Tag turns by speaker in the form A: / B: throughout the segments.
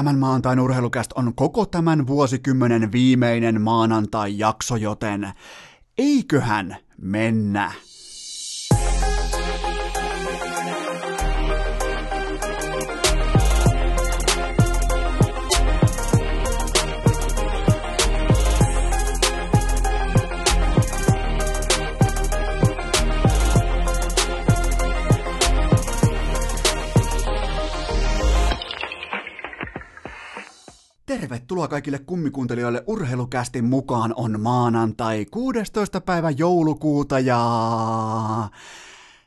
A: Tämän maanantain urheilukäst on koko tämän vuosikymmenen viimeinen maanantai-jakso, joten eiköhän mennä. Tervetuloa kaikille kummikuuntelijoille urheilukästin mukaan on maanantai 16. päivä joulukuuta ja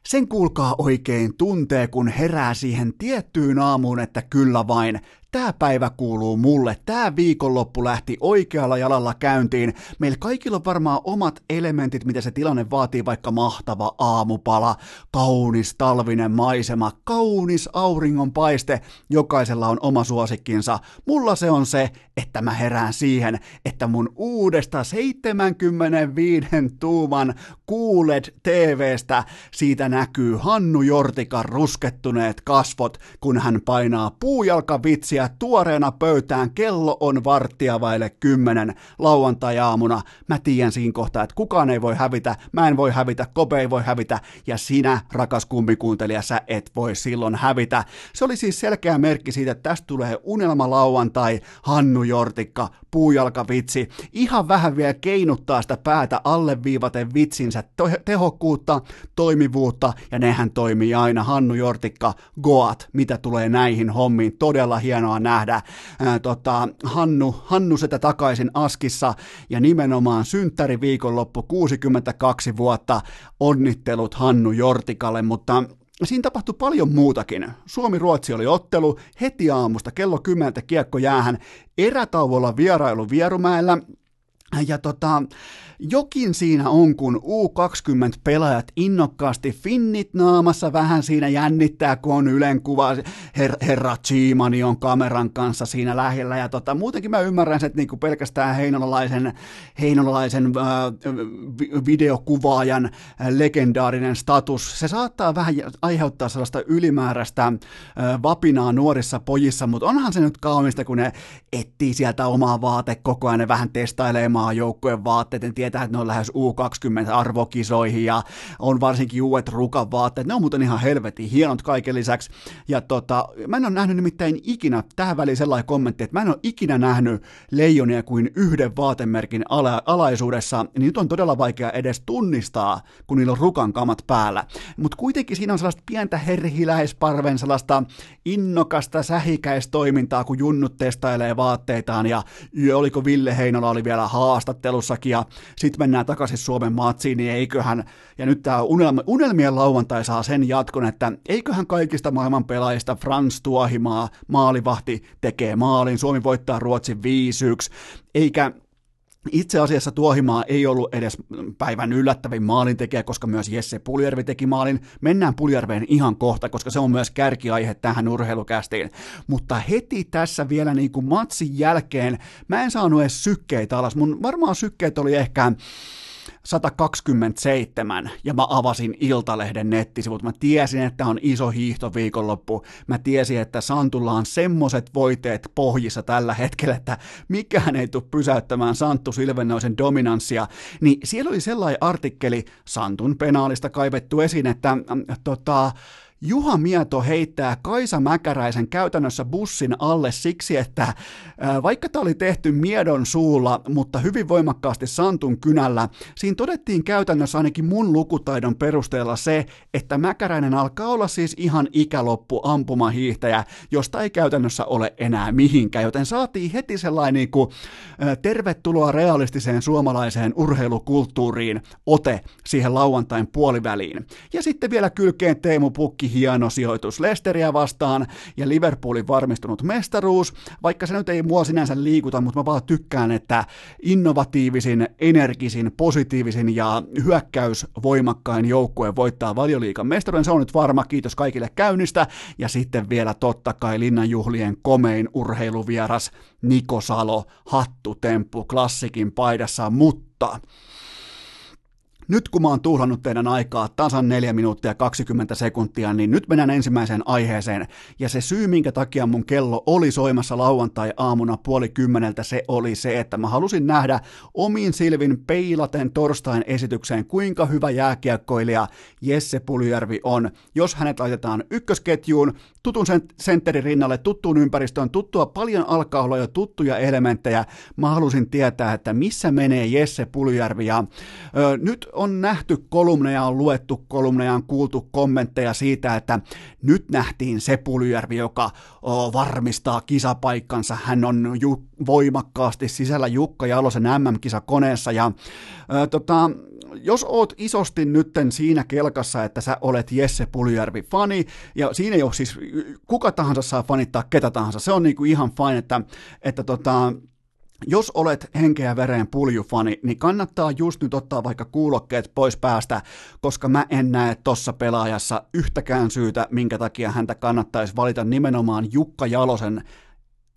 A: sen kuulkaa oikein tuntee, kun herää siihen tiettyyn aamuun, että kyllä vain, tämä päivä kuuluu mulle, tämä viikonloppu lähti oikealla jalalla käyntiin. Meillä kaikilla on varmaan omat elementit, mitä se tilanne vaatii, vaikka mahtava aamupala, kaunis talvinen maisema, kaunis auringonpaiste, jokaisella on oma suosikkinsa. Mulla se on se, että mä herään siihen, että mun uudesta 75 tuuman kuulet TVstä siitä näkyy Hannu Jortikan ruskettuneet kasvot, kun hän painaa puujalkavitsiä terveisiä tuoreena pöytään. Kello on varttia vaille kymmenen lauantai-aamuna. Mä tiedän siinä kohtaa, että kukaan ei voi hävitä, mä en voi hävitä, Kobe ei voi hävitä, ja sinä, rakas kummikuuntelija, sä et voi silloin hävitä. Se oli siis selkeä merkki siitä, että tästä tulee unelma lauantai, Hannu Jortikka, puujalkavitsi. Ihan vähän vielä keinuttaa sitä päätä alleviivaten vitsinsä tehokkuutta, toimivuutta, ja nehän toimii aina. Hannu Jortikka, Goat, mitä tulee näihin hommiin. Todella hienoa hienoa nähdä ää, tota, Hannu, Hannu sitä takaisin Askissa ja nimenomaan synttäri viikonloppu 62 vuotta. Onnittelut Hannu Jortikalle, mutta Siinä tapahtui paljon muutakin. Suomi-Ruotsi oli ottelu heti aamusta kello 10 kiekko jäähän erätauolla vierailu Vierumäellä. Ja tota, jokin siinä on, kun U20-pelaajat innokkaasti finnit naamassa vähän siinä jännittää, kun on Ylen kuva, her, herra Chimani on kameran kanssa siinä lähellä, ja tota, muutenkin mä ymmärrän että niinku pelkästään heinolalaisen, heinolalaisen äh, videokuvaajan legendaarinen status, se saattaa vähän aiheuttaa sellaista ylimääräistä äh, vapinaa nuorissa pojissa, mutta onhan se nyt kaunista, kun ne etsii sieltä omaa vaate koko ajan, ne vähän testailee maajoukkueen vaatteet, en tietää, että ne on lähes U20-arvokisoihin ja on varsinkin uudet rukan vaatteet. Ne on muuten ihan helvetin hienot kaiken lisäksi. Ja tota, mä en ole nähnyt nimittäin ikinä, tähän väliin sellainen kommentti, että mä en ole ikinä nähnyt leijonia kuin yhden vaatemerkin ala- alaisuudessa, niin nyt on todella vaikea edes tunnistaa, kun niillä on rukan kamat päällä. Mutta kuitenkin siinä on sellaista pientä herhiläisparven, sellaista innokasta sähikäistoimintaa, kun junnut testailee vaatteitaan ja oliko Ville Heinola oli vielä haastattelussakin ja sitten mennään takaisin Suomen matsiin, niin eiköhän, ja nyt tämä unelmien lauantai saa sen jatkon, että eiköhän kaikista maailman pelaajista Frans Tuohimaa maalivahti tekee maalin, Suomi voittaa Ruotsin 5-1, eikä itse asiassa Tuohimaa ei ollut edes päivän yllättävin maalintekijä, koska myös Jesse Puljärvi teki maalin. Mennään Puljärveen ihan kohta, koska se on myös kärkiaihe tähän urheilukästiin. Mutta heti tässä vielä niin kuin matsin jälkeen mä en saanut edes sykkeitä alas. Mun varmaan sykkeet oli ehkä 127 ja mä avasin Iltalehden nettisivut. Mä tiesin, että on iso hiihtoviikonloppu. Mä tiesin, että Santulla on semmoset voiteet pohjissa tällä hetkellä, että mikään ei tule pysäyttämään Santtu Silvennoisen dominanssia. Niin siellä oli sellainen artikkeli Santun penaalista kaivettu esiin, että äh, tota, Juha Mieto heittää Kaisa Mäkäräisen käytännössä bussin alle siksi, että vaikka tämä oli tehty Miedon suulla, mutta hyvin voimakkaasti Santun kynällä, siinä todettiin käytännössä ainakin mun lukutaidon perusteella se, että Mäkäräinen alkaa olla siis ihan ikäloppu ampumahiihtäjä, josta ei käytännössä ole enää mihinkään, joten saatiin heti sellainen niin kuin, tervetuloa realistiseen suomalaiseen urheilukulttuuriin ote siihen lauantain puoliväliin. Ja sitten vielä kylkeen Teemu Pukki hieno sijoitus Lesteriä vastaan ja Liverpoolin varmistunut mestaruus, vaikka se nyt ei mua sinänsä liikuta, mutta mä vaan tykkään, että innovatiivisin, energisin, positiivisin ja hyökkäysvoimakkain joukkue voittaa valioliikan mestaruuden. Se on nyt varma, kiitos kaikille käynnistä. Ja sitten vielä totta kai linnanjuhlien komein urheiluvieras Niko Salo, hattutemppu klassikin paidassa, mutta nyt kun mä oon tuhlannut teidän aikaa tasan 4 minuuttia 20 sekuntia, niin nyt mennään ensimmäiseen aiheeseen. Ja se syy, minkä takia mun kello oli soimassa lauantai-aamuna puoli kymmeneltä, se oli se, että mä halusin nähdä omiin silvin peilaten torstain esitykseen, kuinka hyvä jääkiekkoilija Jesse Puljärvi on. Jos hänet laitetaan ykkösketjuun, tutun sentterin rinnalle, tuttuun ympäristöön, tuttua paljon alkaa olla jo tuttuja elementtejä, mä halusin tietää, että missä menee Jesse Puljärvi. Ja, ö, nyt on nähty kolumneja, on luettu kolumneja, on kuultu kommentteja siitä, että nyt nähtiin se Puljärvi, joka varmistaa kisapaikkansa. Hän on ju- voimakkaasti sisällä Jukka Jalosen MM-kisakoneessa ja ö, tota, jos oot isosti nytten siinä kelkassa, että sä olet Jesse Puljärvi fani, ja siinä ei ole siis, kuka tahansa saa fanittaa ketä tahansa, se on niinku ihan fine, että, että tota, jos olet henkeä vereen puljufani, niin kannattaa just nyt ottaa vaikka kuulokkeet pois päästä, koska mä en näe tossa pelaajassa yhtäkään syytä, minkä takia häntä kannattaisi valita nimenomaan Jukka Jalosen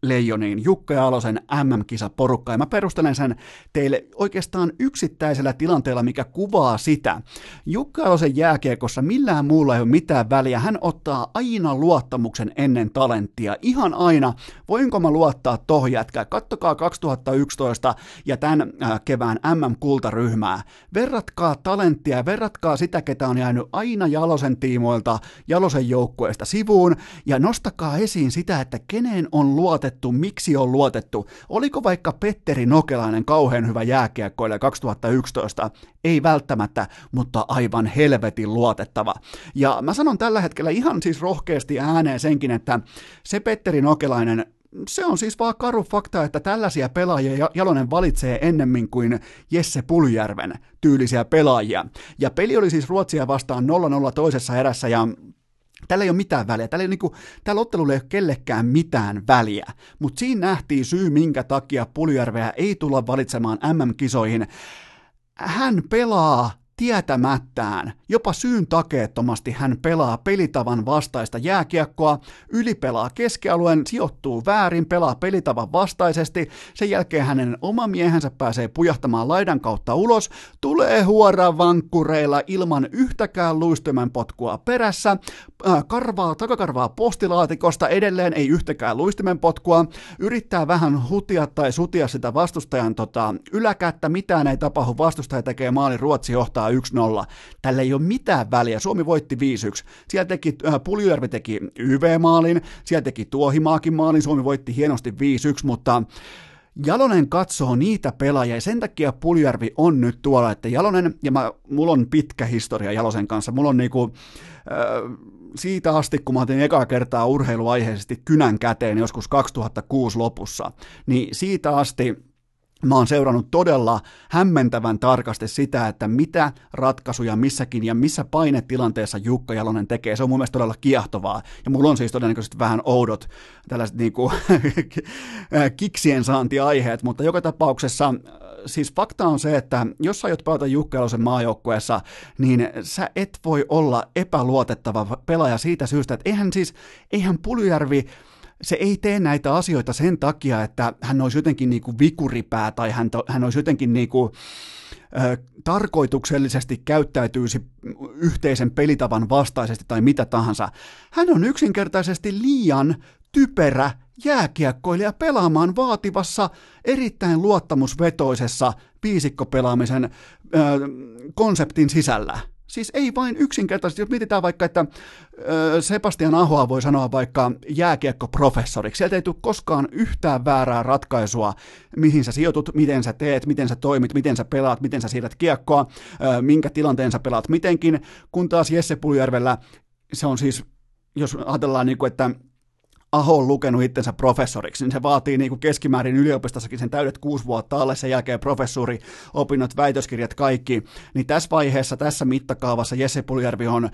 A: Leijoniin, Jukka Jalosen MM-kisaporukka, ja mä perustelen sen teille oikeastaan yksittäisellä tilanteella, mikä kuvaa sitä. Jukka Jalosen jääkiekossa millään muulla ei ole mitään väliä, hän ottaa aina luottamuksen ennen talenttia, ihan aina, voinko mä luottaa tohon jätkää, kattokaa 2011 ja tämän äh, kevään MM-kultaryhmää, verratkaa talenttia, verratkaa sitä, ketä on jäänyt aina Jalosen tiimoilta, Jalosen joukkueesta sivuun, ja nostakaa esiin sitä, että keneen on luotettu luotettu, miksi on luotettu. Oliko vaikka Petteri Nokelainen kauhean hyvä jääkiekkoilija 2011? Ei välttämättä, mutta aivan helvetin luotettava. Ja mä sanon tällä hetkellä ihan siis rohkeasti ääneen senkin, että se Petteri Nokelainen se on siis vaan karu fakta, että tällaisia pelaajia Jalonen valitsee ennemmin kuin Jesse Puljärven tyylisiä pelaajia. Ja peli oli siis Ruotsia vastaan 0-0 toisessa erässä ja Tällä ei ole mitään väliä. Tällä, ei niin tällä ottelulla ei ole kellekään mitään väliä. Mutta siinä nähtiin syy, minkä takia Puljärveä ei tulla valitsemaan MM-kisoihin. Hän pelaa tietämättään, jopa syyn takeettomasti hän pelaa pelitavan vastaista jääkiekkoa, ylipelaa keskialueen, sijoittuu väärin, pelaa pelitavan vastaisesti, sen jälkeen hänen oma miehensä pääsee pujahtamaan laidan kautta ulos, tulee huoraan vankkureilla ilman yhtäkään luistimen potkua perässä, karvaa, takakarvaa postilaatikosta, edelleen ei yhtäkään luistimen potkua, yrittää vähän hutia tai sutia sitä vastustajan tota, yläkättä, mitään ei tapahdu, vastustaja tekee maali, Ruotsi johtaa johtaa 1-0. Tällä ei ole mitään väliä. Suomi voitti 5-1. Siellä teki, äh, Puljujärvi teki YV-maalin, siellä teki Tuohimaakin maalin, Suomi voitti hienosti 5-1, mutta Jalonen katsoo niitä pelaajia ja sen takia Puljärvi on nyt tuolla, että Jalonen, ja mä, mulla on pitkä historia Jalosen kanssa, mulla on niinku, äh, siitä asti, kun mä otin ekaa kertaa urheiluaiheisesti kynän käteen joskus 2006 lopussa, niin siitä asti Mä oon seurannut todella hämmentävän tarkasti sitä, että mitä ratkaisuja missäkin ja missä painetilanteessa Jukka Jalonen tekee. Se on mun mielestä todella kiehtovaa. Ja mulla on siis todennäköisesti vähän oudot tällaiset niinku kiksien saantiaiheet, mutta joka tapauksessa siis fakta on se, että jos sä aiot pelata Jukka Jalosen maajoukkueessa, niin sä et voi olla epäluotettava pelaaja siitä syystä, että eihän siis, eihän Puljärvi se ei tee näitä asioita sen takia, että hän olisi jotenkin niin kuin vikuripää tai hän, hän olisi jotenkin niin kuin, ö, tarkoituksellisesti käyttäytyisi yhteisen pelitavan vastaisesti tai mitä tahansa. Hän on yksinkertaisesti liian typerä jääkiekkoilija pelaamaan vaativassa, erittäin luottamusvetoisessa viisikkopelaamisen ö, konseptin sisällä. Siis ei vain yksinkertaisesti, jos mietitään vaikka, että Sebastian Ahoa voi sanoa vaikka jääkiekkoprofessoriksi, sieltä ei tule koskaan yhtään väärää ratkaisua, mihin sä sijoitut, miten sä teet, miten sä toimit, miten sä pelaat, miten sä siirrät kiekkoa, minkä tilanteen sä pelaat mitenkin, kun taas Jesse Puljärvellä se on siis, jos ajatellaan niin kuin, että Aho on lukenut itsensä professoriksi, niin se vaatii niin kuin keskimäärin yliopistossakin sen täydet kuusi vuotta alle, sen jälkeen professuuri, opinnot, väitöskirjat, kaikki. Niin tässä vaiheessa, tässä mittakaavassa Jesse Puljärvi on ö,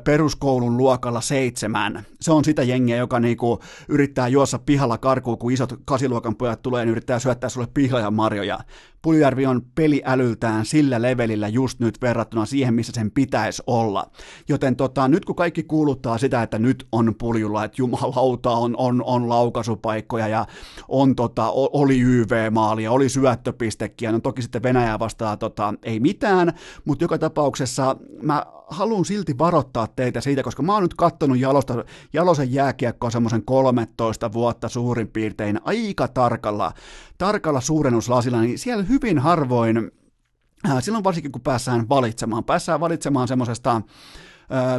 A: peruskoulun luokalla seitsemän. Se on sitä jengiä, joka niin kuin yrittää juossa pihalla karkuun, kun isot kasiluokan pojat tulee, niin yrittää syöttää sulle pihlajan marjoja. Puljärvi on peliälyltään sillä levelillä just nyt verrattuna siihen, missä sen pitäisi olla. Joten tota, nyt kun kaikki kuuluttaa sitä, että nyt on puljulla, että jumalauta on, on, on laukaisupaikkoja ja on tota, oli YV-maalia, oli syöttöpistekin, no toki sitten Venäjä vastaa tota, ei mitään, mutta joka tapauksessa mä haluan silti varoittaa teitä siitä, koska mä oon nyt kattonut Jalosta, Jalosen jääkiekkoa semmoisen 13 vuotta suurin piirtein aika tarkalla, tarkalla suurennuslasilla, niin siellä hyvin harvoin, äh, silloin varsinkin kun päässään valitsemaan, päässään valitsemaan semmoisesta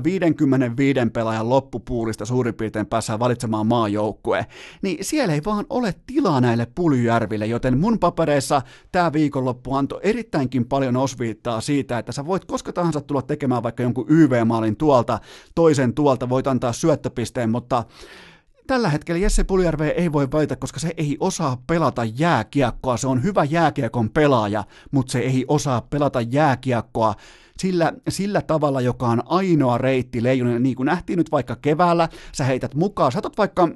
A: 55 pelaajan loppupuulista suurin piirtein päässään valitsemaan maajoukkue, niin siellä ei vaan ole tilaa näille puljärville, joten mun papereissa tämä viikonloppu antoi erittäinkin paljon osviittaa siitä, että sä voit koska tahansa tulla tekemään vaikka jonkun YV-maalin tuolta, toisen tuolta, voit antaa syöttöpisteen, mutta Tällä hetkellä Jesse Puljärve ei voi valita, koska se ei osaa pelata jääkiekkoa. Se on hyvä jääkiekon pelaaja, mutta se ei osaa pelata jääkiekkoa sillä, sillä tavalla, joka on ainoa reitti leijonille, niin kuin nähtiin nyt vaikka keväällä, sä heität mukaan, saatat vaikka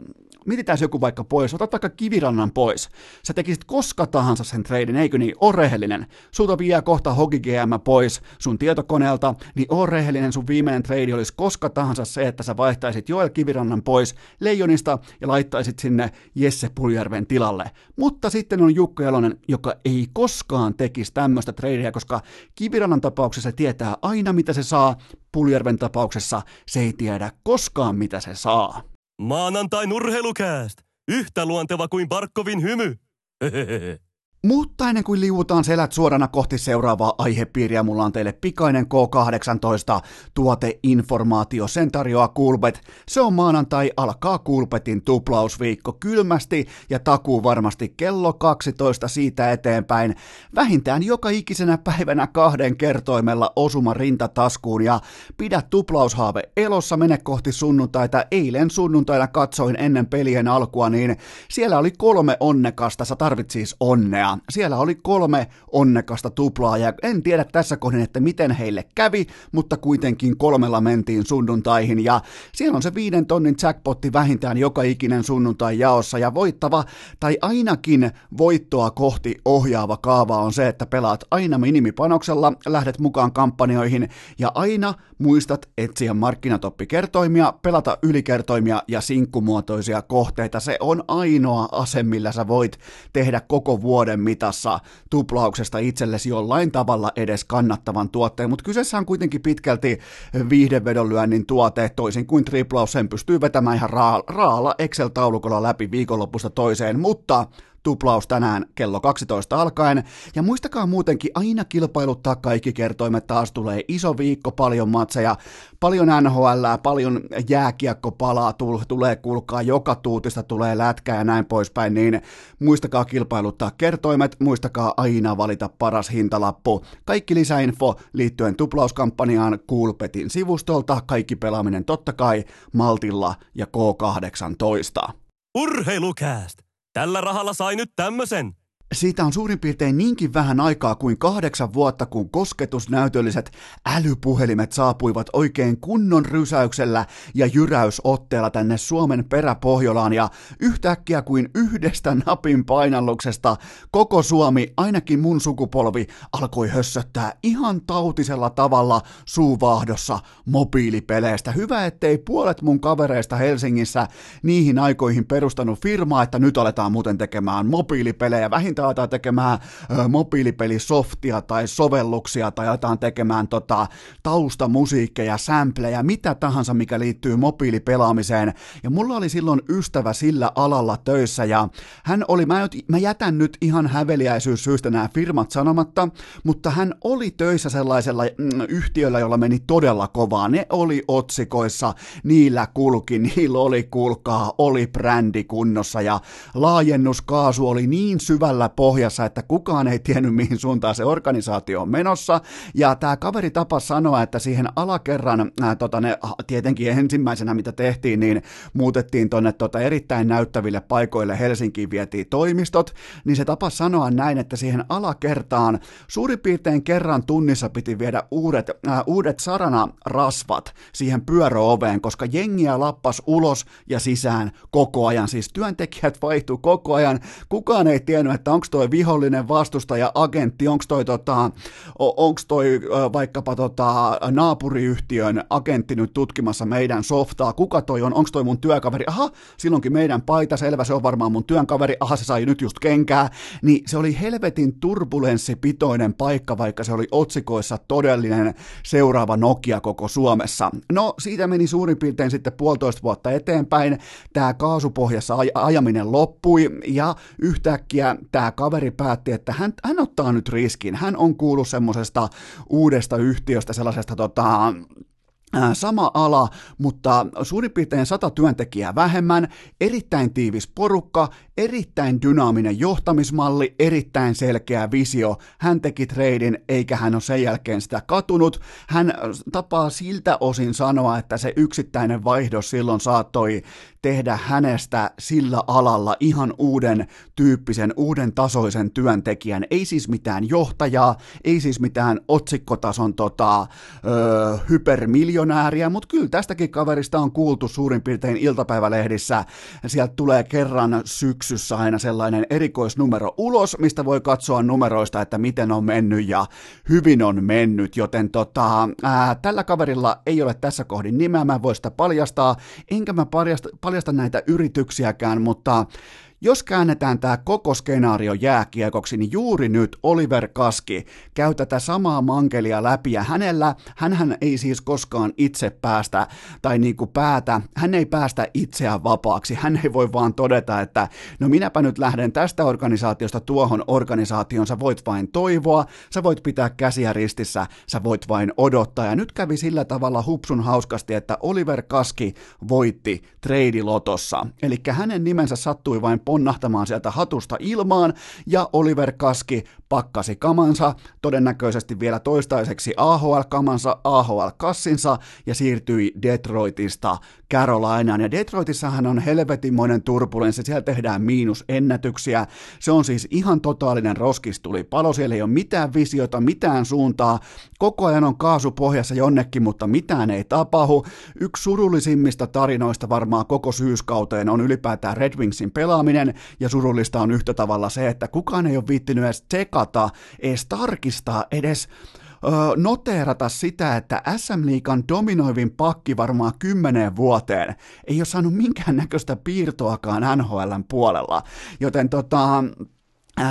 A: mietitään joku vaikka pois, otat vaikka kivirannan pois. Sä tekisit koska tahansa sen treidin, eikö niin? O rehellinen. Sulta vie kohta Hogi GM pois sun tietokoneelta, niin o rehellinen sun viimeinen treidi olisi koska tahansa se, että sä vaihtaisit Joel Kivirannan pois Leijonista ja laittaisit sinne Jesse Puljärven tilalle. Mutta sitten on Jukka Jalonen, joka ei koskaan tekisi tämmöistä treidiä, koska Kivirannan tapauksessa se tietää aina mitä se saa, Puljärven tapauksessa se ei tiedä koskaan mitä se saa.
B: Maanantai urheilukääst! Yhtä luonteva kuin Barkovin hymy.
A: Mutta ennen kuin liuutaan selät suorana kohti seuraavaa aihepiiriä, mulla on teille pikainen K18 tuoteinformaatio. Sen tarjoaa Kulpet. Se on maanantai, alkaa Kulpetin tuplausviikko kylmästi ja takuu varmasti kello 12 siitä eteenpäin. Vähintään joka ikisenä päivänä kahden kertoimella osuma rintataskuun ja pidä tuplaushaave elossa, mene kohti sunnuntaita. Eilen sunnuntaina katsoin ennen pelien alkua, niin siellä oli kolme onnekasta, sä tarvit siis onnea siellä oli kolme onnekasta tuplaa ja en tiedä tässä kohdin, että miten heille kävi, mutta kuitenkin kolmella mentiin sunnuntaihin ja siellä on se viiden tonnin jackpotti vähintään joka ikinen sunnuntai jaossa ja voittava tai ainakin voittoa kohti ohjaava kaava on se, että pelaat aina minimipanoksella, lähdet mukaan kampanjoihin ja aina muistat etsiä markkinatoppikertoimia, pelata ylikertoimia ja sinkkumuotoisia kohteita. Se on ainoa ase, millä sä voit tehdä koko vuoden mitassa tuplauksesta itsellesi jollain tavalla edes kannattavan tuotteen, mutta kyseessä on kuitenkin pitkälti viihdevedonlyönnin tuote, toisin kuin triplaus, sen pystyy vetämään ihan raalla Excel-taulukolla läpi viikonlopusta toiseen, mutta tuplaus tänään kello 12 alkaen. Ja muistakaa muutenkin aina kilpailuttaa kaikki kertoimet, taas tulee iso viikko, paljon matseja, paljon NHL, paljon jääkiekkopalaa tulee kulkaa, joka tuutista tulee lätkää ja näin poispäin, niin muistakaa kilpailuttaa kertoimet, muistakaa aina valita paras hintalappu. Kaikki lisäinfo liittyen tuplauskampanjaan Coolpetin sivustolta, kaikki pelaaminen totta kai Maltilla ja K18.
B: Urheilukääst! Tällä rahalla sai nyt tämmösen.
A: Siitä on suurin piirtein niinkin vähän aikaa kuin kahdeksan vuotta, kun kosketusnäytölliset älypuhelimet saapuivat oikein kunnon rysäyksellä ja jyräysotteella tänne Suomen peräpohjolaan ja yhtäkkiä kuin yhdestä napin painalluksesta koko Suomi, ainakin mun sukupolvi, alkoi hössöttää ihan tautisella tavalla suuvahdossa mobiilipeleistä. Hyvä, ettei puolet mun kavereista Helsingissä niihin aikoihin perustanut firmaa, että nyt aletaan muuten tekemään mobiilipelejä vähintään vähintään aletaan tekemään mobiilipelisoftia tai sovelluksia tai aletaan tekemään tota, taustamusiikkeja, sampleja, mitä tahansa, mikä liittyy mobiilipelaamiseen. Ja mulla oli silloin ystävä sillä alalla töissä ja hän oli, mä, mä jätän nyt ihan häveliäisyyssyystä nämä firmat sanomatta, mutta hän oli töissä sellaisella mm, yhtiöllä, jolla meni todella kovaa. Ne oli otsikoissa, niillä kulki, niillä oli kulkaa, oli brändi kunnossa ja laajennuskaasu oli niin syvällä syvällä pohjassa, että kukaan ei tiennyt, mihin suuntaan se organisaatio on menossa. Ja tämä kaveri tapa sanoa, että siihen alakerran, ää, tota, ne, tietenkin ensimmäisenä mitä tehtiin, niin muutettiin tuonne tota, erittäin näyttäville paikoille Helsinkiin vietiin toimistot, niin se tapa sanoa näin, että siihen alakertaan suurin piirtein kerran tunnissa piti viedä uudet, ää, uudet sarana-rasvat siihen pyöröoveen, koska jengiä lappas ulos ja sisään koko ajan, siis työntekijät vaihtuu koko ajan, kukaan ei tiennyt, että onko toi vihollinen vastustaja, agentti, onko toi, tota, onko toi vaikkapa tota, naapuriyhtiön agentti nyt tutkimassa meidän softaa, kuka toi on, onko toi mun työkaveri, aha, silloinkin meidän paita, selvä, se on varmaan mun työnkaveri, aha, se sai nyt just kenkää, niin se oli helvetin turbulenssipitoinen paikka, vaikka se oli otsikoissa todellinen seuraava Nokia koko Suomessa. No, siitä meni suurin piirtein sitten puolitoista vuotta eteenpäin, tämä kaasupohjassa aj- ajaminen loppui, ja yhtäkkiä tämä kaveri päätti, että hän, hän ottaa nyt riskin, hän on kuullut semmoisesta uudesta yhtiöstä, sellaisesta tota, sama ala, mutta suurin piirtein sata työntekijää vähemmän, erittäin tiivis porukka, erittäin dynaaminen johtamismalli, erittäin selkeä visio. Hän teki treidin, eikä hän ole sen jälkeen sitä katunut. Hän tapaa siltä osin sanoa, että se yksittäinen vaihdos silloin saattoi tehdä hänestä sillä alalla ihan uuden tyyppisen, uuden tasoisen työntekijän. Ei siis mitään johtajaa, ei siis mitään otsikkotason tota, öö, hypermiljonääriä, mutta kyllä tästäkin kaverista on kuultu suurin piirtein iltapäivälehdissä. Sieltä tulee kerran syksyssä aina sellainen erikoisnumero ulos, mistä voi katsoa numeroista, että miten on mennyt ja hyvin on mennyt, joten tota, ää, tällä kaverilla ei ole tässä kohdin nimeä, mä voin sitä paljastaa, enkä mä paljasta, paljasta näitä yrityksiäkään, mutta jos käännetään tämä koko skenaario jääkiekoksi, niin juuri nyt Oliver Kaski käy tätä samaa mankelia läpi ja hänellä, hänhän ei siis koskaan itse päästä tai niinku päätä, hän ei päästä itseään vapaaksi, hän ei voi vaan todeta, että no minäpä nyt lähden tästä organisaatiosta tuohon organisaatioon, sä voit vain toivoa, sä voit pitää käsiä ristissä, sä voit vain odottaa. Ja nyt kävi sillä tavalla hupsun hauskasti, että Oliver Kaski voitti treidilotossa, eli hänen nimensä sattui vain ponnahtamaan sieltä hatusta ilmaan, ja Oliver Kaski pakkasi kamansa, todennäköisesti vielä toistaiseksi AHL-kamansa, AHL-kassinsa, ja siirtyi Detroitista Carolinaan. Ja Detroitissahan on helvetimoinen turbulenssi, siellä tehdään miinusennätyksiä, se on siis ihan totaalinen roskistuli palo, siellä ei ole mitään visiota, mitään suuntaa, koko ajan on kaasu pohjassa jonnekin, mutta mitään ei tapahdu. Yksi surullisimmista tarinoista varmaan koko syyskauteen on ylipäätään Red Wingsin pelaaminen, ja surullista on yhtä tavalla se, että kukaan ei ole viittinyt edes tsekata, edes tarkistaa, edes noteerata sitä, että SM Liikan dominoivin pakki varmaan kymmeneen vuoteen ei ole saanut minkäännäköistä piirtoakaan NHLn puolella. Joten tota,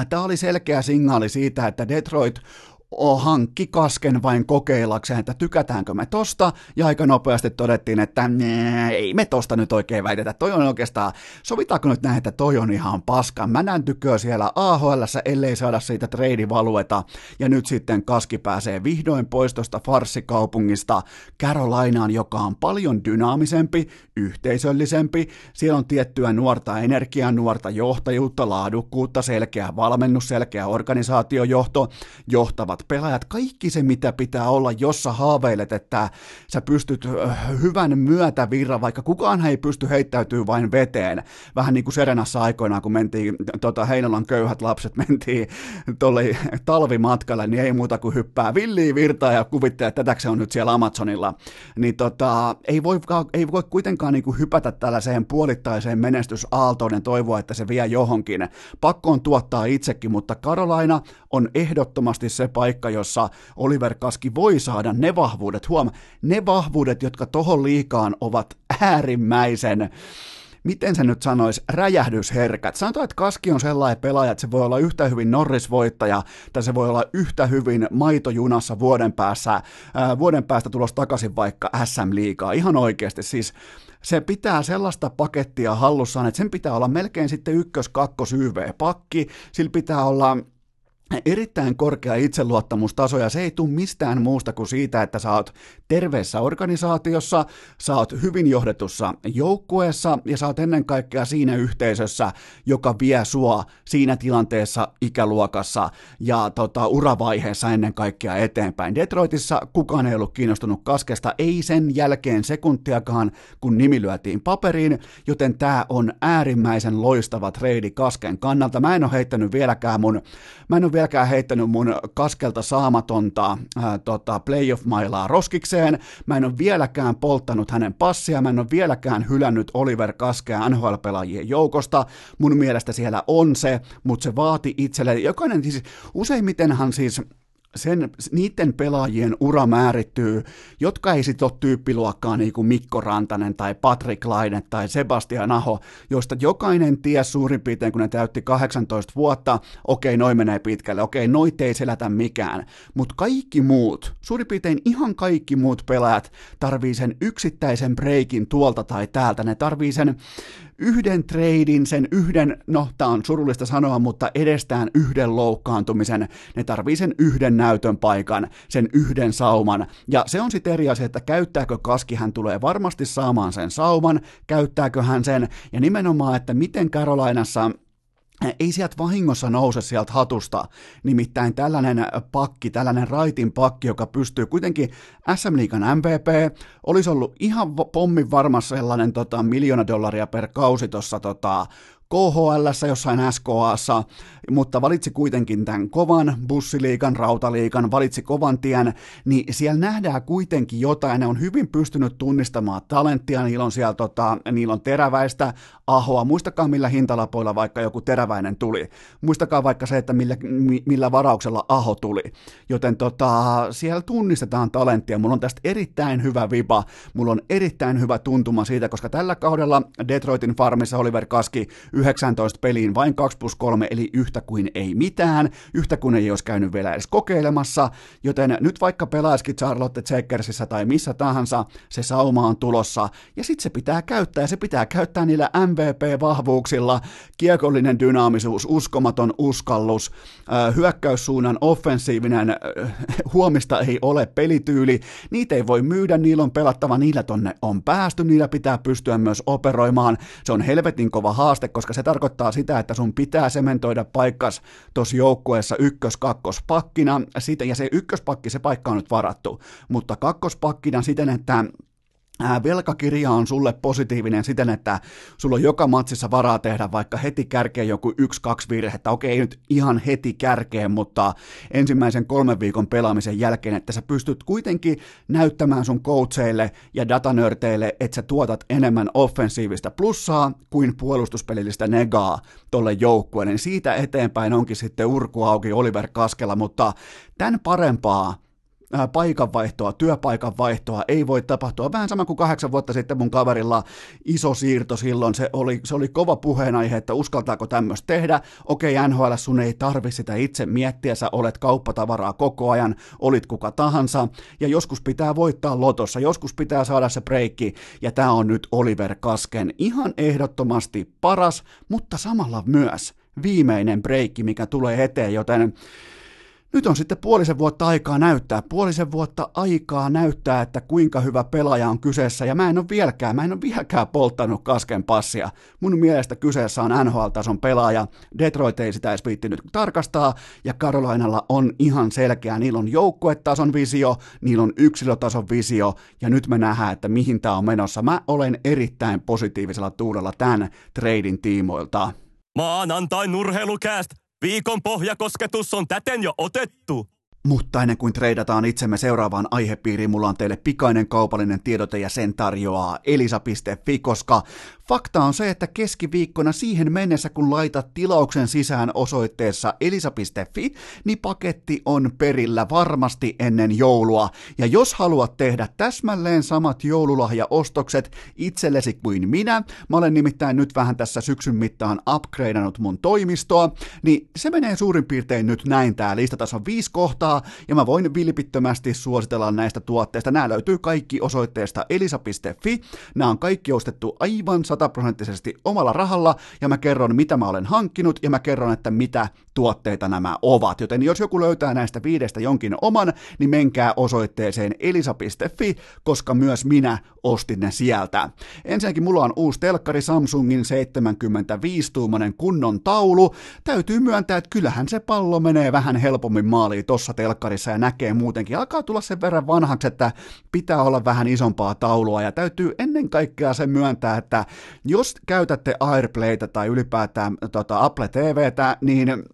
A: Tämä oli selkeä signaali siitä, että Detroit hankki kasken vain kokeillakseen, että tykätäänkö me tosta, ja aika nopeasti todettiin, että ei me tosta nyt oikein väitetä, toi on oikeastaan, sovitaanko nyt näin, että toi on ihan paska, mä näen tykö siellä AHL, ellei saada siitä treidivalueta, ja nyt sitten kaski pääsee vihdoin pois tuosta farssikaupungista. Carolinaan, joka on paljon dynaamisempi, yhteisöllisempi, siellä on tiettyä nuorta energiaa, nuorta johtajuutta, laadukkuutta, selkeä valmennus, selkeä organisaatiojohto, johtavat pelaajat, kaikki se mitä pitää olla, jos sä haaveilet, että sä pystyt hyvän myötävirran, vaikka kukaan ei pysty heittäytyy vain veteen. Vähän niin kuin Serenassa aikoinaan, kun mentiin, tota, Heinolan köyhät lapset mentiin tuolle talvimatkalle, niin ei muuta kuin hyppää villiä virtaa ja kuvittelee, että tätäkö se on nyt siellä Amazonilla. Niin tota, ei, voi, ei voi kuitenkaan niin kuin hypätä tällaiseen puolittaiseen menestysaaltoon ja toivoa, että se vie johonkin. Pakko on tuottaa itsekin, mutta Karolaina on ehdottomasti se paikka, paikka, jossa Oliver Kaski voi saada ne vahvuudet, huom, ne vahvuudet, jotka tohon liikaan ovat äärimmäisen miten se nyt sanoisi, räjähdysherkät. Sanotaan, että Kaski on sellainen pelaaja, että se voi olla yhtä hyvin Norris-voittaja, tai se voi olla yhtä hyvin maitojunassa vuoden päässä, ää, vuoden päästä tulos takaisin vaikka SM-liigaa. Ihan oikeasti, siis se pitää sellaista pakettia hallussaan, että sen pitää olla melkein sitten ykkös, kakkos, YV-pakki, sillä pitää olla erittäin korkea itseluottamustaso ja se ei tule mistään muusta kuin siitä, että sä oot terveessä organisaatiossa, sä oot hyvin johdetussa joukkueessa ja sä oot ennen kaikkea siinä yhteisössä, joka vie sua siinä tilanteessa ikäluokassa ja tota, uravaiheessa ennen kaikkea eteenpäin. Detroitissa kukaan ei ollut kiinnostunut kaskesta, ei sen jälkeen sekuntiakaan, kun nimi lyötiin paperiin, joten tämä on äärimmäisen loistava trade kasken kannalta. Mä en ole heittänyt vieläkään mun, mä en ole vieläkään heittänyt mun kaskelta saamatonta ää, tota, playoff-mailaa roskikseen, mä en ole vieläkään polttanut hänen passia, mä en ole vieläkään hylännyt Oliver Kaskea NHL-pelaajien joukosta, mun mielestä siellä on se, mutta se vaati itselle, jokainen siis, useimmitenhan siis sen, niiden pelaajien ura määrittyy, jotka ei sitten ole tyyppiluokkaa niin kuin Mikko Rantanen tai Patrick Laine tai Sebastian Aho, joista jokainen ties suurin piirtein, kun ne täytti 18 vuotta, okei, noin menee pitkälle, okei, noit ei selätä mikään, mutta kaikki muut, suurin piirtein ihan kaikki muut pelaajat tarvii sen yksittäisen breikin tuolta tai täältä, ne tarvii sen yhden treidin, sen yhden, no tää on surullista sanoa, mutta edestään yhden loukkaantumisen, ne tarvii sen yhden näytön paikan, sen yhden sauman, ja se on sitten eri asia, että käyttääkö Kaski, hän tulee varmasti saamaan sen sauman, käyttääkö hän sen, ja nimenomaan, että miten Karolainassa ei sieltä vahingossa nouse sieltä hatusta, nimittäin tällainen pakki, tällainen raitin pakki, joka pystyy kuitenkin SM Liigan MVP, olisi ollut ihan pommin varmassa sellainen tota, miljoona dollaria per kausi tuossa tota, KHL, jossain SKAssa, mutta valitsi kuitenkin tämän kovan bussiliikan, rautaliikan, valitsi kovan tien, niin siellä nähdään kuitenkin jotain, ne on hyvin pystynyt tunnistamaan talenttia, niillä on siellä tota, niillä on teräväistä ahoa, muistakaa millä hintalapoilla vaikka joku teräväinen tuli, muistakaa vaikka se, että millä, millä varauksella aho tuli, joten tota, siellä tunnistetaan talenttia, mulla on tästä erittäin hyvä viba, mulla on erittäin hyvä tuntuma siitä, koska tällä kaudella Detroitin farmissa Oliver Kaski 19 peliin vain 2 plus 3, eli yhtä kuin ei mitään, yhtä kuin ei olisi käynyt vielä edes kokeilemassa, joten nyt vaikka pelaisikin Charlotte Checkersissä tai missä tahansa, se sauma on tulossa, ja sitten se pitää käyttää, ja se pitää käyttää niillä MVP-vahvuuksilla, kiekollinen dynaamisuus, uskomaton uskallus, hyökkäyssuunnan offensiivinen huomista ei ole pelityyli, niitä ei voi myydä, niillä on pelattava, niillä tonne on päästy, niillä pitää pystyä myös operoimaan, se on helvetin kova haaste, koska se tarkoittaa sitä, että sun pitää sementoida paikkas tuossa joukkueessa ykkös-kakkospakkina, ja se ykköspakki, se paikka on nyt varattu, mutta kakkospakkina siten, että velkakirja on sulle positiivinen siten, että sulla on joka matsissa varaa tehdä vaikka heti kärkeen joku yksi, kaksi virhettä. Okei, ei nyt ihan heti kärkeen, mutta ensimmäisen kolmen viikon pelaamisen jälkeen, että sä pystyt kuitenkin näyttämään sun coacheille ja datanörteille, että sä tuotat enemmän offensiivista plussaa kuin puolustuspelillistä negaa tolle joukkueelle. Niin siitä eteenpäin onkin sitten urku auki Oliver Kaskella, mutta tämän parempaa paikanvaihtoa, työpaikan vaihtoa ei voi tapahtua. Vähän sama kuin kahdeksan vuotta sitten mun kaverilla iso siirto silloin, se oli, se oli kova puheenaihe, että uskaltaako tämmöistä tehdä. Okei, NHL sun ei tarvi sitä itse miettiä, sä olet kauppatavaraa koko ajan, olit kuka tahansa, ja joskus pitää voittaa lotossa, joskus pitää saada se breikki, ja tämä on nyt Oliver Kasken ihan ehdottomasti paras, mutta samalla myös viimeinen breikki, mikä tulee eteen, joten nyt on sitten puolisen vuotta aikaa näyttää, puolisen vuotta aikaa näyttää, että kuinka hyvä pelaaja on kyseessä, ja mä en ole vieläkään, mä en ole vieläkään polttanut kasken passia. Mun mielestä kyseessä on NHL-tason pelaaja, Detroit ei sitä edes viittinyt tarkastaa, ja Karolainalla on ihan selkeä, niillä on joukkuetason visio, niillä on yksilötason visio, ja nyt me nähdään, että mihin tämä on menossa. Mä olen erittäin positiivisella tuulella tämän treidin tiimoilta.
B: Maanantai nurheilukääst Viikon pohjakosketus on täten jo otettu.
A: Mutta ennen kuin treidataan itsemme seuraavaan aihepiiriin, mulla on teille pikainen kaupallinen tiedote ja sen tarjoaa elisa.fi, koska fakta on se, että keskiviikkona siihen mennessä, kun laitat tilauksen sisään osoitteessa elisa.fi, niin paketti on perillä varmasti ennen joulua. Ja jos haluat tehdä täsmälleen samat joululahjaostokset itsellesi kuin minä, mä olen nimittäin nyt vähän tässä syksyn mittaan upgradeannut mun toimistoa, niin se menee suurin piirtein nyt näin tää lista. Tässä on viisi kohtaa, rahaa, ja mä voin vilpittömästi suositella näistä tuotteista. Nämä löytyy kaikki osoitteesta elisa.fi. Nämä on kaikki ostettu aivan sataprosenttisesti omalla rahalla, ja mä kerron, mitä mä olen hankkinut, ja mä kerron, että mitä tuotteita nämä ovat. Joten jos joku löytää näistä viidestä jonkin oman, niin menkää osoitteeseen elisa.fi, koska myös minä ostin ne sieltä. Ensinnäkin mulla on uusi telkkari Samsungin 75-tuumainen kunnon taulu. Täytyy myöntää, että kyllähän se pallo menee vähän helpommin maaliin tossa telkkarissa ja näkee muutenkin. Alkaa tulla sen verran vanhaksi, että pitää olla vähän isompaa taulua ja täytyy ennen kaikkea se myöntää, että jos käytätte Airplaytä tai ylipäätään tota, Apple TVtä, niin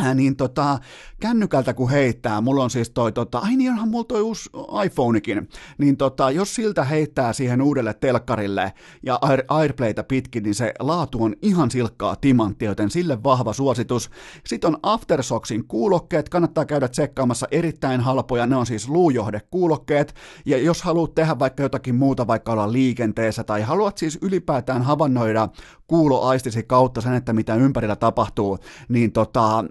A: Ää, niin tota, kännykältä kun heittää, mulla on siis toi, tota, ai niin onhan mulla toi uusi iPhonekin, niin tota, jos siltä heittää siihen uudelle telkkarille ja Air, Airplaytä pitkin, niin se laatu on ihan silkkaa timanttia, joten sille vahva suositus. Sitten on Aftersocksin kuulokkeet, kannattaa käydä tsekkaamassa erittäin halpoja, ne on siis luujohdekuulokkeet, ja jos haluat tehdä vaikka jotakin muuta, vaikka olla liikenteessä, tai haluat siis ylipäätään havainnoida kuuloaistisi kautta sen, että mitä ympärillä tapahtuu, niin tota,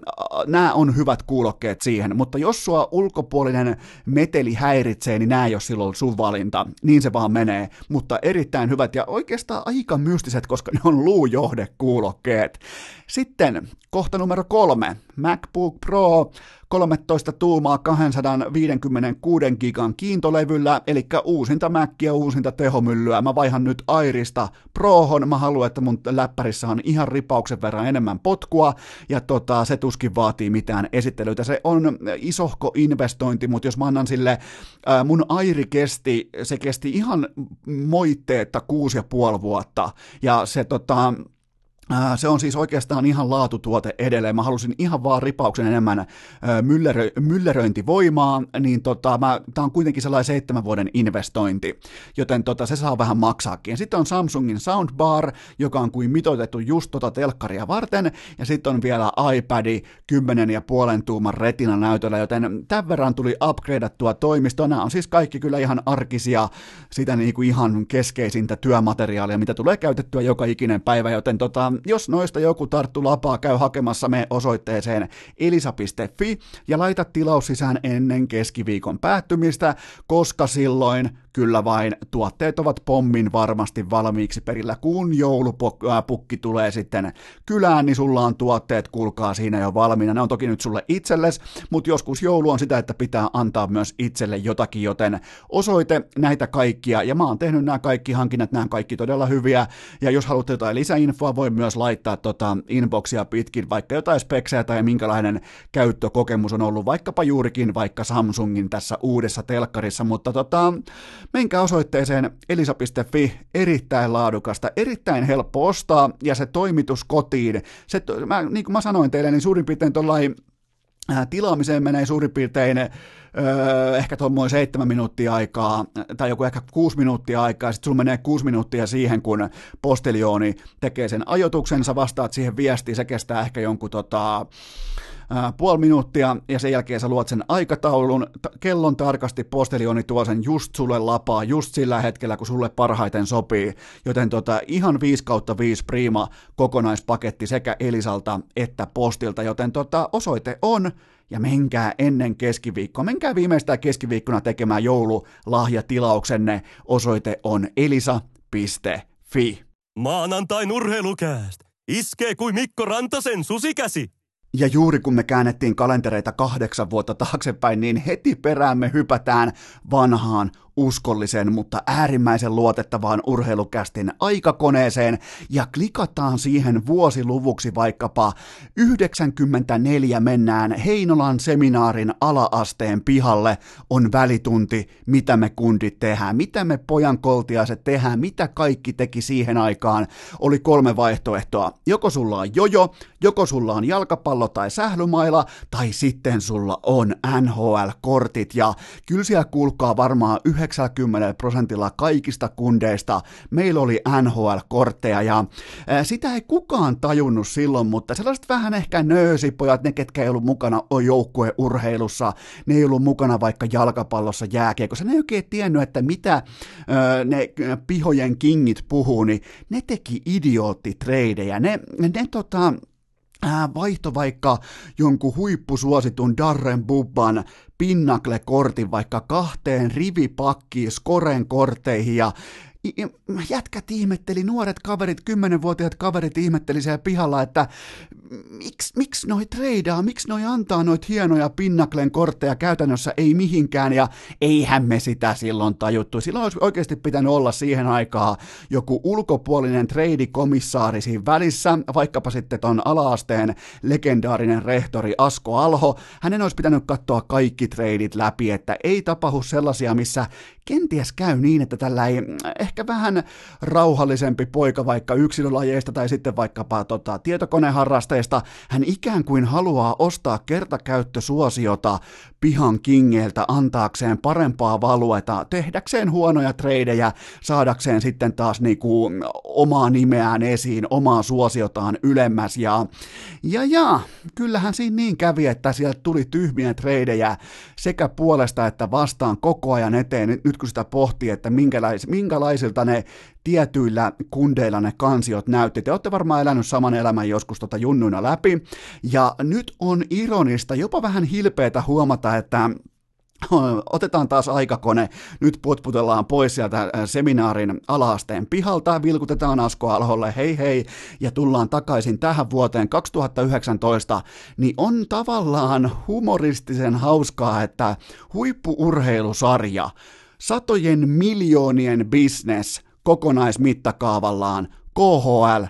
A: nämä on hyvät kuulokkeet siihen, mutta jos sua ulkopuolinen meteli häiritsee, niin nämä ei ole silloin sun valinta, niin se vaan menee, mutta erittäin hyvät ja oikeastaan aika mystiset, koska ne on luujohdekuulokkeet. Sitten kohta numero kolme, MacBook Pro 13 tuumaa 256 gigan kiintolevyllä, eli uusinta Mäkkiä, uusinta tehomyllyä. Mä vaihan nyt Airista Prohon, mä haluan, että mun läppärissä on ihan ripauksen verran enemmän potkua, ja tota, se tuskin vaatii mitään esittelyitä. Se on isohko investointi, mutta jos mä annan sille, mun Airi kesti, se kesti ihan moitteetta kuusi ja puoli vuotta, ja se tota, se on siis oikeastaan ihan laatutuote edelleen. Mä halusin ihan vaan ripauksen enemmän myllerö, mylleröintivoimaa, niin tota, mä, tää on kuitenkin sellainen seitsemän vuoden investointi, joten tota, se saa vähän maksaakin. Sitten on Samsungin Soundbar, joka on kuin mitoitettu just tota telkkaria varten, ja sitten on vielä iPad 10 ja retina näytöllä, joten tämän verran tuli upgradeattua toimistoa. Nämä on siis kaikki kyllä ihan arkisia, sitä niin kuin ihan keskeisintä työmateriaalia, mitä tulee käytettyä joka ikinen päivä, joten tota, jos noista joku tarttu lapaa, käy hakemassa me osoitteeseen elisa.fi ja laita tilaus sisään ennen keskiviikon päättymistä, koska silloin Kyllä vain, tuotteet ovat pommin varmasti valmiiksi perillä, kun joulupukki tulee sitten kylään, niin sulla on tuotteet, kulkaa siinä jo valmiina. Ne on toki nyt sulle itselles, mutta joskus joulu on sitä, että pitää antaa myös itselle jotakin, joten osoite näitä kaikkia, ja mä oon tehnyt nämä kaikki hankinnat, nämä kaikki todella hyviä, ja jos haluatte jotain lisäinfoa, voi myös laittaa tota inboxia pitkin, vaikka jotain speksejä tai minkälainen käyttökokemus on ollut, vaikkapa juurikin vaikka Samsungin tässä uudessa telkkarissa, mutta tota, Menkää osoitteeseen elisa.fi, erittäin laadukasta, erittäin helppo ostaa ja se toimitus kotiin. Se, mä, niin kuin mä sanoin teille, niin suurin piirtein tuollain äh, tilaamiseen menee suurin piirtein öö, ehkä tuommoin seitsemän minuuttia aikaa, tai joku ehkä kuusi minuuttia aikaa, sitten sulla menee kuusi minuuttia siihen, kun posteljooni tekee sen ajoituksen, sä vastaat siihen viestiin, se kestää ehkä jonkun tota, puoli minuuttia ja sen jälkeen sä luot sen aikataulun, t- kellon tarkasti postelioni tuo sen just sulle lapaa, just sillä hetkellä, kun sulle parhaiten sopii, joten tota, ihan 5 kautta 5 prima kokonaispaketti sekä Elisalta että postilta, joten tota, osoite on ja menkää ennen keskiviikkoa. Menkää viimeistään keskiviikkona tekemään joululahjatilauksenne. Osoite on elisa.fi.
B: Maanantai nurheilukääst. Iskee kuin Mikko Rantasen susikäsi.
A: Ja juuri kun me käännettiin kalentereita kahdeksan vuotta taaksepäin, niin heti peräämme hypätään vanhaan uskollisen, mutta äärimmäisen luotettavaan urheilukästin aikakoneeseen ja klikataan siihen vuosiluvuksi vaikkapa 94 mennään Heinolan seminaarin alaasteen pihalle on välitunti, mitä me kundit tehdään, mitä me pojan koltiaiset tehdään, mitä kaikki teki siihen aikaan. Oli kolme vaihtoehtoa. Joko sulla on jojo, joko sulla on jalkapallo tai sählymaila, tai sitten sulla on NHL-kortit ja kyllä siellä kuulkaa varmaan 90 prosentilla kaikista kundeista. Meillä oli NHL-kortteja ja sitä ei kukaan tajunnut silloin, mutta sellaiset vähän ehkä nöösipojat, ne ketkä ei ollut mukana joukkueurheilussa, ne ei ollut mukana vaikka jalkapallossa jääkiekossa, ne ei oikein tiennyt, että mitä ne pihojen kingit puhuu, niin ne teki idioottitradeja, ne, ne tota, vaihto vaikka jonkun huippusuositun Darren Bubban Pinnacle-kortin vaikka kahteen rivipakkiin Skoren korteihin ja jätkät ihmetteli, nuoret kaverit, kymmenenvuotiaat kaverit ihmetteli siellä pihalla, että miksi, miksi noi treidaa, miksi noi antaa noit hienoja Pinnaklen kortteja käytännössä ei mihinkään, ja eihän me sitä silloin tajuttu. Silloin olisi oikeasti pitänyt olla siihen aikaan joku ulkopuolinen treidikomissaari siinä välissä, vaikkapa sitten ton alaasteen legendaarinen rehtori Asko Alho. Hänen olisi pitänyt katsoa kaikki treidit läpi, että ei tapahdu sellaisia, missä kenties käy niin, että tällä ei ehkä vähän rauhallisempi poika vaikka yksilölajeista tai sitten vaikkapa tota, tietokoneharrasteista, hän ikään kuin haluaa ostaa kertakäyttösuosiota pihan kingeiltä antaakseen parempaa valueta, tehdäkseen huonoja treidejä, saadakseen sitten taas niinku omaa nimeään esiin, omaa suosiotaan ylemmäs. Ja, ja, ja kyllähän siinä niin kävi, että sieltä tuli tyhmiä treidejä sekä puolesta että vastaan koko ajan eteen, nyt kun sitä pohtii, että minkälais, minkälaisilta ne tietyillä kundeilla ne kansiot näytti. Te olette varmaan elänyt saman elämän joskus tota junnuina läpi, ja nyt on ironista, jopa vähän hilpeätä huomata, että Otetaan taas aikakone, nyt putputellaan pois sieltä seminaarin alaasteen pihalta, vilkutetaan Asko Alholle hei hei ja tullaan takaisin tähän vuoteen 2019, niin on tavallaan humoristisen hauskaa, että huippuurheilusarja, satojen miljoonien business kokonaismittakaavallaan, KHL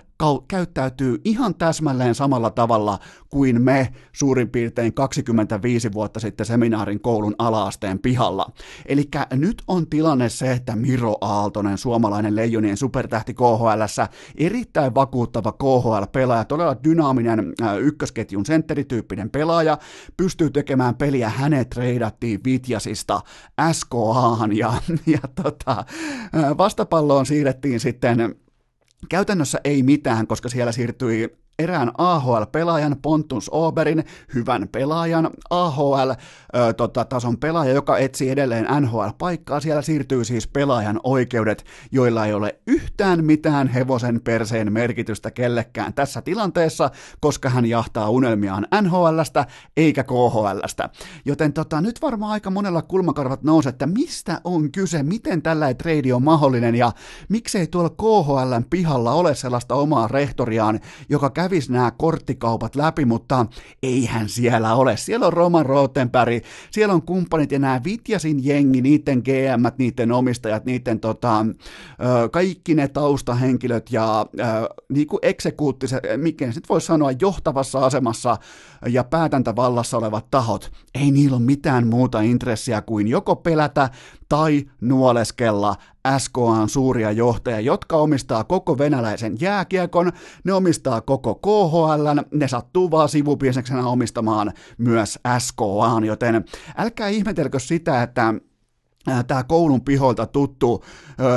A: käyttäytyy ihan täsmälleen samalla tavalla kuin me suurin piirtein 25 vuotta sitten seminaarin koulun alaasteen pihalla. Eli nyt on tilanne se, että Miro Aaltonen, suomalainen leijonien supertähti KHL, erittäin vakuuttava KHL-pelaaja, todella dynaaminen äh, ykkösketjun sentterityyppinen pelaaja, pystyy tekemään peliä, hänet treidattiin Vitjasista SKAhan ja, ja tota, äh, vastapalloon siirrettiin sitten Käytännössä ei mitään, koska siellä siirtyi erään AHL-pelaajan, Pontus Oberin, hyvän pelaajan, AHL-tason tota, pelaaja, joka etsii edelleen NHL-paikkaa. Siellä siirtyy siis pelaajan oikeudet, joilla ei ole yhtään mitään hevosen perseen merkitystä kellekään tässä tilanteessa, koska hän jahtaa unelmiaan NHLstä eikä KHLstä. Joten tota, nyt varmaan aika monella kulmakarvat nousee, että mistä on kyse, miten tällä trade on mahdollinen ja miksei tuolla KHLn pihalla ole sellaista omaa rehtoriaan, joka kävisi nämä korttikaupat läpi, mutta eihän siellä ole. Siellä on Roman Rottenberg, siellä on kumppanit ja nämä Vitjasin jengi, niiden GM, niiden omistajat, niiden tota, kaikki ne taustahenkilöt ja niin kuin eksekuuttiset, mikä sitten voisi sanoa johtavassa asemassa ja päätäntävallassa olevat tahot, ei niillä ole mitään muuta intressiä kuin joko pelätä tai nuoleskella SKAn suuria johtajia, jotka omistaa koko venäläisen jääkiekon, ne omistaa koko KHL, ne sattuu vaan sivupiiseksenä omistamaan myös SKAn, joten älkää ihmetelkö sitä, että tämä koulun piholta tuttu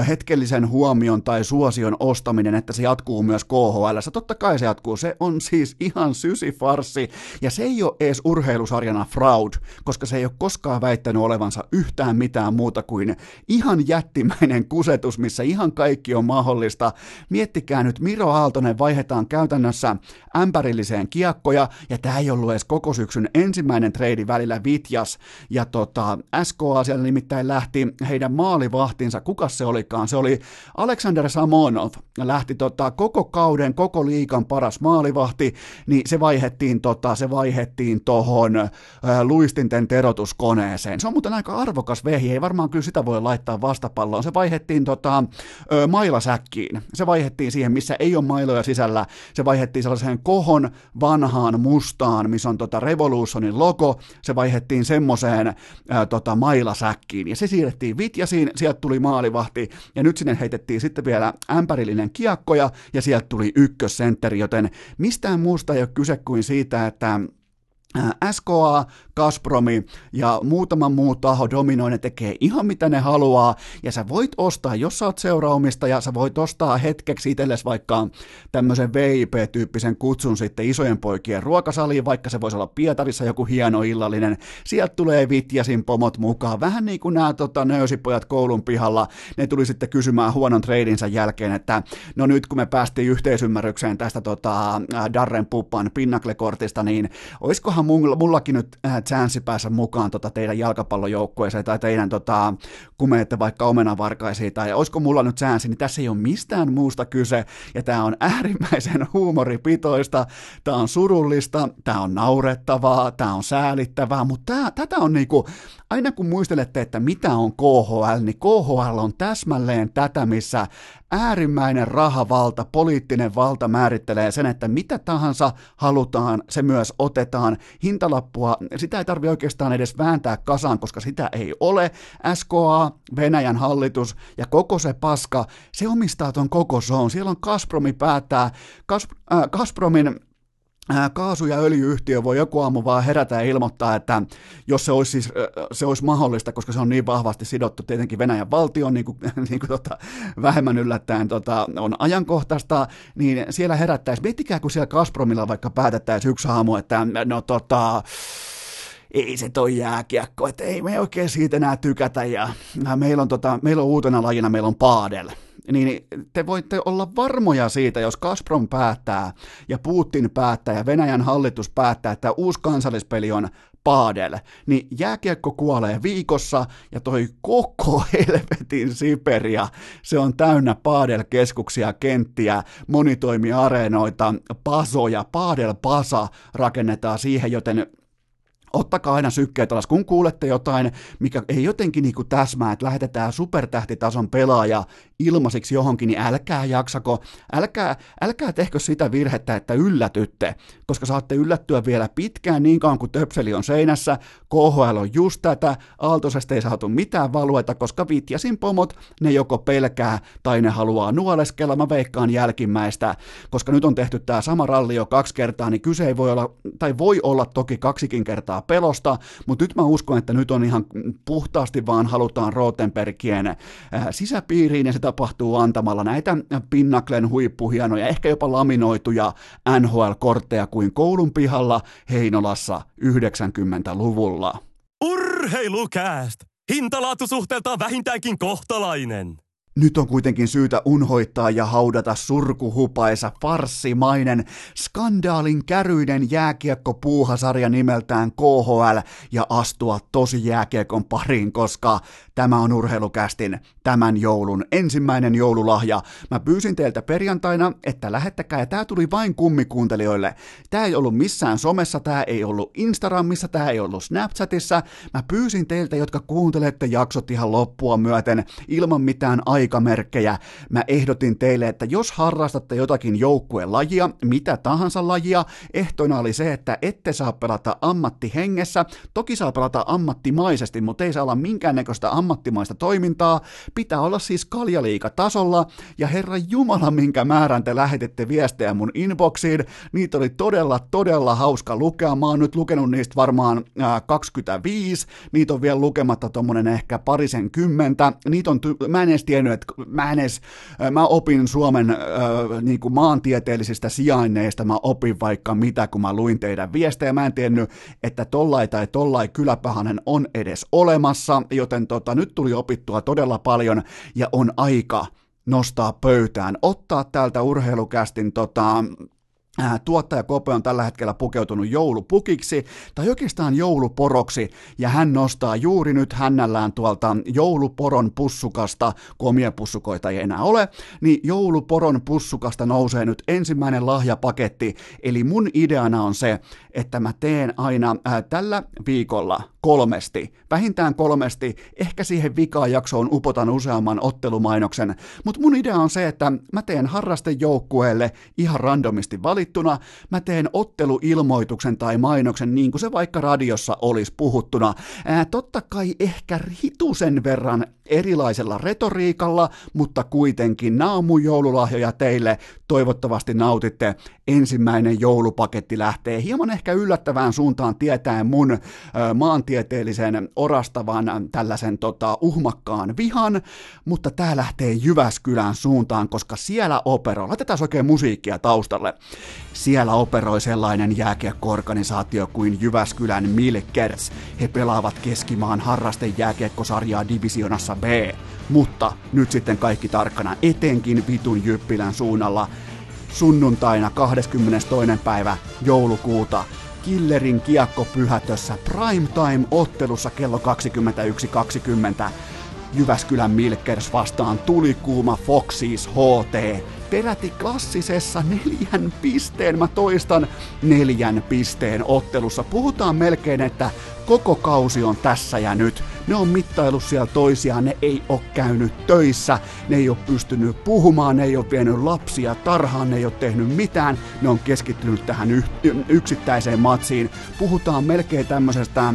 A: hetkellisen huomion tai suosion ostaminen, että se jatkuu myös KHL. Totta kai se jatkuu, se on siis ihan sysifarsi, ja se ei ole edes urheilusarjana fraud, koska se ei ole koskaan väittänyt olevansa yhtään mitään muuta kuin ihan jättimäinen kusetus, missä ihan kaikki on mahdollista. Miettikää nyt, Miro Aaltonen vaihdetaan käytännössä ämpärilliseen kiekkoja, ja tämä ei ollut edes koko syksyn ensimmäinen treidi välillä Vitjas, ja tota, SKA siellä nimittäin lähti heidän maalivahtinsa, kuka se olikaan, se oli Alexander Samonov, lähti tota, koko kauden, koko liikan paras maalivahti, niin se vaihettiin, tota, se vaihettiin tohon äh, luistinten terotuskoneeseen. Se on muuten aika arvokas vehi, ei varmaan kyllä sitä voi laittaa vastapalloon. Se vaihettiin tota, äh, mailasäkkiin, se vaihettiin siihen, missä ei ole mailoja sisällä, se vaihettiin sellaiseen kohon vanhaan mustaan, missä on tota Revolutionin logo, se vaihettiin semmoiseen tota, mailasäkkiin, ja se se siirrettiin Vitjasiin, sieltä tuli maalivahti, ja nyt sinne heitettiin sitten vielä ämpärillinen kiekkoja, ja sieltä tuli ykkössentteri, joten mistään muusta ei ole kyse kuin siitä, että SKA, Gazpromi ja muutama muu taho dominoinen tekee ihan mitä ne haluaa, ja sä voit ostaa, jos sä oot seuraomistaja, sä voit ostaa hetkeksi itsellesi vaikka tämmöisen VIP-tyyppisen kutsun sitten isojen poikien ruokasaliin, vaikka se voisi olla Pietarissa joku hieno illallinen, sieltä tulee Vitjasin pomot mukaan, vähän niin kuin nämä tota, nöysipojat koulun pihalla, ne tuli sitten kysymään huonon treidinsa jälkeen, että no nyt kun me päästiin yhteisymmärrykseen tästä tota, Darren Puppan pinnaklekortista, niin oiskohan mulla, mullakin nyt äh, chanssi päässä mukaan tota teidän jalkapallojoukkueeseen tai teidän tota, kun menette vaikka omenavarkaisiin tai olisiko mulla nyt chanssi, niin tässä ei ole mistään muusta kyse. Ja tämä on äärimmäisen huumoripitoista, tämä on surullista, tämä on naurettavaa, tämä on säälittävää, mutta tää, tätä on niinku, aina kun muistelette, että mitä on KHL, niin KHL on täsmälleen tätä, missä äärimmäinen rahavalta, poliittinen valta määrittelee sen, että mitä tahansa halutaan, se myös otetaan. Hintalappua, sitä ei tarvitse oikeastaan edes vääntää kasaan, koska sitä ei ole. SKA, Venäjän hallitus ja koko se paska, se omistaa ton koko zone. Siellä on Gazpromi päättää, Kas, äh, kaasu- ja öljyyhtiö voi joku aamu vaan herätä ja ilmoittaa, että jos se olisi, siis, se olisi mahdollista, koska se on niin vahvasti sidottu tietenkin Venäjän valtioon, niin kuin, niin kuin tota, vähemmän yllättäen tota, on ajankohtaista, niin siellä herättäisi, miettikää kun siellä Gazpromilla vaikka päätettäisiin yksi aamu, että no tota, ei se toi jääkiekko, että ei me oikein siitä enää tykätä ja meillä on, tota, meillä on uutena lajina, meillä on paadel niin te voitte olla varmoja siitä, jos Gazprom päättää ja Putin päättää ja Venäjän hallitus päättää, että uusi kansallispeli on paadel, niin jääkiekko kuolee viikossa ja toi koko helvetin Siberia, se on täynnä paadel-keskuksia, kenttiä, monitoimiareenoita, pasoja, paadel-pasa rakennetaan siihen, joten ottakaa aina sykkeet alas, kun kuulette jotain, mikä ei jotenkin niinku täsmää, että lähetetään supertähtitason pelaaja ilmaisiksi johonkin, niin älkää jaksako, älkää, älkää tehkö sitä virhettä, että yllätytte, koska saatte yllättyä vielä pitkään niin kauan kuin töpseli on seinässä, KHL on just tätä, Aaltosesta ei saatu mitään valueta, koska Vitjasin pomot, ne joko pelkää tai ne haluaa nuoleskella, mä veikkaan jälkimmäistä, koska nyt on tehty tämä sama ralli jo kaksi kertaa, niin kyse ei voi olla, tai voi olla toki kaksikin kertaa pelosta, mutta nyt mä uskon, että nyt on ihan puhtaasti vaan halutaan Rotenbergien äh, sisäpiiriin ja se tapahtuu antamalla näitä Pinnaklen huippuhienoja, ehkä jopa laminoituja NHL-kortteja kuin koulun pihalla Heinolassa 90-luvulla.
B: Urheilukääst! Hintalaatusuhteeltaan vähintäänkin kohtalainen.
A: Nyt on kuitenkin syytä unhoittaa ja haudata surkuhupaisa farssimainen skandaalin käryinen jääkiekko-puuhasarja nimeltään KHL ja astua tosi jääkiekon pariin, koska tämä on urheilukästin tämän joulun ensimmäinen joululahja. Mä pyysin teiltä perjantaina, että lähettäkää, ja tää tuli vain kummikuuntelijoille. Tää ei ollut missään somessa, tää ei ollut Instagramissa, tää ei ollut Snapchatissa. Mä pyysin teiltä, jotka kuuntelette jaksot ihan loppua myöten, ilman mitään aikamerkkejä. Mä ehdotin teille, että jos harrastatte jotakin joukkuelajia, mitä tahansa lajia, ehtoina oli se, että ette saa pelata ammattihengessä. Toki saa pelata ammattimaisesti, mutta ei saa olla minkäännäköistä ammattimaista toimintaa. Pitää olla siis kaljaliikatasolla, ja herra Jumala, minkä määrän te lähetitte viestejä mun inboxiin. Niitä oli todella, todella hauska lukea. Mä oon nyt lukenut niistä varmaan äh, 25. Niitä on vielä lukematta tommonen ehkä parisen kymmentä. Niitä on, ty- mä en edes tiennyt, että mä en edes, mä opin Suomen äh, niin kuin maantieteellisistä sijainneista, mä opin vaikka mitä, kun mä luin teidän viestejä. Mä en tiennyt, että tollai tai tollai kyläpähanen on edes olemassa, joten tota, nyt tuli opittua todella paljon ja on aika nostaa pöytään, ottaa täältä urheilukästin tota, tuottaja Kope on tällä hetkellä pukeutunut joulupukiksi tai oikeastaan jouluporoksi ja hän nostaa juuri nyt hännällään tuolta jouluporon pussukasta, kun omia pussukoita ei enää ole, niin jouluporon pussukasta nousee nyt ensimmäinen lahjapaketti, eli mun ideana on se, että mä teen aina ää, tällä viikolla kolmesti, vähintään kolmesti, ehkä siihen vikaan jaksoon upotan useamman ottelumainoksen, mutta mun idea on se, että mä teen harrastejoukkueelle ihan randomisti valittuna, mä teen otteluilmoituksen tai mainoksen niin kuin se vaikka radiossa olisi puhuttuna. Ää, totta kai ehkä hitusen verran erilaisella retoriikalla, mutta kuitenkin mun joululahjoja teille. Toivottavasti nautitte. Ensimmäinen joulupaketti lähtee hieman ehkä yllättävään suuntaan tietäen mun maantieteellisen orastavan tällaisen tota, uhmakkaan vihan, mutta tää lähtee Jyväskylän suuntaan, koska siellä operoi, laitetaan oikein musiikkia taustalle, siellä operoi sellainen jääkiekko-organisaatio kuin Jyväskylän Milkers. He pelaavat keskimaan harrastejääkiekkosarjaa divisionassa B. Mutta nyt sitten kaikki tarkkana, etenkin vitun Jyppilän suunnalla, sunnuntaina 22. päivä joulukuuta Killerin kiekko pyhätössä primetime-ottelussa kello 21.20. Jyväskylän Milkers vastaan tulikuuma Foxys HT. Peräti klassisessa neljän pisteen, mä toistan neljän pisteen ottelussa. Puhutaan melkein, että koko kausi on tässä ja nyt. Ne on mittailu siellä toisiaan, ne ei ole käynyt töissä, ne ei ole pystynyt puhumaan, ne ei ole vienyt lapsia tarhaan, ne ei ole tehnyt mitään, ne on keskittynyt tähän yksittäiseen matsiin. Puhutaan melkein tämmöisestä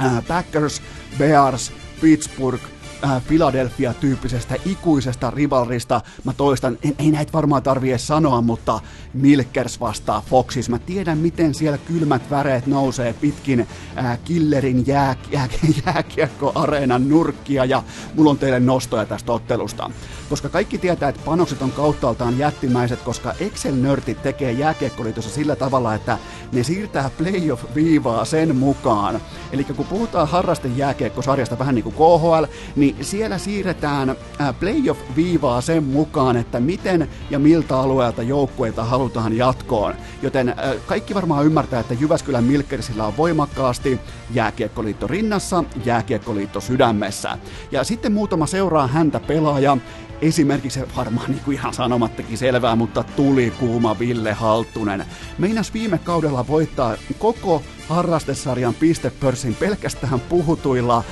A: äh, Packers, Bears, Pittsburgh, äh, Philadelphia-tyyppisestä ikuisesta rivalrista. Mä toistan, en, ei näitä varmaan tarvii edes sanoa, mutta Milkers vastaa Foxis. Mä tiedän, miten siellä kylmät väreet nousee pitkin äh, Killerin jää, jää, jääkiekko-areenan nurkkia ja mulla on teille nostoja tästä ottelusta. Koska kaikki tietää, että panokset on kauttaaltaan jättimäiset, koska Excel-nörtit tekee jääkiekkoliitossa sillä tavalla, että ne siirtää playoff-viivaa sen mukaan. Eli kun puhutaan harrasten jääkiekkosarjasta vähän niin kuin KHL, niin siellä siirretään playoff-viivaa sen mukaan, että miten ja miltä alueelta joukkueita halutaan jatkoon. Joten kaikki varmaan ymmärtää, että Jyväskylän Milkersillä on voimakkaasti jääkiekkoliitto rinnassa, jääkiekkoliitto sydämessä. Ja sitten muutama seuraa häntä pelaaja, Esimerkiksi varmaan niin kuin ihan sanomattakin selvää, mutta tuli kuuma Ville Halttunen. Meinas viime kaudella voittaa koko harrastesarjan pistepörssin pelkästään puhutuilla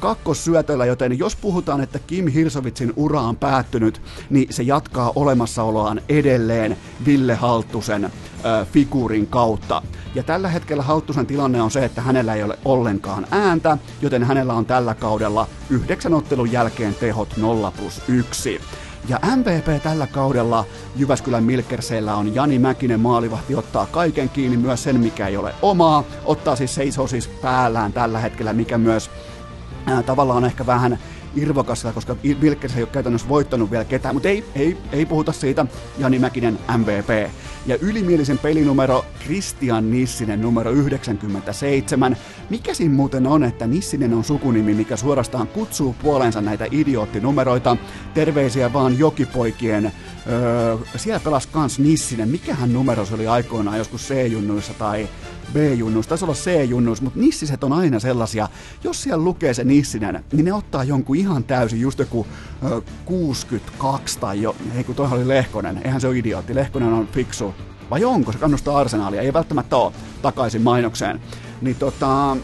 A: kakkossyötöllä, joten jos puhutaan, että Kim Hirsovitsin ura on päättynyt, niin se jatkaa olemassaoloaan edelleen Ville Halttusen äh, figuurin kautta. Ja tällä hetkellä Halttusen tilanne on se, että hänellä ei ole ollenkaan ääntä, joten hänellä on tällä kaudella yhdeksän ottelun jälkeen tehot 0 plus 1. Ja MVP tällä kaudella Jyväskylän Milkerseillä on Jani Mäkinen maalivahti ottaa kaiken kiinni, myös sen mikä ei ole omaa. Ottaa siis seisoo siis päällään tällä hetkellä, mikä myös ää, tavallaan ehkä vähän irvokasta, koska Wilkes ei ole käytännössä voittanut vielä ketään, mutta ei, ei, ei puhuta siitä. Jani Mäkinen MVP. Ja ylimielisen pelinumero Christian Nissinen numero 97. Mikä siinä muuten on, että Nissinen on sukunimi, mikä suorastaan kutsuu puoleensa näitä idioottinumeroita. Terveisiä vaan jokipoikien. Öö, siellä pelasi kans Nissinen. Mikähän numero se oli aikoinaan joskus C-junnuissa tai B-junnuissa, taisi olla C-junnuissa, mutta nissiset on aina sellaisia, jos siellä lukee se nissinen, niin ne ottaa jonkun ihan täysin, just joku ö, 62 tai jo, ei kun toihan oli Lehkonen, eihän se ole idiootti, Lehkonen on fiksu, vai onko se kannustaa arsenaalia, ei välttämättä ole, takaisin mainokseen. Niin tota,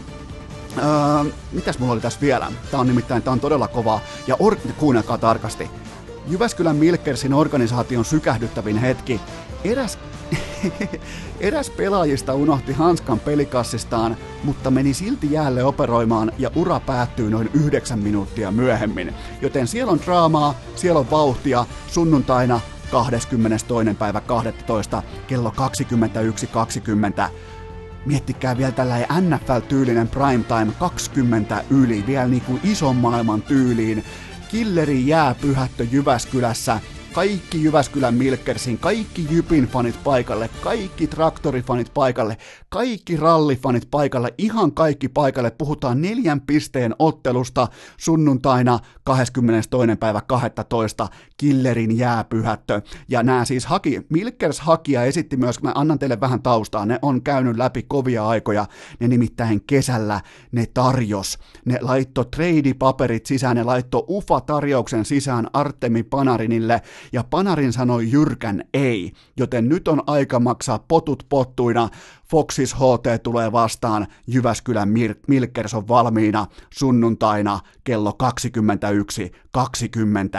A: Öö, mitäs mulla oli tässä vielä? Tää on nimittäin, tää on todella kova. Ja or- kuunnelkaa tarkasti. Jyväskylän Milkersin organisaation sykähdyttävin hetki. Eräs Eräs pelaajista unohti hanskan pelikassistaan, mutta meni silti jäälle operoimaan ja ura päättyy noin yhdeksän minuuttia myöhemmin. Joten siellä on draamaa, siellä on vauhtia, sunnuntaina 22. päivä 12. kello 21.20. Miettikää vielä tällainen NFL-tyylinen primetime 20 yli, vielä niinku ison maailman tyyliin. Killeri jää pyhättö Jyväskylässä kaikki Jyväskylän Milkersin, kaikki Jypin fanit paikalle, kaikki traktorifanit paikalle, kaikki rallifanit paikalle, ihan kaikki paikalle. Puhutaan neljän pisteen ottelusta sunnuntaina 22. päivä 12. Killerin jääpyhättö. Ja nämä siis haki, Milkers haki ja esitti myös, mä annan teille vähän taustaa, ne on käynyt läpi kovia aikoja, ne nimittäin kesällä ne tarjos, ne laitto trade-paperit sisään, ne laitto UFA-tarjouksen sisään Artemi Panarinille, ja Panarin sanoi jyrkän ei, joten nyt on aika maksaa potut pottuina. Foxis HT tulee vastaan, Jyväskylän Mir- Milkers on valmiina sunnuntaina kello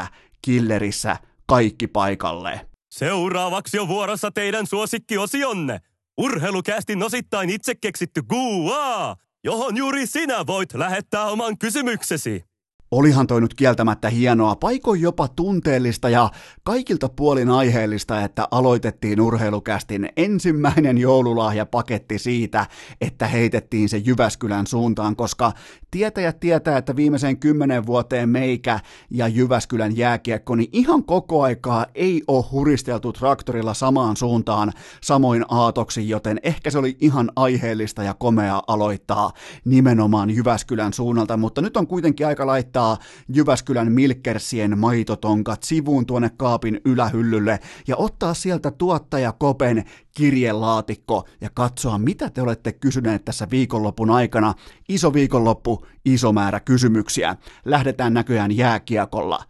A: 21.20 Killerissä kaikki paikalle.
B: Seuraavaksi on vuorossa teidän suosikkiosionne. Urheilukästin osittain itse keksitty Guaa, johon juuri sinä voit lähettää oman kysymyksesi.
A: Olihan toi nyt kieltämättä hienoa, paikoin jopa tunteellista ja kaikilta puolin aiheellista, että aloitettiin urheilukästin ensimmäinen joululahjapaketti siitä, että heitettiin se Jyväskylän suuntaan, koska tietäjät tietää, että viimeiseen kymmenen vuoteen meikä ja Jyväskylän jääkiekko, niin ihan koko aikaa ei ole huristeltu traktorilla samaan suuntaan samoin aatoksi, joten ehkä se oli ihan aiheellista ja komea aloittaa nimenomaan Jyväskylän suunnalta, mutta nyt on kuitenkin aika laittaa laittaa Jyväskylän Milkersien maitotonkat sivuun tuonne kaapin ylähyllylle ja ottaa sieltä tuottaja Kopen kirjelaatikko ja katsoa, mitä te olette kysyneet tässä viikonlopun aikana. Iso viikonloppu, iso määrä kysymyksiä. Lähdetään näköjään jääkiekolla.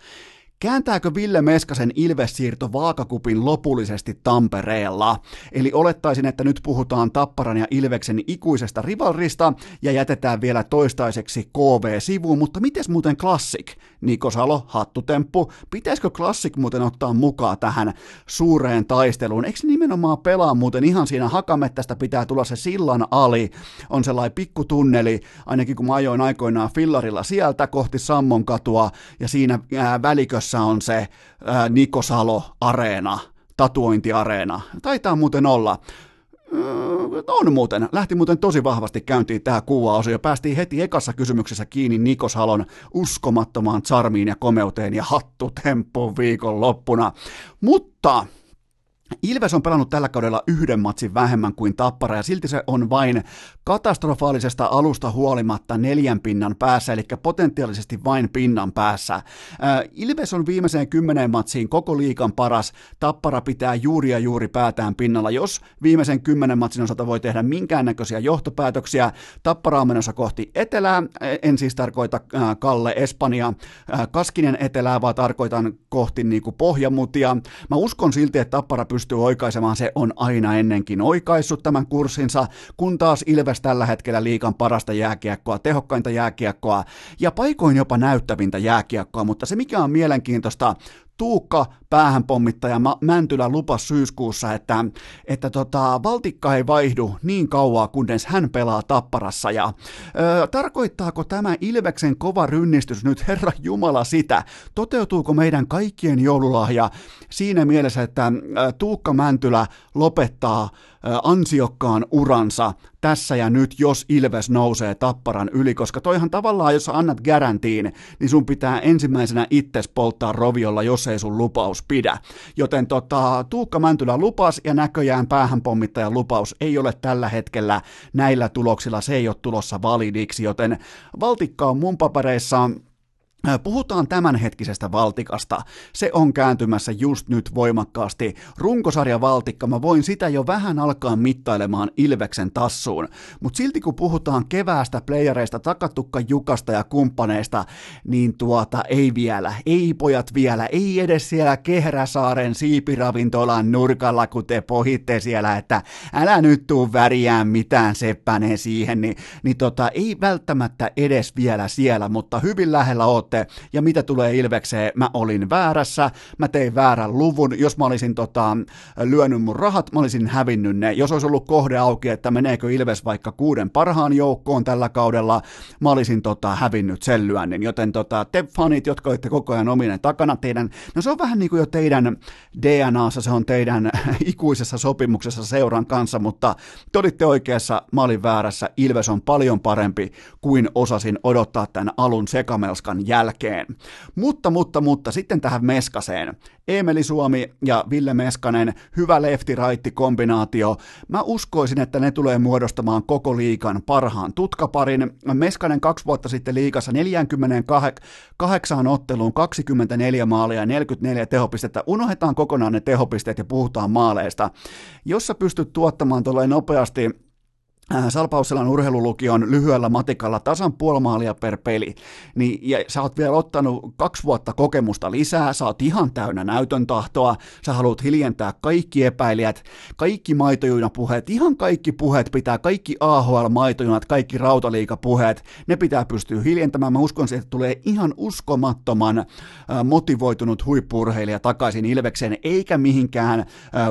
A: Kääntääkö Ville Meskasen Ilves-siirto vaakakupin lopullisesti Tampereella? Eli olettaisin, että nyt puhutaan Tapparan ja Ilveksen ikuisesta rivalrista ja jätetään vielä toistaiseksi KV-sivuun, mutta miten muuten Classic? Niko Salo, hattutemppu. Pitäisikö Classic muuten ottaa mukaan tähän suureen taisteluun? Eikö nimenomaan pelaa muuten ihan siinä hakamettästä pitää tulla se sillan ali? On sellainen pikku tunneli, ainakin kun mä ajoin aikoinaan fillarilla sieltä kohti Sammon katua ja siinä ää, välikössä on se ää, Niko Salo-areena, tatuointiareena. Taitaa muuten olla. On muuten. Lähti muuten tosi vahvasti käyntiin tämä kuva-osio. Päästiin heti ekassa kysymyksessä kiinni Nikos Halon uskomattomaan charmiin ja komeuteen ja hattutemppuun viikon loppuna. Mutta Ilves on pelannut tällä kaudella yhden matsin vähemmän kuin Tappara ja silti se on vain katastrofaalisesta alusta huolimatta neljän pinnan päässä, eli potentiaalisesti vain pinnan päässä. Ilves on viimeiseen kymmeneen matsiin koko liikan paras, Tappara pitää juuri ja juuri päätään pinnalla. Jos viimeisen kymmenen matsin osalta voi tehdä minkäännäköisiä johtopäätöksiä, Tappara on menossa kohti etelää, en siis tarkoita Kalle Espanja, Kaskinen etelää, vaan tarkoitan kohti niin kuin pohjamutia. Mä uskon silti, että Tappara pystyy pystyy oikaisemaan, se on aina ennenkin oikaissut tämän kurssinsa, kun taas Ilves tällä hetkellä liikan parasta jääkiekkoa, tehokkainta jääkiekkoa ja paikoin jopa näyttävintä jääkiekkoa, mutta se mikä on mielenkiintoista, Tuukka päähänpommittaja Mäntylä lupas syyskuussa, että, että tota, Valtikka ei vaihdu niin kauaa, kunnes hän pelaa tapparassa. Ja, ö, tarkoittaako tämä Ilveksen kova rynnistys nyt Herra Jumala sitä? Toteutuuko meidän kaikkien joululahja siinä mielessä, että ö, Tuukka Mäntylä lopettaa ansiokkaan uransa tässä ja nyt, jos Ilves nousee tapparan yli, koska toihan tavallaan, jos annat garantiin, niin sun pitää ensimmäisenä itses polttaa roviolla, jos ei sun lupaus pidä. Joten tota, Tuukka Mäntylä lupas ja näköjään päähänpommittajan lupaus ei ole tällä hetkellä näillä tuloksilla, se ei ole tulossa validiksi, joten Valtikka on mun papereissa Puhutaan tämänhetkisestä Valtikasta. Se on kääntymässä just nyt voimakkaasti. Runkosarja Valtikka, mä voin sitä jo vähän alkaa mittailemaan Ilveksen tassuun. Mutta silti kun puhutaan keväästä playereista, takatukka Jukasta ja kumppaneista, niin tuota ei vielä, ei pojat vielä, ei edes siellä Kehräsaaren siipiravintolan nurkalla, kun te pohitte siellä, että älä nyt tuu väriään mitään seppänen siihen, niin, niin tota, ei välttämättä edes vielä siellä, mutta hyvin lähellä oot olette, ja mitä tulee Ilvekseen, mä olin väärässä, mä tein väärän luvun, jos mä olisin tota, lyönyt mun rahat, mä olisin hävinnyt ne, jos olisi ollut kohde auki, että meneekö Ilves vaikka kuuden parhaan joukkoon tällä kaudella, mä olisin tota, hävinnyt sen lyönnin, joten tota, te fanit, jotka olette koko ajan ominen takana, teidän, no se on vähän niin kuin jo teidän DNAssa, se on teidän ikuisessa sopimuksessa seuran kanssa, mutta te olitte oikeassa, mä olin väärässä, Ilves on paljon parempi kuin osasin odottaa tämän alun sekamelskan jälkeen jälkeen. Mutta, mutta, mutta sitten tähän Meskaseen. Emeli Suomi ja Ville Meskanen, hyvä lefti-raitti kombinaatio. Mä uskoisin, että ne tulee muodostamaan koko liikan parhaan tutkaparin. Meskanen kaksi vuotta sitten liikassa 48 otteluun 24 maalia ja 44 tehopistettä. Unohdetaan kokonaan ne tehopisteet ja puhutaan maaleista. Jos sä pystyt tuottamaan tuolle nopeasti Äh, Salpausselan urheilulukion lyhyellä matikalla tasan puoli per peli, niin ja sä oot vielä ottanut kaksi vuotta kokemusta lisää, sä oot ihan täynnä näytön tahtoa, sä haluat hiljentää kaikki epäilijät, kaikki maitojunapuheet, ihan kaikki puheet pitää, kaikki AHL-maitojunat, kaikki rautaliikapuheet, ne pitää pystyä hiljentämään. Mä uskon, että tulee ihan uskomattoman äh, motivoitunut huippurheilija takaisin Ilvekseen, eikä mihinkään äh,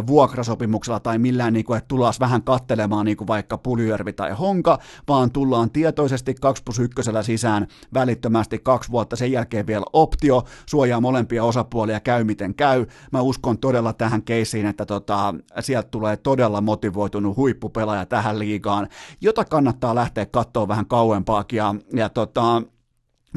A: vuokrasopimuksella tai millään, niin kuin, että tullaan vähän kattelemaan niin kuin vaikka Pulju Puljujärvi tai Honka, vaan tullaan tietoisesti 2 plus 1 sisään välittömästi kaksi vuotta, sen jälkeen vielä optio, suojaa molempia osapuolia, käy miten käy. Mä uskon todella tähän keissiin, että tota, sieltä tulee todella motivoitunut huippupelaaja tähän liigaan, jota kannattaa lähteä katsoa vähän kauempaakin. Ja, ja tota,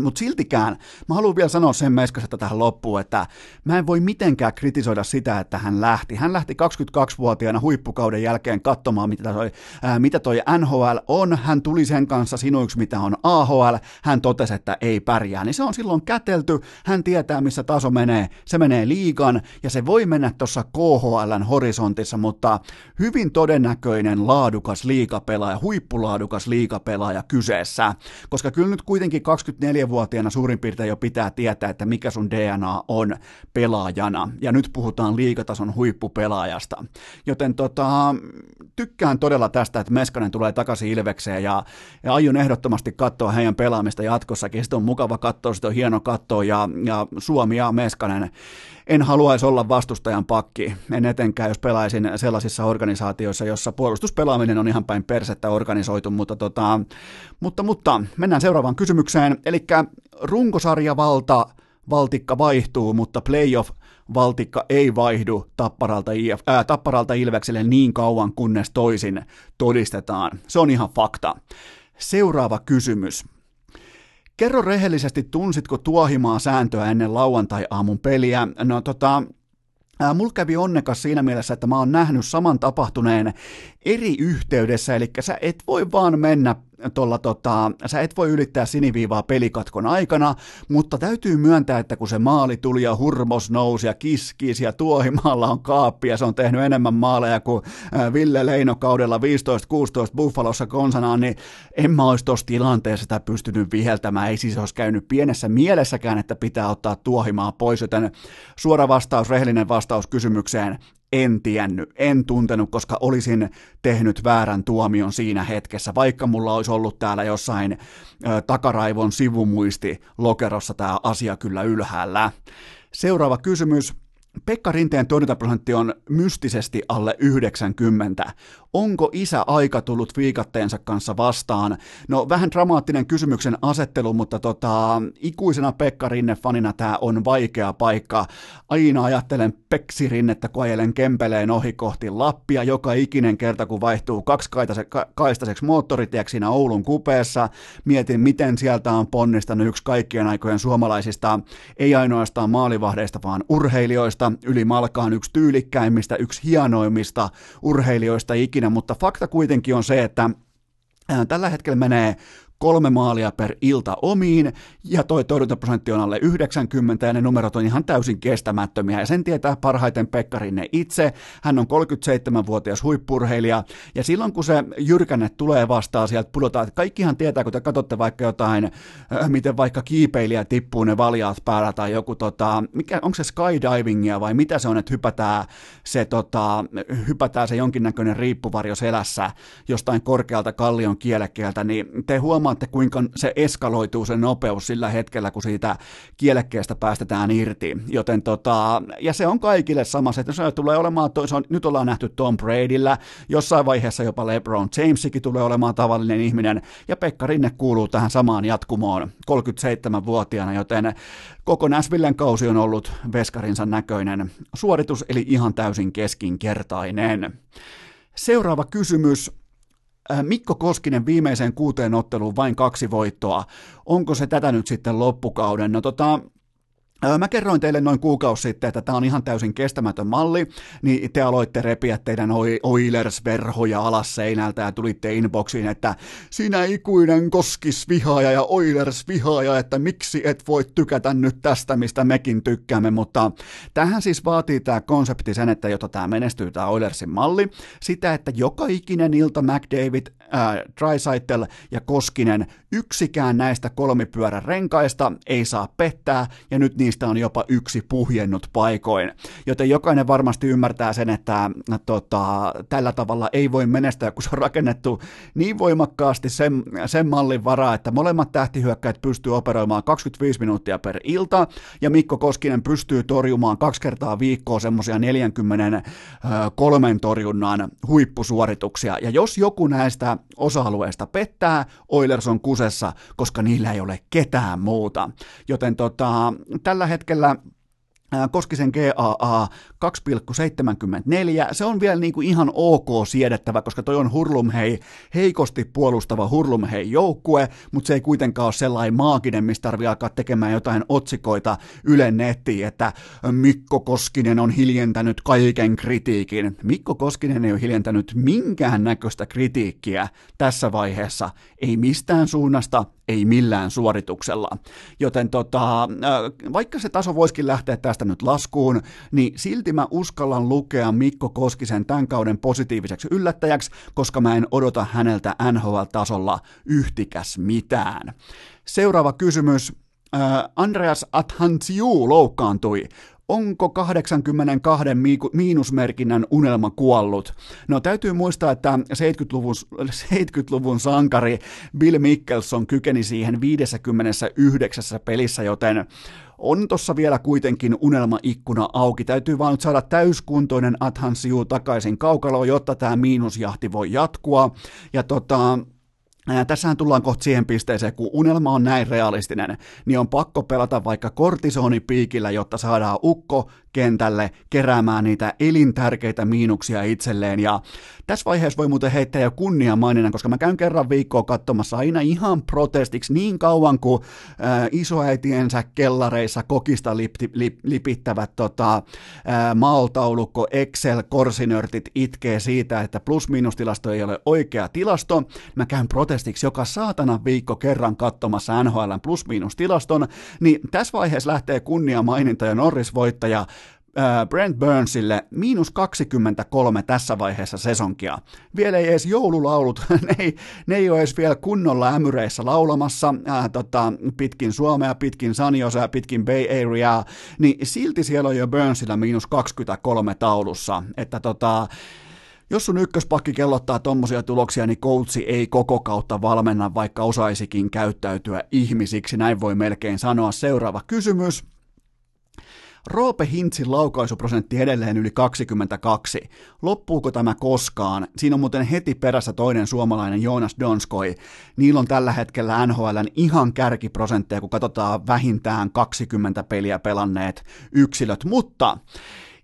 A: mutta siltikään, mä haluan vielä sanoa sen Meskasesta tähän loppuun, että mä en voi mitenkään kritisoida sitä, että hän lähti. Hän lähti 22-vuotiaana huippukauden jälkeen katsomaan, mitä toi, ää, mitä toi NHL on. Hän tuli sen kanssa sinuiksi, mitä on AHL. Hän totesi, että ei pärjää. Niin se on silloin kätelty. Hän tietää, missä taso menee. Se menee liigan ja se voi mennä tuossa KHLn horisontissa, mutta hyvin todennäköinen laadukas liikapelaaja, huippulaadukas liikapelaaja kyseessä. Koska kyllä nyt kuitenkin 24 24-vuotiaana suurin piirtein jo pitää tietää, että mikä sun DNA on pelaajana. Ja nyt puhutaan liikatason huippupelaajasta. Joten tota, tykkään todella tästä, että Meskanen tulee takaisin Ilvekseen ja, ja aion ehdottomasti katsoa heidän pelaamista jatkossakin. Sitten on mukava katsoa, sitten on hieno katsoa ja, ja Suomi ja Meskanen en haluaisi olla vastustajan pakki, en etenkään jos pelaisin sellaisissa organisaatioissa, jossa puolustuspelaaminen on ihan päin persettä organisoitu, mutta, tota, mutta, mutta mennään seuraavaan kysymykseen, eli runkosarjavalta valtikka vaihtuu, mutta playoff valtikka ei vaihdu tapparalta, IF, ää, tapparalta Ilvekselle niin kauan, kunnes toisin todistetaan. Se on ihan fakta. Seuraava kysymys. Kerro rehellisesti, tunsitko tuohimaa sääntöä ennen lauantai-aamun peliä? No tota, Mulla kävi onnekas siinä mielessä, että mä oon nähnyt saman tapahtuneen eri yhteydessä, eli sä et voi vaan mennä tuolla tota, sä et voi ylittää siniviivaa pelikatkon aikana, mutta täytyy myöntää, että kun se maali tuli ja hurmos nousi ja kiskis ja tuohimaalla on kaappi ja se on tehnyt enemmän maaleja kuin Ville Leino kaudella 15-16 Buffalossa konsanaan, niin en mä olisi tuossa tilanteessa sitä pystynyt viheltämään. Ei siis olisi käynyt pienessä mielessäkään, että pitää ottaa tuohimaa pois, joten suora vastaus, rehellinen vastaus kysymykseen, en tiennyt, en tuntenut, koska olisin tehnyt väärän tuomion siinä hetkessä, vaikka mulla olisi ollut täällä jossain ö, takaraivon sivumuisti lokerossa tämä asia kyllä ylhäällä. Seuraava kysymys. Pekka Rinteen torjuntaprosentti on mystisesti alle 90. Onko isä aika tullut viikatteensa kanssa vastaan? No vähän dramaattinen kysymyksen asettelu, mutta tota, ikuisena Pekka Rinne-fanina tämä on vaikea paikka. Aina ajattelen Peksi Rinnettä, kun ajelen Kempeleen ohi kohti Lappia joka ikinen kerta, kun vaihtuu kaksikaistaiseksi moottoritieksi siinä Oulun kupeessa. Mietin, miten sieltä on ponnistanut yksi kaikkien aikojen suomalaisista, ei ainoastaan maalivahdeista, vaan urheilijoista. Yli Malkaan yksi tyylikkäimmistä, yksi hienoimmista urheilijoista ikinä ikinä, mutta fakta kuitenkin on se, että Tällä hetkellä menee kolme maalia per ilta omiin, ja toi torjuntaprosentti on alle 90, ja ne numerot on ihan täysin kestämättömiä, ja sen tietää parhaiten Pekkarinne itse. Hän on 37-vuotias huippurheilija, ja silloin kun se jyrkänne tulee vastaan sieltä pudotaan, että kaikkihan tietää, kun te katsotte vaikka jotain, äh, miten vaikka kiipeilijä tippuu ne valjaat päällä, tai joku, tota, mikä, onko se skydivingia vai mitä se on, että hypätään se, tota, hypätään se jonkinnäköinen riippuvarjo selässä jostain korkealta kallion kielekkeeltä, niin te huomaatte, huomaatte, kuinka se eskaloituu se nopeus sillä hetkellä, kun siitä kielekkeestä päästetään irti. Joten tota, ja se on kaikille sama, että se tulee olemaan, se on, nyt ollaan nähty Tom Bradyllä, jossain vaiheessa jopa LeBron Jamesikin tulee olemaan tavallinen ihminen, ja Pekka Rinne kuuluu tähän samaan jatkumoon 37-vuotiaana, joten koko Näsvillen kausi on ollut veskarinsa näköinen suoritus, eli ihan täysin keskinkertainen. Seuraava kysymys. Äh, Mikko Koskinen viimeiseen kuuteen otteluun vain kaksi voittoa. Onko se tätä nyt sitten loppukauden? No tota, Mä kerroin teille noin kuukausi sitten, että tämä on ihan täysin kestämätön malli, niin te aloitte repiä teidän Oilers-verhoja alas seinältä ja tulitte inboxiin, että sinä ikuinen koskisvihaaja ja Oilers-vihaaja, että miksi et voi tykätä nyt tästä, mistä mekin tykkäämme, mutta tähän siis vaatii tämä konsepti sen, että jotta tämä menestyy tämä Oilersin malli, sitä, että joka ikinen ilta McDavid, äh, Drysaitel ja Koskinen, yksikään näistä kolmipyörän renkaista ei saa pettää, ja nyt niin niistä on jopa yksi puhjennut paikoin. Joten jokainen varmasti ymmärtää sen, että tota, tällä tavalla ei voi menestyä, kun se on rakennettu niin voimakkaasti sen, sen mallin varaa, että molemmat tähtihyökkäät pystyy operoimaan 25 minuuttia per ilta, ja Mikko Koskinen pystyy torjumaan kaksi kertaa viikkoa semmoisia 43 torjunnan huippusuorituksia. Ja jos joku näistä osa-alueista pettää, Oilers on kusessa, koska niillä ei ole ketään muuta. Joten tota, tällä tällä hetkellä Koskisen GAA 2,74. Se on vielä niin kuin ihan ok siedettävä, koska toi on hurlumhei, heikosti puolustava hurlumhei joukkue, mutta se ei kuitenkaan ole sellainen maaginen, mistä tarvii alkaa tekemään jotain otsikoita Yle nettiin, että Mikko Koskinen on hiljentänyt kaiken kritiikin. Mikko Koskinen ei ole hiljentänyt minkään näköistä kritiikkiä tässä vaiheessa, ei mistään suunnasta, ei millään suorituksella. Joten tota, vaikka se taso voisikin lähteä tästä nyt laskuun, niin silti mä uskallan lukea Mikko Koskisen tämän kauden positiiviseksi yllättäjäksi, koska mä en odota häneltä NHL-tasolla yhtikäs mitään. Seuraava kysymys. Andreas Athansiu loukkaantui. Onko 82 miinusmerkinnän unelma kuollut? No täytyy muistaa, että 70-luvun, 70-luvun sankari Bill Mickelson kykeni siihen 59 pelissä, joten on tossa vielä kuitenkin unelmaikkuna auki. Täytyy vaan nyt saada täyskuntoinen Athansiu takaisin kaukaloon, jotta tämä miinusjahti voi jatkua. Ja tota, Tässähän tullaan kohta siihen pisteeseen, kun unelma on näin realistinen, niin on pakko pelata vaikka kortisonipiikillä, jotta saadaan ukko kentälle keräämään niitä elintärkeitä miinuksia itselleen. Ja tässä vaiheessa voi muuten heittää jo kunnia mainina, koska mä käyn kerran viikkoa katsomassa aina ihan protestiksi niin kauan kuin äh, isoäitiensä kellareissa kokista lip, lip, lipittävät tota, äh, maaltaulukko Excel korsinörtit itkee siitä, että plus-miinustilasto ei ole oikea tilasto. Mä käyn protestiksi joka saatana viikko kerran katsomassa NHLn plus-miinustilaston, niin tässä vaiheessa lähtee kunnia maininta ja Norris-voittaja Brent Burnsille miinus 23 tässä vaiheessa sesonkia. Vielä ei edes joululaulut, ne ei, ne ei ole edes vielä kunnolla ämyreissä laulamassa ää, tota, pitkin Suomea, pitkin Saniosa pitkin Bay Area, niin silti siellä on jo Burnsilla miinus 23 taulussa. Että tota, jos sun ykköspakki kellottaa tommosia tuloksia, niin koutsi ei koko kautta valmenna, vaikka osaisikin käyttäytyä ihmisiksi, näin voi melkein sanoa. Seuraava kysymys. Roope Hintsin laukaisuprosentti edelleen yli 22. Loppuuko tämä koskaan? Siinä on muuten heti perässä toinen suomalainen Joonas Donskoi. Niillä on tällä hetkellä NHLn ihan kärkiprosentteja, kun katsotaan vähintään 20 peliä pelanneet yksilöt, mutta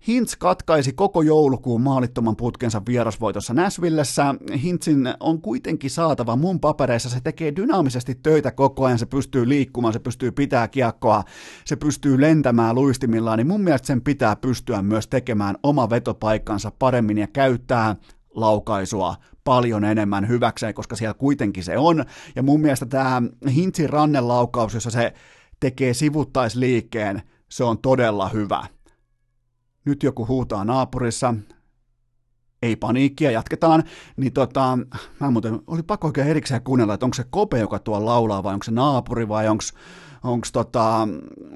A: Hintz katkaisi koko joulukuun maalittoman putkensa vierasvoitossa Näsvillessä. Hintzin on kuitenkin saatava mun papereissa, se tekee dynaamisesti töitä koko ajan, se pystyy liikkumaan, se pystyy pitää kiekkoa, se pystyy lentämään luistimillaan, niin mun mielestä sen pitää pystyä myös tekemään oma vetopaikkansa paremmin ja käyttää laukaisua paljon enemmän hyväkseen, koska siellä kuitenkin se on. Ja mun mielestä tämä Hintzin rannelaukaus, jossa se tekee sivuttaisliikkeen, se on todella hyvä nyt joku huutaa naapurissa, ei paniikkia, jatketaan, niin tota, mä muuten, oli pakko oikein erikseen kuunnella, että onko se Kope, joka tuo laulaa, vai onko se naapuri, vai onko onko tota,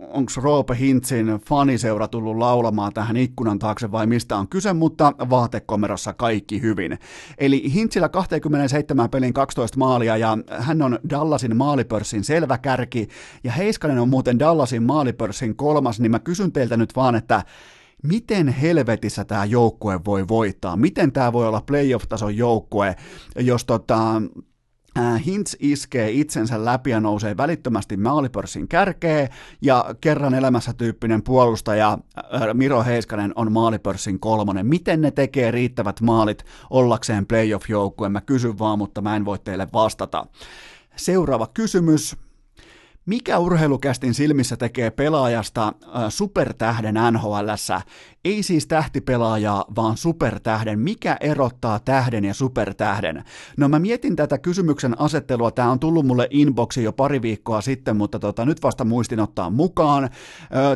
A: onks Roope Hintzin faniseura tullut laulamaan tähän ikkunan taakse vai mistä on kyse, mutta vaatekomerossa kaikki hyvin. Eli Hintzillä 27 pelin 12 maalia ja hän on Dallasin maalipörssin selvä kärki. Ja Heiskanen on muuten Dallasin maalipörssin kolmas, niin mä kysyn teiltä nyt vaan, että miten helvetissä tämä joukkue voi voittaa, miten tämä voi olla playoff-tason joukkue, jos tota, Hintz iskee itsensä läpi ja nousee välittömästi maalipörssin kärkeen ja kerran elämässä tyyppinen puolustaja Miro Heiskanen on maalipörssin kolmonen. Miten ne tekee riittävät maalit ollakseen playoff-joukkue? Mä kysyn vaan, mutta mä en voi teille vastata. Seuraava kysymys. Mikä urheilukästin silmissä tekee pelaajasta äh, supertähden NHLssä? Ei siis tähtipelaajaa, vaan supertähden. Mikä erottaa tähden ja supertähden? No mä mietin tätä kysymyksen asettelua. Tämä on tullut mulle inboxiin jo pari viikkoa sitten, mutta tota, nyt vasta muistin ottaa mukaan.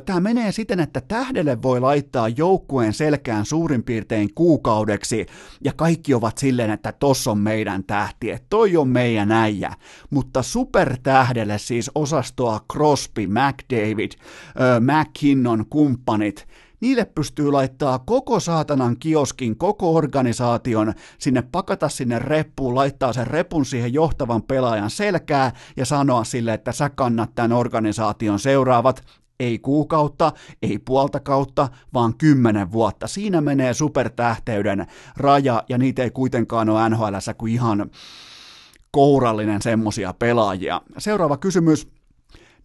A: Tämä menee siten, että tähdelle voi laittaa joukkueen selkään suurin piirtein kuukaudeksi, ja kaikki ovat silleen, että tossa on meidän tähti, että toi on meidän äijä. Mutta supertähdelle siis osastoa Crosby, McDavid, McKinnon, kumppanit, niille pystyy laittaa koko saatanan kioskin, koko organisaation, sinne pakata sinne reppuun, laittaa sen repun siihen johtavan pelaajan selkää ja sanoa sille, että sä kannat tämän organisaation seuraavat ei kuukautta, ei puolta kautta, vaan kymmenen vuotta. Siinä menee supertähteyden raja, ja niitä ei kuitenkaan ole NHL kuin ihan kourallinen semmosia pelaajia. Seuraava kysymys.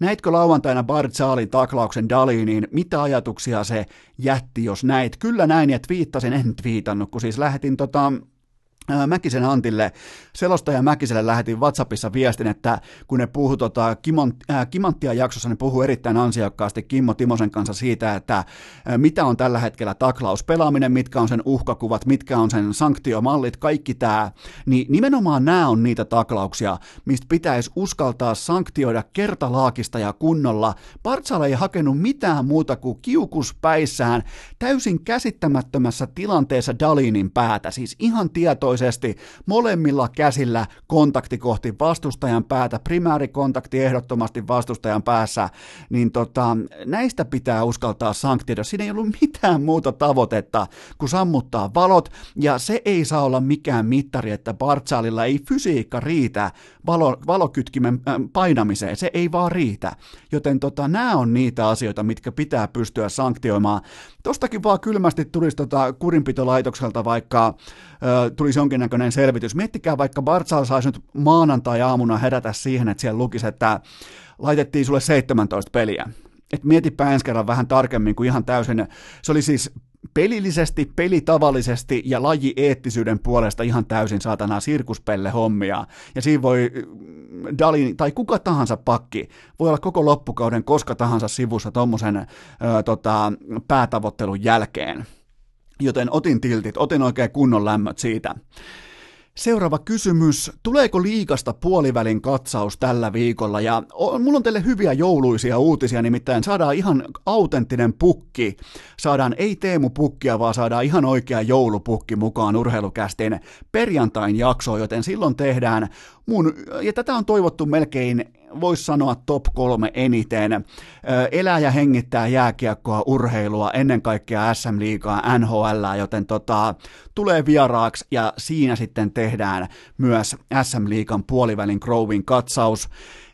A: Näitkö lauantaina Bart Saalin taklauksen Daliniin? Mitä ajatuksia se jätti, jos näit? Kyllä näin ja twiittasin, en twiitannut, kun siis lähetin tota, Mäkisen Antille, selostaja Mäkiselle lähetin WhatsAppissa viestin, että kun ne puhuu tota, Kimon, äh, Kimanttia jaksossa, ne puhuu erittäin ansiokkaasti Kimmo Timosen kanssa siitä, että äh, mitä on tällä hetkellä taklauspelaaminen, mitkä on sen uhkakuvat, mitkä on sen sanktiomallit, kaikki tämä, niin nimenomaan nämä on niitä taklauksia, mistä pitäisi uskaltaa sanktioida kertalaakista ja kunnolla. Partsala ei hakenut mitään muuta kuin kiukus päissään, täysin käsittämättömässä tilanteessa Dalinin päätä, siis ihan tietoisesti tietoisesti molemmilla käsillä kontakti kohti vastustajan päätä, primäärikontakti ehdottomasti vastustajan päässä, niin tota, näistä pitää uskaltaa sanktioida. Siinä ei ollut mitään muuta tavoitetta kuin sammuttaa valot, ja se ei saa olla mikään mittari, että Bartsalilla ei fysiikka riitä valo, valokytkimen äh, painamiseen, se ei vaan riitä. Joten tota, nämä on niitä asioita, mitkä pitää pystyä sanktioimaan. Tostakin vaan kylmästi tulisi tota kurinpitolaitokselta vaikka tulisi jonkinnäköinen selvitys. Miettikää vaikka Bartsal saisi nyt maanantai-aamuna herätä siihen, että siellä lukisi, että laitettiin sulle 17 peliä. Et mietipä ensi kerran vähän tarkemmin kuin ihan täysin. Se oli siis pelillisesti, pelitavallisesti ja lajieettisyyden puolesta ihan täysin saatana sirkuspelle hommia. Ja siinä voi mm, Dalin tai kuka tahansa pakki voi olla koko loppukauden koska tahansa sivussa tuommoisen tota, päätavoittelun jälkeen. Joten otin tiltit, otin oikein kunnon lämmöt siitä. Seuraava kysymys. Tuleeko liikasta puolivälin katsaus tällä viikolla? Ja mulla on teille hyviä jouluisia uutisia, nimittäin saadaan ihan autenttinen pukki. Saadaan ei Teemu pukkia, vaan saadaan ihan oikea joulupukki mukaan urheilukästin perjantain jaksoon, joten silloin tehdään mun, ja tätä on toivottu melkein voisi sanoa top kolme eniten. Elää ja hengittää jääkiekkoa, urheilua, ennen kaikkea SM-liigaa, NHL, joten tota, tulee vieraaksi ja siinä sitten tehdään myös SM-liigan puolivälin Growin katsaus.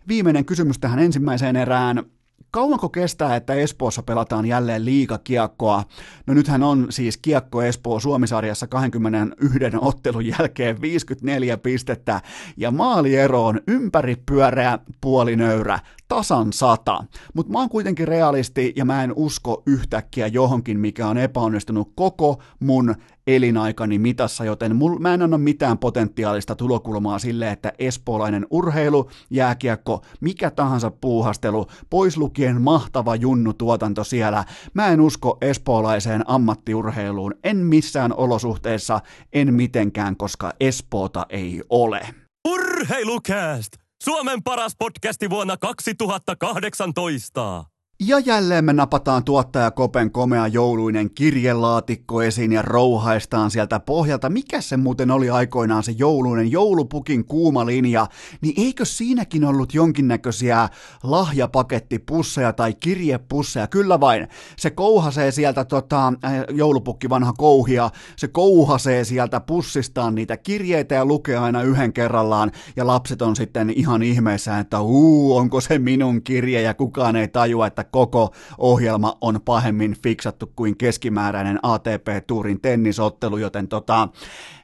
A: Viimeinen kysymys tähän ensimmäiseen erään kauanko kestää, että Espoossa pelataan jälleen liikakiekkoa? No nythän on siis Kiekko Espoo Suomisarjassa 21 ottelun jälkeen 54 pistettä ja maaliero on ympäri pyöreä puolinöyrä tasan sata. Mutta mä oon kuitenkin realisti ja mä en usko yhtäkkiä johonkin, mikä on epäonnistunut koko mun elinaikani mitassa, joten mul, mä en anna mitään potentiaalista tulokulmaa sille, että espoolainen urheilu, jääkiekko, mikä tahansa puuhastelu, pois lukien mahtava junnu tuotanto siellä, mä en usko espoolaiseen ammattiurheiluun, en missään olosuhteessa, en mitenkään, koska Espoota ei ole.
B: Urheilukääst! Suomen paras podcasti vuonna 2018.
A: Ja jälleen me napataan tuottaja Kopen komea jouluinen kirjelaatikko esiin ja rouhaistaan sieltä pohjalta. Mikä se muuten oli aikoinaan se jouluinen joulupukin kuuma linja, niin eikö siinäkin ollut jonkinnäköisiä lahjapakettipusseja tai kirjepusseja? Kyllä vain. Se kouhasee sieltä tota, äh, joulupukki vanha kouhia, se kouhasee sieltä pussistaan niitä kirjeitä ja lukee aina yhden kerrallaan ja lapset on sitten ihan ihmeessä, että uu, onko se minun kirje ja kukaan ei tajua, että koko ohjelma on pahemmin fiksattu kuin keskimääräinen ATP-tuurin tennisottelu, joten tota,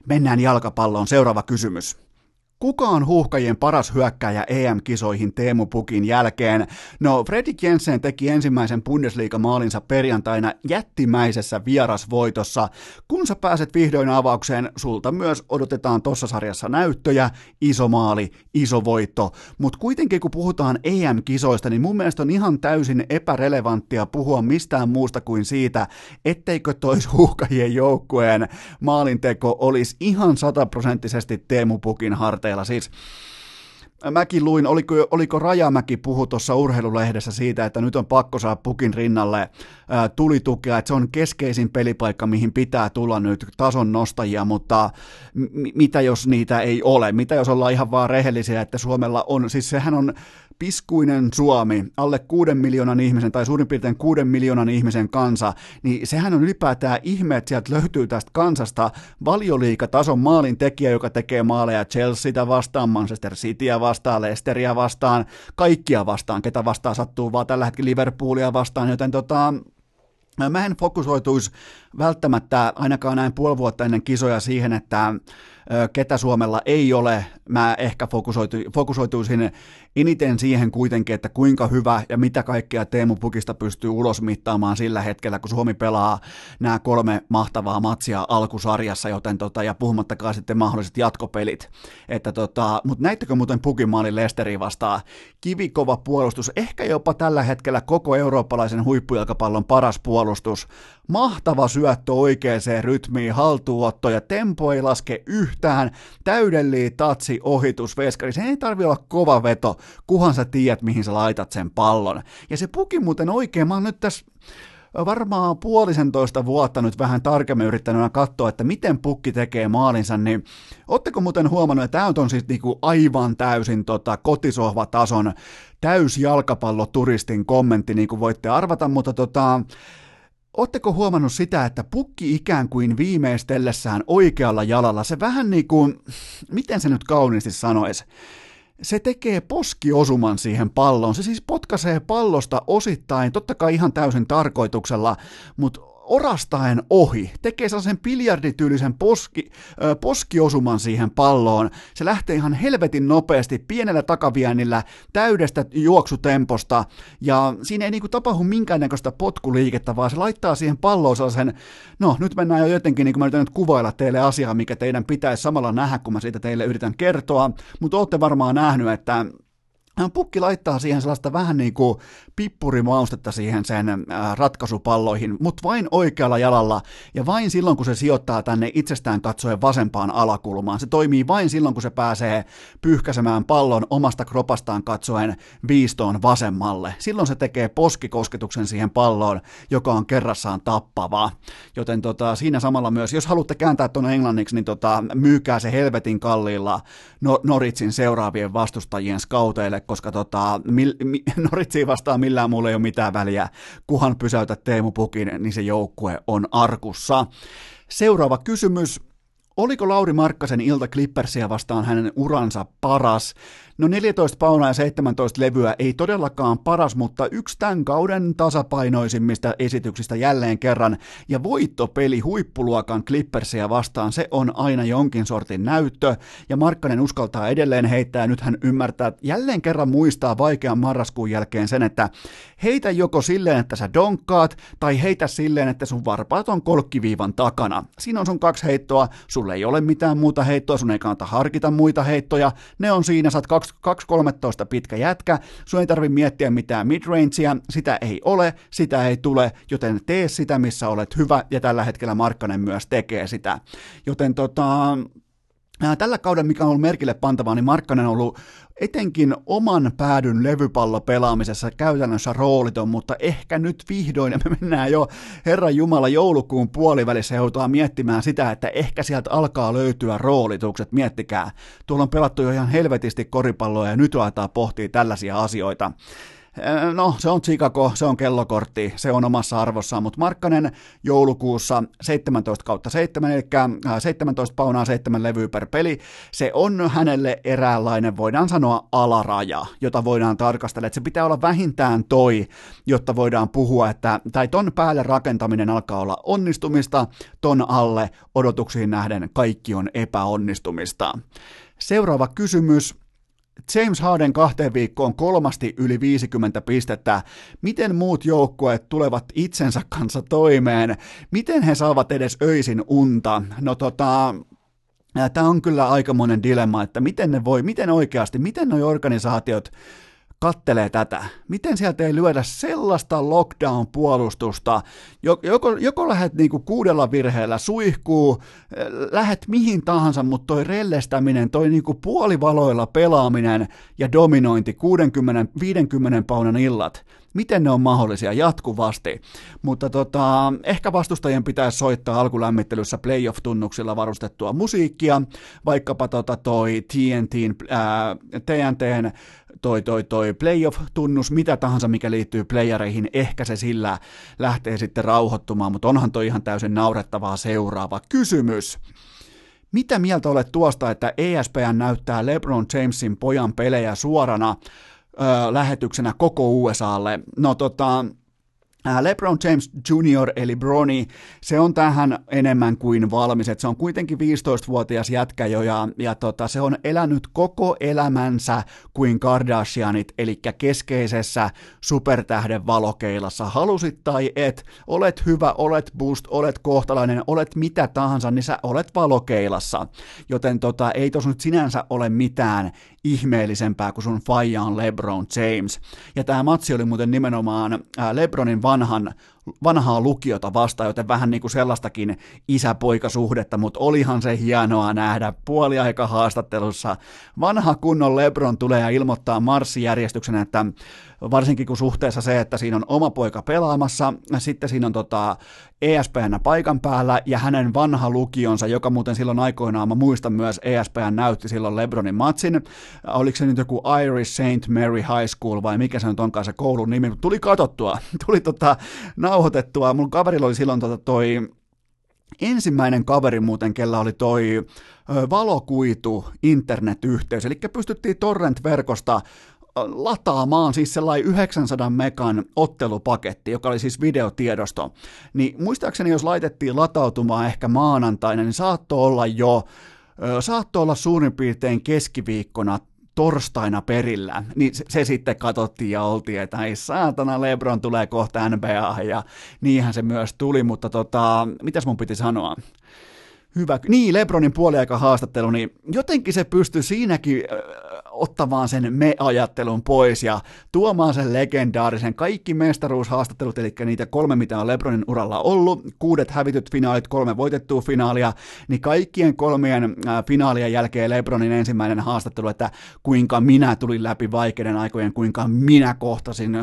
A: mennään jalkapalloon. Seuraava kysymys. Kuka on huuhkajien paras hyökkääjä EM-kisoihin Teemu Pukin jälkeen? No, Fredrik Jensen teki ensimmäisen Bundesliga-maalinsa perjantaina jättimäisessä vierasvoitossa. Kun sä pääset vihdoin avaukseen, sulta myös odotetaan tuossa sarjassa näyttöjä, iso maali, iso voitto. Mutta kuitenkin kun puhutaan EM-kisoista, niin mun mielestä on ihan täysin epärelevanttia puhua mistään muusta kuin siitä, etteikö tois huuhkajien joukkueen maalinteko olisi ihan sataprosenttisesti Teemu Pukin harteilla asteella. Siis mäkin luin, oliko, oliko Rajamäki puhu tuossa urheilulehdessä siitä, että nyt on pakko saada pukin rinnalle ää, tulitukea, että se on keskeisin pelipaikka, mihin pitää tulla nyt tason nostajia, mutta m- mitä jos niitä ei ole? Mitä jos ollaan ihan vaan rehellisiä, että Suomella on, siis sehän on piskuinen Suomi, alle kuuden miljoonan ihmisen tai suurin piirtein kuuden miljoonan ihmisen kansa, niin sehän on ylipäätään ihme, että sieltä löytyy tästä kansasta valioliikatason maalin tekijä, joka tekee maaleja Chelseatä vastaan, Manchester Cityä vastaan, Leicesteria vastaan, kaikkia vastaan, ketä vastaan sattuu, vaan tällä hetkellä Liverpoolia vastaan, joten tota, Mä en fokusoituisi välttämättä ainakaan näin puoli vuotta ennen kisoja siihen, että ketä Suomella ei ole. Mä ehkä fokusoitu, fokusoituisin eniten siihen kuitenkin, että kuinka hyvä ja mitä kaikkea Teemu Pukista pystyy ulos mittaamaan sillä hetkellä, kun Suomi pelaa nämä kolme mahtavaa matsia alkusarjassa, joten tota, ja puhumattakaan sitten mahdolliset jatkopelit. Että tota, mutta näittekö muuten Pukin maali Lesteri vastaan? Kivikova puolustus, ehkä jopa tällä hetkellä koko eurooppalaisen huippujalkapallon paras puolustus. Mahtava syöttö oikeaan rytmiin, haltuotto ja tempo ei laske yhtään. Täydellinen tatsi ohitus veskari. Se ei tarvi olla kova veto, kuhan sä tiedät, mihin sä laitat sen pallon. Ja se puki muuten oikein, mä oon nyt tässä varmaan puolisentoista vuotta nyt vähän tarkemmin yrittänyt katsoa, että miten pukki tekee maalinsa, niin ootteko muuten huomannut, että tämä on siis niinku aivan täysin tota kotisohvatason täysjalkapalloturistin kommentti, niin kuin voitte arvata, mutta tota, Oletteko huomannut sitä, että pukki ikään kuin viimeistellessään oikealla jalalla, se vähän niin kuin, miten se nyt kauniisti sanoisi, se tekee poskiosuman siihen palloon. Se siis potkaisee pallosta osittain, totta kai ihan täysin tarkoituksella, mutta orastaen ohi, tekee sellaisen biljardityylisen poski, ö, poskiosuman siihen palloon. Se lähtee ihan helvetin nopeasti, pienellä takaviennillä, täydestä juoksutemposta, ja siinä ei niinku tapahdu minkäännäköistä potkuliikettä, vaan se laittaa siihen palloon sellaisen, no nyt mennään jo jotenkin, niin kuin mä yritän nyt kuvailla teille asiaa, mikä teidän pitäisi samalla nähdä, kun mä siitä teille yritän kertoa, mutta olette varmaan nähnyt, että Pukki laittaa siihen sellaista vähän niin kuin pippurimaustetta siihen sen ratkaisupalloihin, mutta vain oikealla jalalla ja vain silloin, kun se sijoittaa tänne itsestään katsoen vasempaan alakulmaan. Se toimii vain silloin, kun se pääsee pyyhkäsemään pallon omasta kropastaan katsoen viistoon vasemmalle. Silloin se tekee poskikosketuksen siihen palloon, joka on kerrassaan tappava. Joten tota, siinä samalla myös, jos haluatte kääntää tuon englanniksi, niin tota, myykää se helvetin kalliilla no- Noritsin seuraavien vastustajien skauteille, koska tota, mil, mi, Noritsiin vastaan millään muulla ei ole mitään väliä, kuhan pysäytä Teemu Pukin, niin se joukkue on arkussa. Seuraava kysymys. Oliko Lauri Markkasen ilta Clippersia vastaan hänen uransa paras? No 14 paunaa ja 17 levyä ei todellakaan paras, mutta yksi tämän kauden tasapainoisimmista esityksistä jälleen kerran. Ja voittopeli huippuluokan Clippersia vastaan, se on aina jonkin sortin näyttö. Ja Markkanen uskaltaa edelleen heittää, nyt hän ymmärtää, jälleen kerran muistaa vaikean marraskuun jälkeen sen, että heitä joko silleen, että sä donkkaat, tai heitä silleen, että sun varpaat on kolkkiviivan takana. Siinä on sun kaksi heittoa, sulle ei ole mitään muuta heittoa, sun ei kannata harkita muita heittoja, ne on siinä, oot 2.13 pitkä jätkä, sun ei tarvi miettiä mitään midrangea, sitä ei ole, sitä ei tule, joten tee sitä, missä olet hyvä, ja tällä hetkellä Markkanen myös tekee sitä. Joten tota, Tällä kaudella, mikä on ollut merkille pantavaa, niin Markkanen on ollut etenkin oman päädyn levypallopelaamisessa käytännössä rooliton, mutta ehkä nyt vihdoin, ja me mennään jo Herran Jumala joulukuun puolivälissä joutua miettimään sitä, että ehkä sieltä alkaa löytyä roolitukset, miettikää. Tuolla on pelattu jo ihan helvetisti koripalloa ja nyt aletaan pohtia tällaisia asioita. No, se on Chicago, se on kellokortti, se on omassa arvossaan, mutta Markkanen joulukuussa 17 kautta 7, eli 17 paunaa 7 levyä per peli, se on hänelle eräänlainen, voidaan sanoa, alaraja, jota voidaan tarkastella, että se pitää olla vähintään toi, jotta voidaan puhua, että tai ton päälle rakentaminen alkaa olla onnistumista, ton alle odotuksiin nähden kaikki on epäonnistumista. Seuraava kysymys. James Harden kahteen viikkoon kolmasti yli 50 pistettä. Miten muut joukkueet tulevat itsensä kanssa toimeen? Miten he saavat edes öisin unta? No tota, Tämä on kyllä aikamoinen dilemma, että miten ne voi, miten oikeasti, miten nuo organisaatiot kattelee tätä. Miten sieltä ei lyödä sellaista lockdown-puolustusta, joko, joko lähdet niinku kuudella virheellä suihkuu, lähet mihin tahansa, mutta toi rellestäminen, toi niinku puolivaloilla pelaaminen ja dominointi 60-50 paunan illat, miten ne on mahdollisia jatkuvasti. Mutta tota, ehkä vastustajien pitäisi soittaa alkulämmittelyssä playoff-tunnuksilla varustettua musiikkia, vaikkapa tota toi TNTn, ää, TNTn toi, toi, toi playoff-tunnus, mitä tahansa, mikä liittyy playereihin, ehkä se sillä lähtee sitten rauhoittumaan, mutta onhan toi ihan täysin naurettavaa seuraava kysymys. Mitä mieltä olet tuosta, että ESPN näyttää LeBron Jamesin pojan pelejä suorana ö, lähetyksenä koko USAlle? No tota, LeBron James Jr. eli Brony, se on tähän enemmän kuin valmis, että se on kuitenkin 15-vuotias jätkä jo ja, ja tota, se on elänyt koko elämänsä kuin Kardashianit, eli keskeisessä supertähden valokeilassa. Halusit tai et, olet hyvä, olet boost, olet kohtalainen, olet mitä tahansa, niin sä olet valokeilassa. Joten tota, ei tos nyt sinänsä ole mitään ihmeellisempää kuin sun faija on LeBron James. Ja tämä matsi oli muuten nimenomaan LeBronin vanhan vanhaa lukiota vastaan, joten vähän niin kuin sellaistakin isä-poikasuhdetta, mutta olihan se hienoa nähdä puoliaika haastattelussa. Vanha kunnon Lebron tulee ja ilmoittaa marssijärjestyksen, että varsinkin kun suhteessa se, että siinä on oma poika pelaamassa, sitten siinä on tota ESPN paikan päällä ja hänen vanha lukionsa, joka muuten silloin aikoinaan, mä muistan myös ESPN näytti silloin Lebronin matsin, oliko se nyt joku Irish St. Mary High School vai mikä se nyt onkaan se koulun nimi, tuli katottua, tuli tota, nauhoitettua, mun kaverilla oli silloin tota toi ensimmäinen kaveri muuten, kella oli toi valokuitu internetyhteys, eli pystyttiin torrent-verkosta lataamaan siis sellainen 900 megan ottelupaketti, joka oli siis videotiedosto, niin muistaakseni jos laitettiin latautumaan ehkä maanantaina, niin saattoi olla jo, saattoi olla suurin piirtein keskiviikkona torstaina perillä, niin se, se sitten katsottiin ja oltiin, että ei saatana, Lebron tulee kohta NBA, ja niinhän se myös tuli, mutta tota, mitäs mun piti sanoa? Hyvä. Niin, Lebronin puoliaika haastattelu, niin jotenkin se pystyi siinäkin ottamaan sen me-ajattelun pois ja tuomaan sen legendaarisen kaikki mestaruushaastattelut, eli niitä kolme, mitä on Lebronin uralla ollut, kuudet hävityt finaalit, kolme voitettua finaalia, niin kaikkien kolmien finaalien jälkeen Lebronin ensimmäinen haastattelu, että kuinka minä tulin läpi vaikeiden aikojen, kuinka minä kohtasin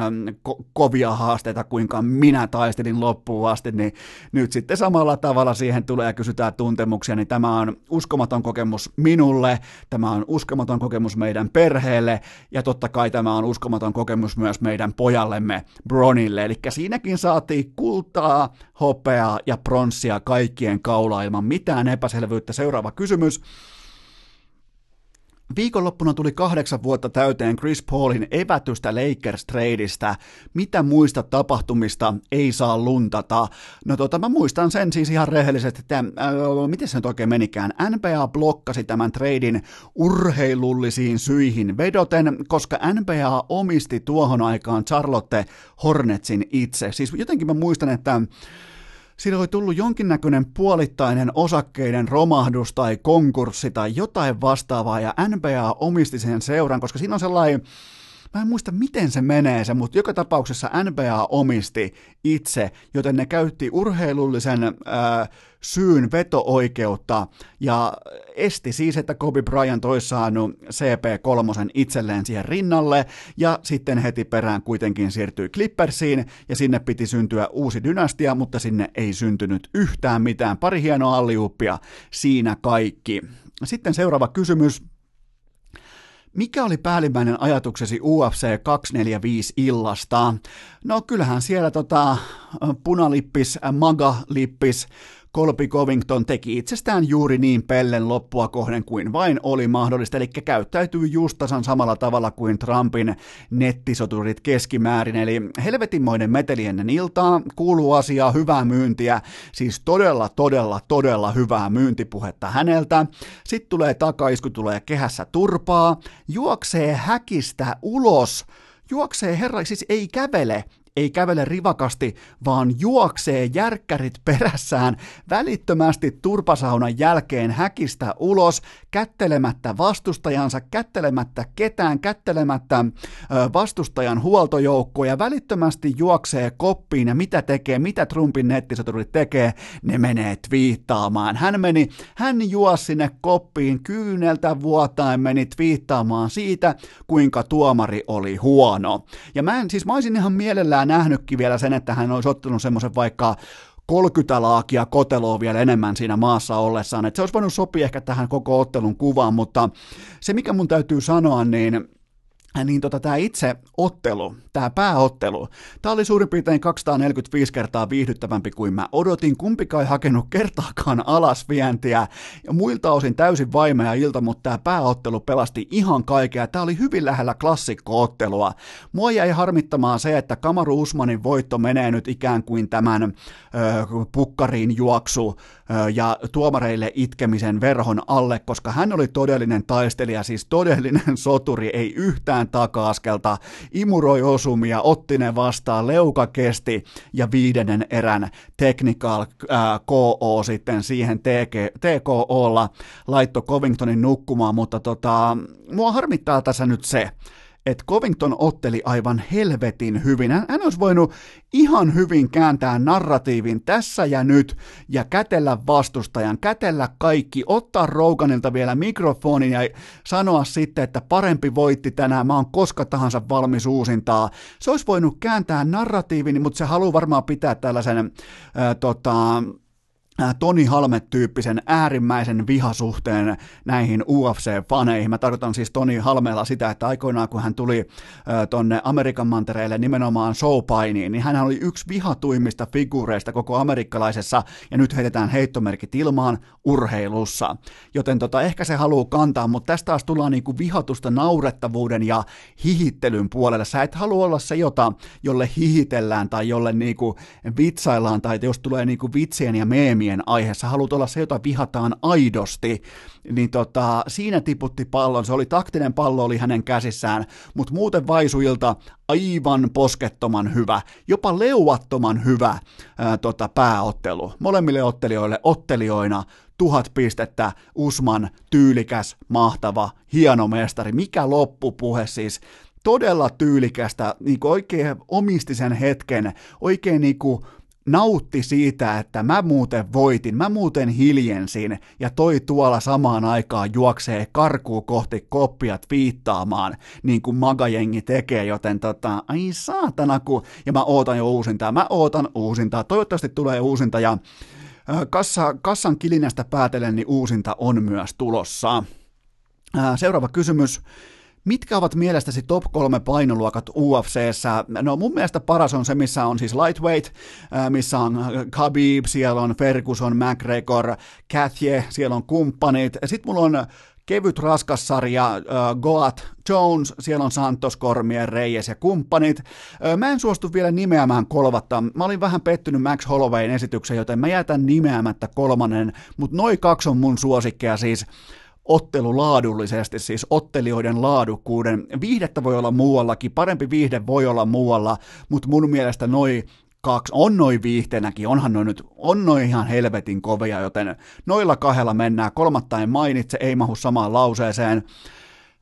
A: ko- kovia haasteita, kuinka minä taistelin loppuun asti, niin nyt sitten samalla tavalla siihen tulee ja kysytään tuntemuksia, niin tämä on uskomaton kokemus minulle, tämä on uskomaton kokemus meidän meidän perheelle, ja totta kai tämä on uskomaton kokemus myös meidän pojallemme Bronille, eli siinäkin saatiin kultaa, hopeaa ja pronssia kaikkien kaula ilman mitään epäselvyyttä. Seuraava kysymys. Viikonloppuna tuli kahdeksan vuotta täyteen Chris Paulin evätystä Lakers-treidistä. Mitä muista tapahtumista ei saa luntata? No tota, mä muistan sen siis ihan rehellisesti, että äh, miten se nyt oikein menikään. NBA blokkasi tämän treidin urheilullisiin syihin vedoten, koska NBA omisti tuohon aikaan Charlotte Hornetsin itse. Siis jotenkin mä muistan, että Siinä oli tullut jonkinnäköinen puolittainen osakkeiden romahdus tai konkurssi tai jotain vastaavaa ja NBA omisti sen seuran, koska siinä on sellainen Mä en muista, miten se menee se, mutta joka tapauksessa NBA omisti itse, joten ne käytti urheilullisen ää, syyn veto-oikeutta ja esti siis, että Kobe Bryant olisi saanut CP3 itselleen siihen rinnalle ja sitten heti perään kuitenkin siirtyi Clippersiin ja sinne piti syntyä uusi dynastia, mutta sinne ei syntynyt yhtään mitään. Pari hienoa alliuppia, siinä kaikki. Sitten seuraava kysymys. Mikä oli päällimmäinen ajatuksesi UFC 245 illasta? No kyllähän siellä tota, punalippis, maga-lippis, Colby Covington teki itsestään juuri niin pellen loppua kohden kuin vain oli mahdollista, eli käyttäytyy just tasan samalla tavalla kuin Trumpin nettisoturit keskimäärin, eli helvetinmoinen meteli ennen iltaa, kuuluu asiaa, hyvää myyntiä, siis todella, todella, todella hyvää myyntipuhetta häneltä. Sitten tulee takaisku, tulee kehässä turpaa, juoksee häkistä ulos, juoksee herra, siis ei kävele, ei kävele rivakasti, vaan juoksee järkkärit perässään välittömästi turpasaunan jälkeen häkistä ulos, kättelemättä vastustajansa, kättelemättä ketään, kättelemättä vastustajan huoltojoukkoja, välittömästi juoksee koppiin ja mitä tekee, mitä Trumpin nettisoturit tekee, ne menee twiittaamaan. Hän meni, hän juosi sinne koppiin kyyneltä vuotain, meni twiittaamaan siitä, kuinka tuomari oli huono. Ja mä en, siis mä olisin ihan mielellään sentään nähnytkin vielä sen, että hän olisi ottanut semmoisen vaikka 30 laakia koteloa vielä enemmän siinä maassa ollessaan. Että se olisi voinut sopia ehkä tähän koko ottelun kuvaan, mutta se mikä mun täytyy sanoa, niin niin tota, tämä itse ottelu, tämä pääottelu, tämä oli suurin piirtein 245 kertaa viihdyttävämpi kuin mä odotin. Kumpikaan ei hakenut kertaakaan alasvientiä ja muilta osin täysin vaimea ilta, mutta tämä pääottelu pelasti ihan kaikkea. Tämä oli hyvin lähellä klassikkoottelua. Mua jäi harmittamaan se, että Kamaru Usmanin voitto menee nyt ikään kuin tämän ö, pukkariin juoksu ö, ja tuomareille itkemisen verhon alle, koska hän oli todellinen taistelija, siis todellinen soturi, ei yhtään mitään taka-askelta, imuroi osumia, otti ne vastaan, leuka kesti ja viidennen erän technical äh, KO sitten siihen TK, TKOlla laitto Covingtonin nukkumaan, mutta tota, mua harmittaa tässä nyt se, että Covington otteli aivan helvetin hyvin. Hän, hän olisi voinut ihan hyvin kääntää narratiivin tässä ja nyt ja kätellä vastustajan, kätellä kaikki, ottaa Roganilta vielä mikrofonin ja sanoa sitten, että parempi voitti tänään, mä oon koska tahansa valmis uusintaa. Se olisi voinut kääntää narratiivin, mutta se haluaa varmaan pitää tällaisen ää, tota, Toni Halme-tyyppisen äärimmäisen vihasuhteen näihin UFC-faneihin. Mä tarkoitan siis Toni Halmella sitä, että aikoinaan kun hän tuli tonne Amerikan mantereelle nimenomaan showpainiin, niin hän oli yksi vihatuimmista figuureista koko amerikkalaisessa, ja nyt heitetään heittomerkit ilmaan urheilussa. Joten tota, ehkä se haluaa kantaa, mutta tästä taas tullaan niinku vihatusta naurettavuuden ja hihittelyn puolelle. Sä et halua olla se, jota, jolle hihitellään tai jolle niinku vitsaillaan, tai jos tulee niinku vitsien ja meemien meemien aiheessa, haluat olla se, jota vihataan aidosti, niin tota, siinä tiputti pallon, se oli taktinen pallo oli hänen käsissään, mutta muuten Vaisuilta aivan poskettoman hyvä, jopa leuattoman hyvä ää, tota, pääottelu. Molemmille ottelijoille ottelijoina tuhat pistettä, Usman, tyylikäs, mahtava, hieno mestari. Mikä loppupuhe siis? Todella tyylikästä, niin oikein omisti sen hetken, oikein niin kuin nautti siitä, että mä muuten voitin, mä muuten hiljensin ja toi tuolla samaan aikaan juoksee karkuu kohti koppiat viittaamaan, niin kuin magajengi tekee, joten tota, ai saatana, kun, ja mä ootan jo uusintaa, mä ootan uusintaa, toivottavasti tulee uusinta ja kassa, kassan kilinästä päätellen, niin uusinta on myös tulossa. Seuraava kysymys. Mitkä ovat mielestäsi top kolme painoluokat UFCssä? No mun mielestä paras on se, missä on siis lightweight, missä on Khabib, siellä on Ferguson, McGregor, Kathje, siellä on kumppanit. Sitten mulla on kevyt raskassarja, uh, Goat Jones, siellä on Santos, Kormien, Reyes ja kumppanit. Uh, mä en suostu vielä nimeämään kolvatta. Mä olin vähän pettynyt Max Hollowayn esityksen, joten mä jätän nimeämättä kolmannen, mutta noin kaksi on mun suosikkeja siis ottelu laadullisesti, siis ottelijoiden laadukkuuden. Viihdettä voi olla muuallakin, parempi viihde voi olla muualla, mutta mun mielestä noi kaksi, on noin viihteenäkin, onhan noin nyt, on noin ihan helvetin kovia, joten noilla kahdella mennään, kolmatta en mainitse, ei mahu samaan lauseeseen.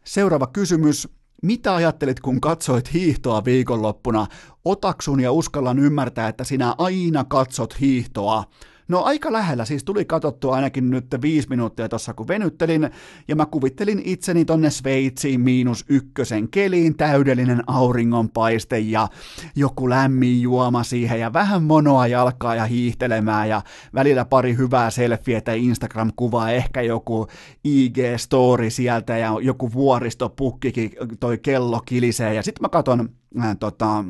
A: Seuraava kysymys, mitä ajattelit, kun katsoit hiihtoa viikonloppuna? Otaksun ja uskallan ymmärtää, että sinä aina katsot hiihtoa. No aika lähellä, siis tuli katsottua ainakin nyt viisi minuuttia tuossa kun venyttelin, ja mä kuvittelin itseni tonne Sveitsiin miinus ykkösen keliin, täydellinen auringonpaiste ja joku lämmin juoma siihen, ja vähän monoa jalkaa ja hiihtelemään, ja välillä pari hyvää selfietä Instagram-kuvaa, ehkä joku IG-story sieltä, ja joku vuoristopukkikin toi kello kilisee, ja sitten mä katon äh, tota,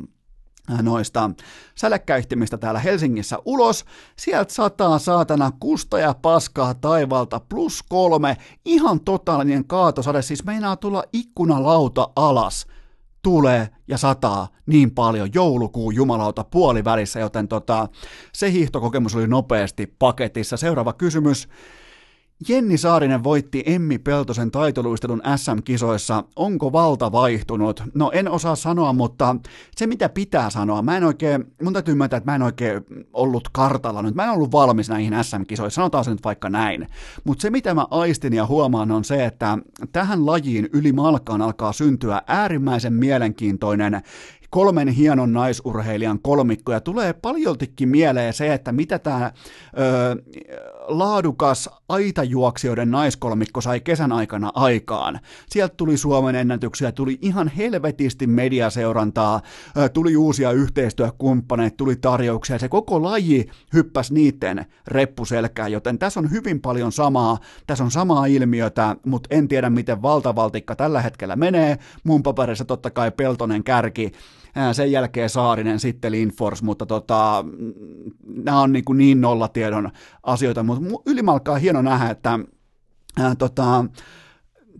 A: noista säläkkäyhtimistä täällä Helsingissä ulos. Sieltä sataa saatana kusta ja paskaa taivalta plus kolme. Ihan totaalinen kaatosade, siis meinaa tulla ikkunalauta alas. Tulee ja sataa niin paljon joulukuun jumalauta puolivälissä, joten tota, se hiihtokokemus oli nopeasti paketissa. Seuraava kysymys. Jenni Saarinen voitti Emmi Peltosen taitoluistelun SM-kisoissa. Onko valta vaihtunut? No en osaa sanoa, mutta se mitä pitää sanoa, mä en oikein, mun täytyy myöntää, että mä en oikein ollut kartalla nyt. Mä en ollut valmis näihin SM-kisoihin, sanotaan se nyt vaikka näin. Mutta se mitä mä aistin ja huomaan on se, että tähän lajiin yli malkaan alkaa syntyä äärimmäisen mielenkiintoinen kolmen hienon naisurheilijan kolmikko, ja tulee paljoltikin mieleen se, että mitä tämä laadukas aitajuoksijoiden naiskolmikko sai kesän aikana aikaan. Sieltä tuli Suomen ennätyksiä, tuli ihan helvetisti mediaseurantaa, tuli uusia yhteistyökumppaneita, tuli tarjouksia, se koko laji hyppäsi niiden reppuselkään, joten tässä on hyvin paljon samaa, tässä on samaa ilmiötä, mutta en tiedä miten valtavaltikka tällä hetkellä menee, mun paperissa totta kai Peltonen kärki, sen jälkeen Saarinen, sitten Linfors, mutta tota, nämä on niin, kuin niin nollatiedon asioita, mutta ylimalkaa hieno nähdä, että ää, tota,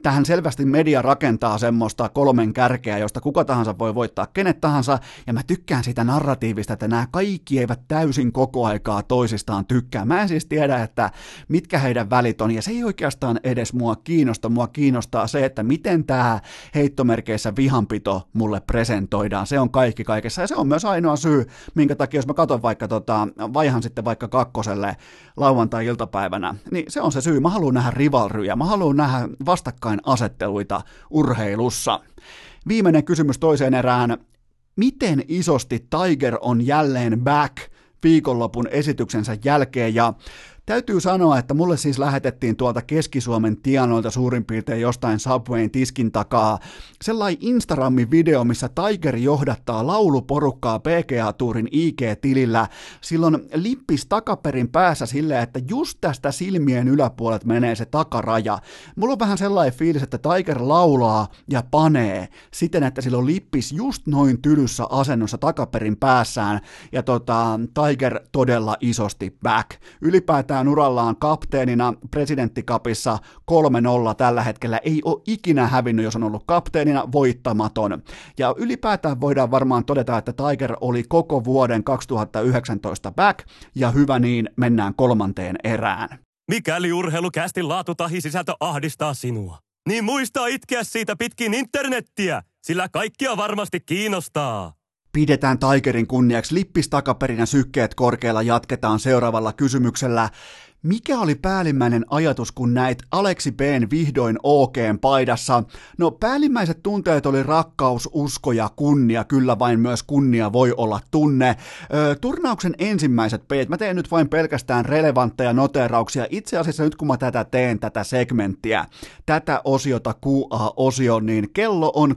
A: tähän selvästi media rakentaa semmoista kolmen kärkeä, josta kuka tahansa voi voittaa kenet tahansa, ja mä tykkään sitä narratiivista, että nämä kaikki eivät täysin koko aikaa toisistaan tykkää. Mä en siis tiedä, että mitkä heidän välit on, ja se ei oikeastaan edes mua kiinnosta. Mua kiinnostaa se, että miten tämä heittomerkeissä vihanpito mulle presentoidaan. Se on kaikki kaikessa, ja se on myös ainoa syy, minkä takia jos mä katson vaikka tota, vaihan sitten vaikka kakkoselle lauantai-iltapäivänä, niin se on se syy. Mä haluan nähdä rivalryjä, mä haluan nähdä vastakkain asetteluita urheilussa. Viimeinen kysymys toiseen erään. Miten isosti Tiger on jälleen back viikonlopun esityksensä jälkeen ja Täytyy sanoa, että mulle siis lähetettiin tuolta Keski-Suomen tienoilta suurin piirtein jostain Subwayn tiskin takaa sellainen Instagramin video, missä Tiger johdattaa lauluporukkaa PGA-tuurin IG-tilillä. Silloin lippis takaperin päässä silleen, että just tästä silmien yläpuolet menee se takaraja. Mulla on vähän sellainen fiilis, että Tiger laulaa ja panee siten, että sillä on lippis just noin tylyssä asennossa takaperin päässään ja tota, Tiger todella isosti back. Ylipäätään pitkään urallaan kapteenina presidenttikapissa 3-0 tällä hetkellä. Ei ole ikinä hävinnyt, jos on ollut kapteenina voittamaton. Ja ylipäätään voidaan varmaan todeta, että Tiger oli koko vuoden 2019 back, ja hyvä niin, mennään kolmanteen erään.
B: Mikäli urheilukästin laatu tahi sisältö ahdistaa sinua, niin muista itkeä siitä pitkin internettiä, sillä kaikkia varmasti kiinnostaa.
A: Pidetään Tigerin kunniaksi lippis takaperin ja sykkeet korkealla jatketaan seuraavalla kysymyksellä. Mikä oli päällimmäinen ajatus, kun näit Aleksi B. vihdoin OGn paidassa? No päällimmäiset tunteet oli rakkaus, usko ja kunnia, kyllä vain myös kunnia voi olla tunne. Ö, turnauksen ensimmäiset peet, mä teen nyt vain pelkästään relevantteja noterauksia. Itse asiassa nyt kun mä tätä teen, tätä segmenttiä, tätä osiota QA-osio, niin kello on 18.26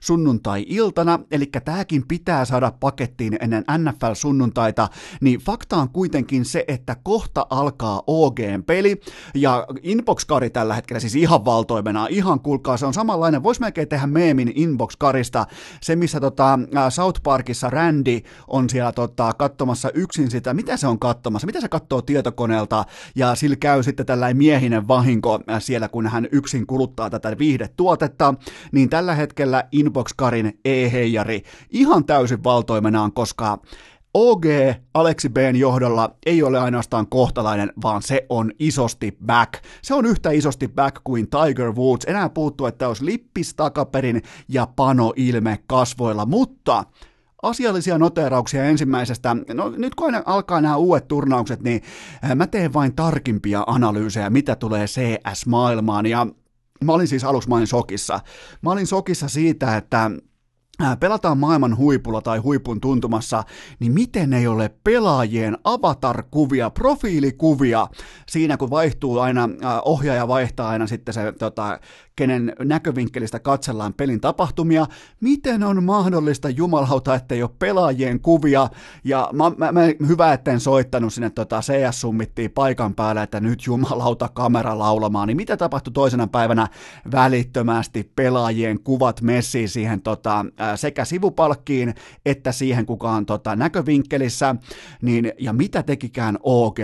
A: sunnuntai-iltana, eli tääkin pitää saada pakettiin ennen NFL-sunnuntaita, niin fakta on kuitenkin kuitenkin se, että kohta alkaa OGn peli, ja Inbox-kari tällä hetkellä siis ihan valtoimena, ihan kuulkaa, se on samanlainen, voisi melkein tehdä meemin Inbox-karista, se missä tota, South Parkissa Randy on siellä tota, katsomassa yksin sitä, mitä se on katsomassa, mitä se katsoo tietokoneelta, ja sillä käy sitten tällainen miehinen vahinko siellä, kun hän yksin kuluttaa tätä viihdetuotetta, niin tällä hetkellä Inbox-karin e-heijari ihan täysin valtoimenaan, koska OG Aleksi B:n johdolla ei ole ainoastaan kohtalainen, vaan se on isosti back. Se on yhtä isosti back kuin Tiger Woods. Enää puuttuu, että olisi lippis takaperin ja pano ilme kasvoilla, mutta asiallisia noterauksia ensimmäisestä. No nyt kun alkaa nämä uudet turnaukset, niin mä teen vain tarkimpia analyysejä, mitä tulee CS-maailmaan. Ja mä olin siis aluksi mä olin sokissa. Mä olin sokissa siitä, että pelataan maailman huipulla tai huipun tuntumassa, niin miten ei ole pelaajien avatar-kuvia, profiilikuvia siinä, kun vaihtuu aina, äh, ohjaaja vaihtaa aina sitten se tota, kenen näkövinkkelistä katsellaan pelin tapahtumia. Miten on mahdollista jumalauta, ettei ole pelaajien kuvia? Ja mä, mä, mä hyvä, etten soittanut sinne tota CS-summittiin paikan päälle, että nyt jumalauta kamera laulamaan. Niin mitä tapahtui toisena päivänä välittömästi pelaajien kuvat messiin siihen tota, sekä sivupalkkiin että siihen kukaan tota, näkövinkkelissä. Niin, ja mitä tekikään OG,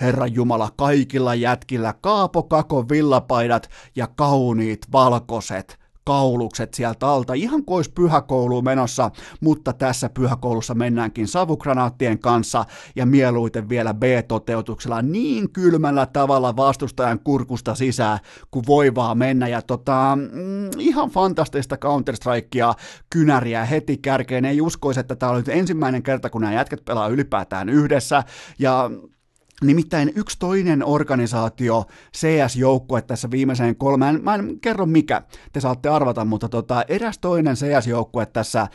A: Herra Jumala, kaikilla jätkillä, Kaapo Kako villapaidat ja kauniit valkoiset kaulukset sieltä alta, ihan kuin olisi pyhäkouluun menossa, mutta tässä pyhäkoulussa mennäänkin savukranaattien kanssa ja mieluiten vielä B-toteutuksella niin kylmällä tavalla vastustajan kurkusta sisään, kuin voi vaan mennä. Ja tota, mm, ihan fantastista Counter-Strikea, kynäriä heti kärkeen. Ei uskoisi, että tämä oli ensimmäinen kerta, kun nämä jätket pelaa ylipäätään yhdessä. Ja Nimittäin yksi toinen organisaatio, CS-joukkue tässä viimeiseen kolmeen, mä en kerro mikä, te saatte arvata, mutta tota, eräs toinen CS-joukkue tässä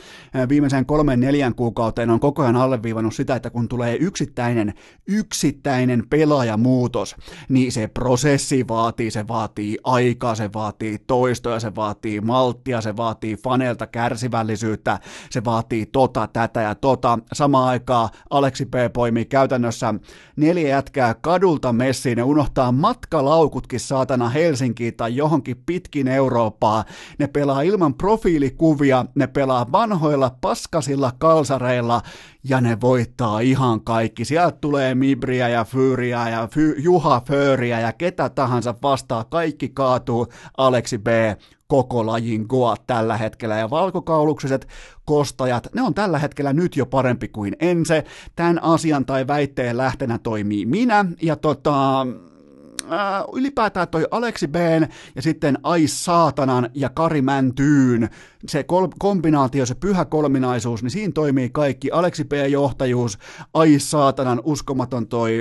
A: viimeiseen kolmeen neljän kuukauteen on koko ajan alleviivannut sitä, että kun tulee yksittäinen, yksittäinen pelaajamuutos, niin se prosessi vaatii, se vaatii aikaa, se vaatii toistoja, se vaatii malttia, se vaatii faneilta kärsivällisyyttä, se vaatii tota, tätä ja tota. Samaan aikaan Aleksi P. poimii käytännössä neljä jätkää kadulta messiin ja unohtaa matkalaukutkin saatana Helsinkiin tai johonkin pitkin Eurooppaa. Ne pelaa ilman profiilikuvia, ne pelaa vanhoilla paskasilla kalsareilla ja ne voittaa ihan kaikki. Sieltä tulee Mibriä ja Fyriä ja Fy- Juha Fööriä ja ketä tahansa vastaa. Kaikki kaatuu Aleksi B koko lajin goat tällä hetkellä. Ja valkokaulukset kostajat, ne on tällä hetkellä nyt jo parempi kuin ense. Tämän asian tai väitteen lähtenä toimii minä. Ja tota, äh, ylipäätään toi Aleksi B ja sitten Ai Saatanan ja Kari Mäntyyn, se kol- kombinaatio, se pyhä kolminaisuus, niin siinä toimii kaikki. Aleksi B johtajuus, Ai Saatanan uskomaton toi,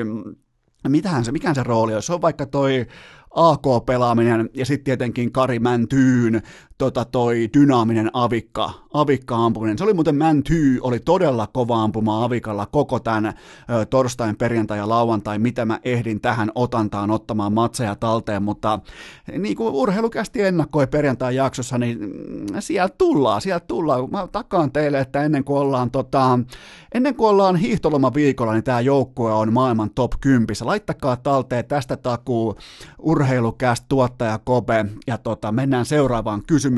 A: mitähän se, mikään se rooli on, se on vaikka toi AK-pelaaminen ja sitten tietenkin Kari Mäntyyn tota, toi dynaaminen avikka, avikka-ampuminen. Se oli muuten Mäntyy, oli todella kova ampuma avikalla koko tämän ö, torstain, perjantai ja lauantai, mitä mä ehdin tähän otantaan ottamaan matseja talteen, mutta niin kuin urheilukästi ennakoi perjantai jaksossa, niin mm, sieltä tullaan, sieltä tullaan. Mä takaan teille, että ennen kuin ollaan, tota, ennen kuin ollaan hiihtolomaviikolla, niin tämä joukkue on maailman top 10. Laittakaa talteen tästä takuu urheilukäst tuottaja Kobe ja tota, mennään seuraavaan kysymykseen.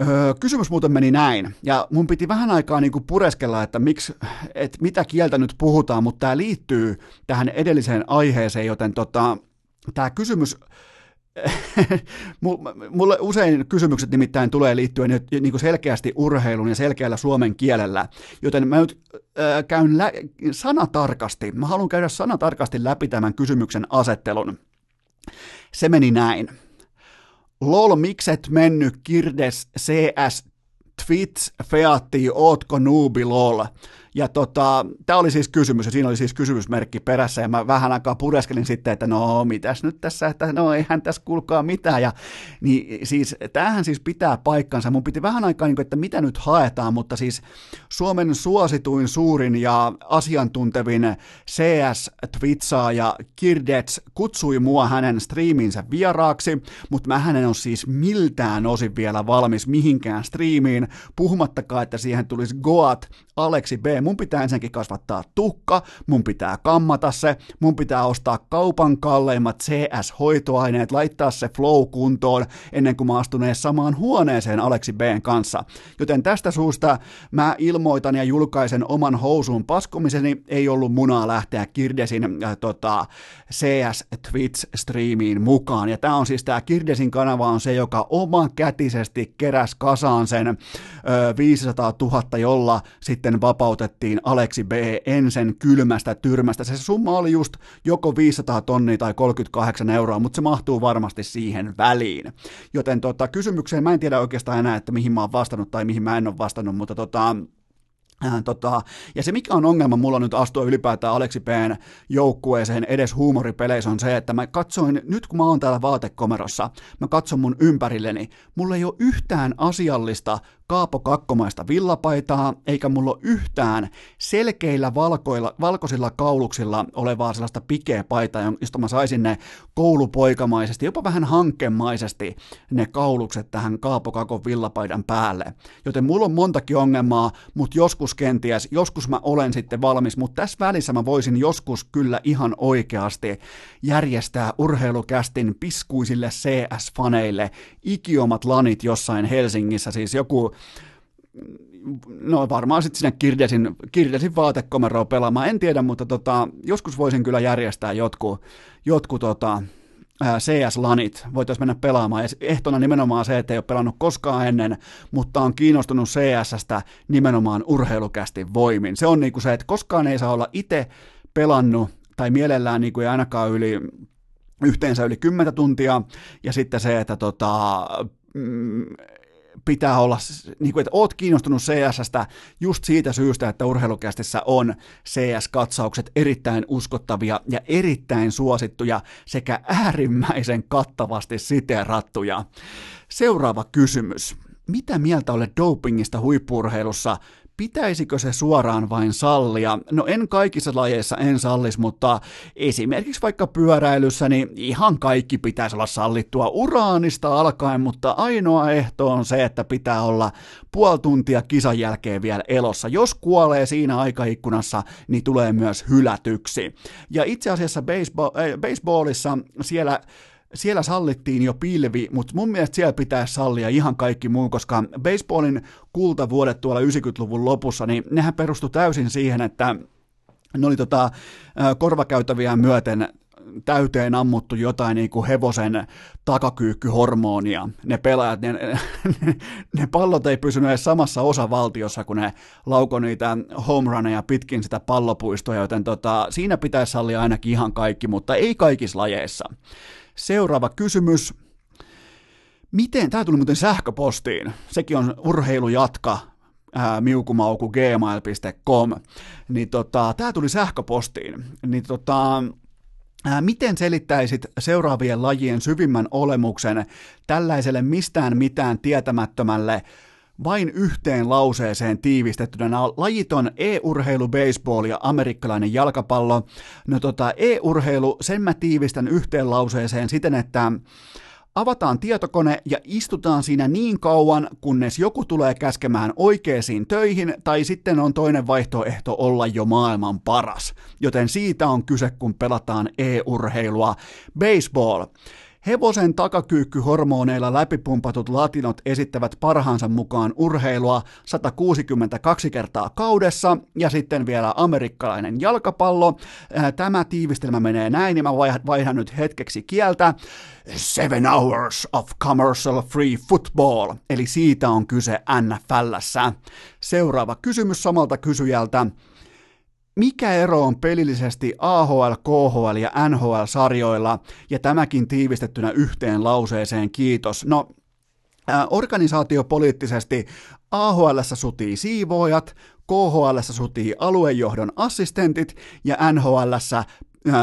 A: Öö, kysymys muuten meni näin, ja mun piti vähän aikaa niin kuin pureskella, että, miksi, että mitä kieltä nyt puhutaan, mutta tämä liittyy tähän edelliseen aiheeseen, joten tota, tämä kysymys Mulle usein kysymykset nimittäin tulee liittyen niin kuin selkeästi urheilun ja selkeällä suomen kielellä, joten mä nyt äh, käyn lä- sanatarkasti, mä haluan käydä sanatarkasti läpi tämän kysymyksen asettelun. Se meni näin. Lol, mikset mennyt Kirdes CS Twitch Featti, ootko nuubi lol? Ja tota, tämä oli siis kysymys, ja siinä oli siis kysymysmerkki perässä, ja mä vähän aikaa pureskelin sitten, että no mitäs nyt tässä, että no eihän tässä kuulkaa mitään, ja niin siis tämähän siis pitää paikkansa, mun piti vähän aikaa, niin kuin, että mitä nyt haetaan, mutta siis Suomen suosituin, suurin ja asiantuntevin cs ja Kirdets kutsui mua hänen striiminsä vieraaksi, mutta mä hänen on siis miltään osin vielä valmis mihinkään striimiin, puhumattakaan, että siihen tulisi Goat, Aleksi B, mun pitää ensinnäkin kasvattaa tukka, mun pitää kammata se, mun pitää ostaa kaupan kalleimmat CS-hoitoaineet, laittaa se flow kuntoon ennen kuin mä astun edes samaan huoneeseen Aleksi Bn kanssa. Joten tästä suusta mä ilmoitan ja julkaisen oman housuun paskomiseni, ei ollut munaa lähteä Kirdesin äh, tota, CS Twitch-striimiin mukaan. Ja tää on siis tää Kirdesin kanava on se, joka kätisesti keräs kasaan sen ö, 500 000, jolla sitten vapautettiin Aleksi B. Ensen kylmästä tyrmästä. Se summa oli just joko 500 tonnia tai 38 euroa, mutta se mahtuu varmasti siihen väliin. Joten tota, kysymykseen mä en tiedä oikeastaan enää, että mihin mä oon vastannut tai mihin mä en ole vastannut, mutta tota, tota, ja se mikä on ongelma mulla nyt astua ylipäätään Aleksi P:n joukkueeseen edes huumoripeleissä on se, että mä katsoin, nyt kun mä oon täällä vaatekomerossa, mä katson mun ympärilleni, mulla ei ole yhtään asiallista Kaapo Kakkomaista villapaitaa, eikä mulla ole yhtään selkeillä valkoilla, valkoisilla kauluksilla olevaa sellaista pikeä paitaa, josta mä saisin ne koulupoikamaisesti, jopa vähän hankkemaisesti ne kaulukset tähän Kaapo Kakon villapaidan päälle. Joten mulla on montakin ongelmaa, mutta joskus kenties, joskus mä olen sitten valmis, mutta tässä välissä mä voisin joskus kyllä ihan oikeasti järjestää urheilukästin piskuisille CS-faneille ikiomat lanit jossain Helsingissä, siis joku no varmaan sitten sinne Kirdesin, Kirdesin vaatekomeroon pelaamaan, en tiedä, mutta tota, joskus voisin kyllä järjestää jotkut, jotkut tota, CS-lanit, voitaisiin mennä pelaamaan. Ja ehtona nimenomaan se, että ei ole pelannut koskaan ennen, mutta on kiinnostunut CSstä nimenomaan urheilukästi voimin. Se on niinku se, että koskaan ei saa olla itse pelannut, tai mielellään niinku ei ainakaan yli yhteensä yli 10 tuntia, ja sitten se, että tota, mm, pitää olla, niin kuin, että oot kiinnostunut CSstä just siitä syystä, että urheilukästissä on CS-katsaukset erittäin uskottavia ja erittäin suosittuja sekä äärimmäisen kattavasti siteerattuja. Seuraava kysymys. Mitä mieltä olet dopingista huippurheilussa? Pitäisikö se suoraan vain sallia? No en kaikissa lajeissa en sallis, mutta esimerkiksi vaikka pyöräilyssä, niin ihan kaikki pitäisi olla sallittua uraanista alkaen, mutta ainoa ehto on se, että pitää olla puoli tuntia kisan jälkeen vielä elossa. Jos kuolee siinä aikaikkunassa, niin tulee myös hylätyksi. Ja itse asiassa baseball, äh, baseballissa siellä siellä sallittiin jo pilvi, mutta mun mielestä siellä pitää sallia ihan kaikki muu, koska baseballin kultavuodet tuolla 90-luvun lopussa, niin nehän perustu täysin siihen, että ne oli tota, korvakäytäviä myöten täyteen ammuttu jotain niin kuin hevosen takakyykkyhormonia. Ne pelaajat, ne, ne, ne pallot ei pysynyt edes samassa osavaltiossa, kun ne lauko niitä home runeja pitkin sitä pallopuistoa, joten tota, siinä pitäisi sallia ainakin ihan kaikki, mutta ei kaikissa lajeissa. Seuraava kysymys. Miten, tämä tuli muuten sähköpostiin, sekin on urheilujatka, ää, miukumauku gmail.com, niin tota, tämä tuli sähköpostiin, niin tota, ää, miten selittäisit seuraavien lajien syvimmän olemuksen tällaiselle mistään mitään tietämättömälle vain yhteen lauseeseen tiivistettynä. Nämä lajit on e-urheilu, baseball ja amerikkalainen jalkapallo. No tota, e-urheilu, sen mä tiivistän yhteen lauseeseen siten, että avataan tietokone ja istutaan siinä niin kauan, kunnes joku tulee käskemään oikeisiin töihin, tai sitten on toinen vaihtoehto olla jo maailman paras. Joten siitä on kyse, kun pelataan e-urheilua. Baseball. Hevosen takakyykkyhormoneilla läpipumpatut latinot esittävät parhaansa mukaan urheilua 162 kertaa kaudessa ja sitten vielä amerikkalainen jalkapallo. Äh, tämä tiivistelmä menee näin, niin mä vaihdan nyt hetkeksi kieltä. Seven hours of commercial free football, eli siitä on kyse NFLssä. Seuraava kysymys samalta kysyjältä mikä ero on pelillisesti AHL, KHL ja NHL-sarjoilla, ja tämäkin tiivistettynä yhteen lauseeseen kiitos. No, organisaatiopoliittisesti AHL sutii siivoojat, KHL sutii aluejohdon assistentit ja NHL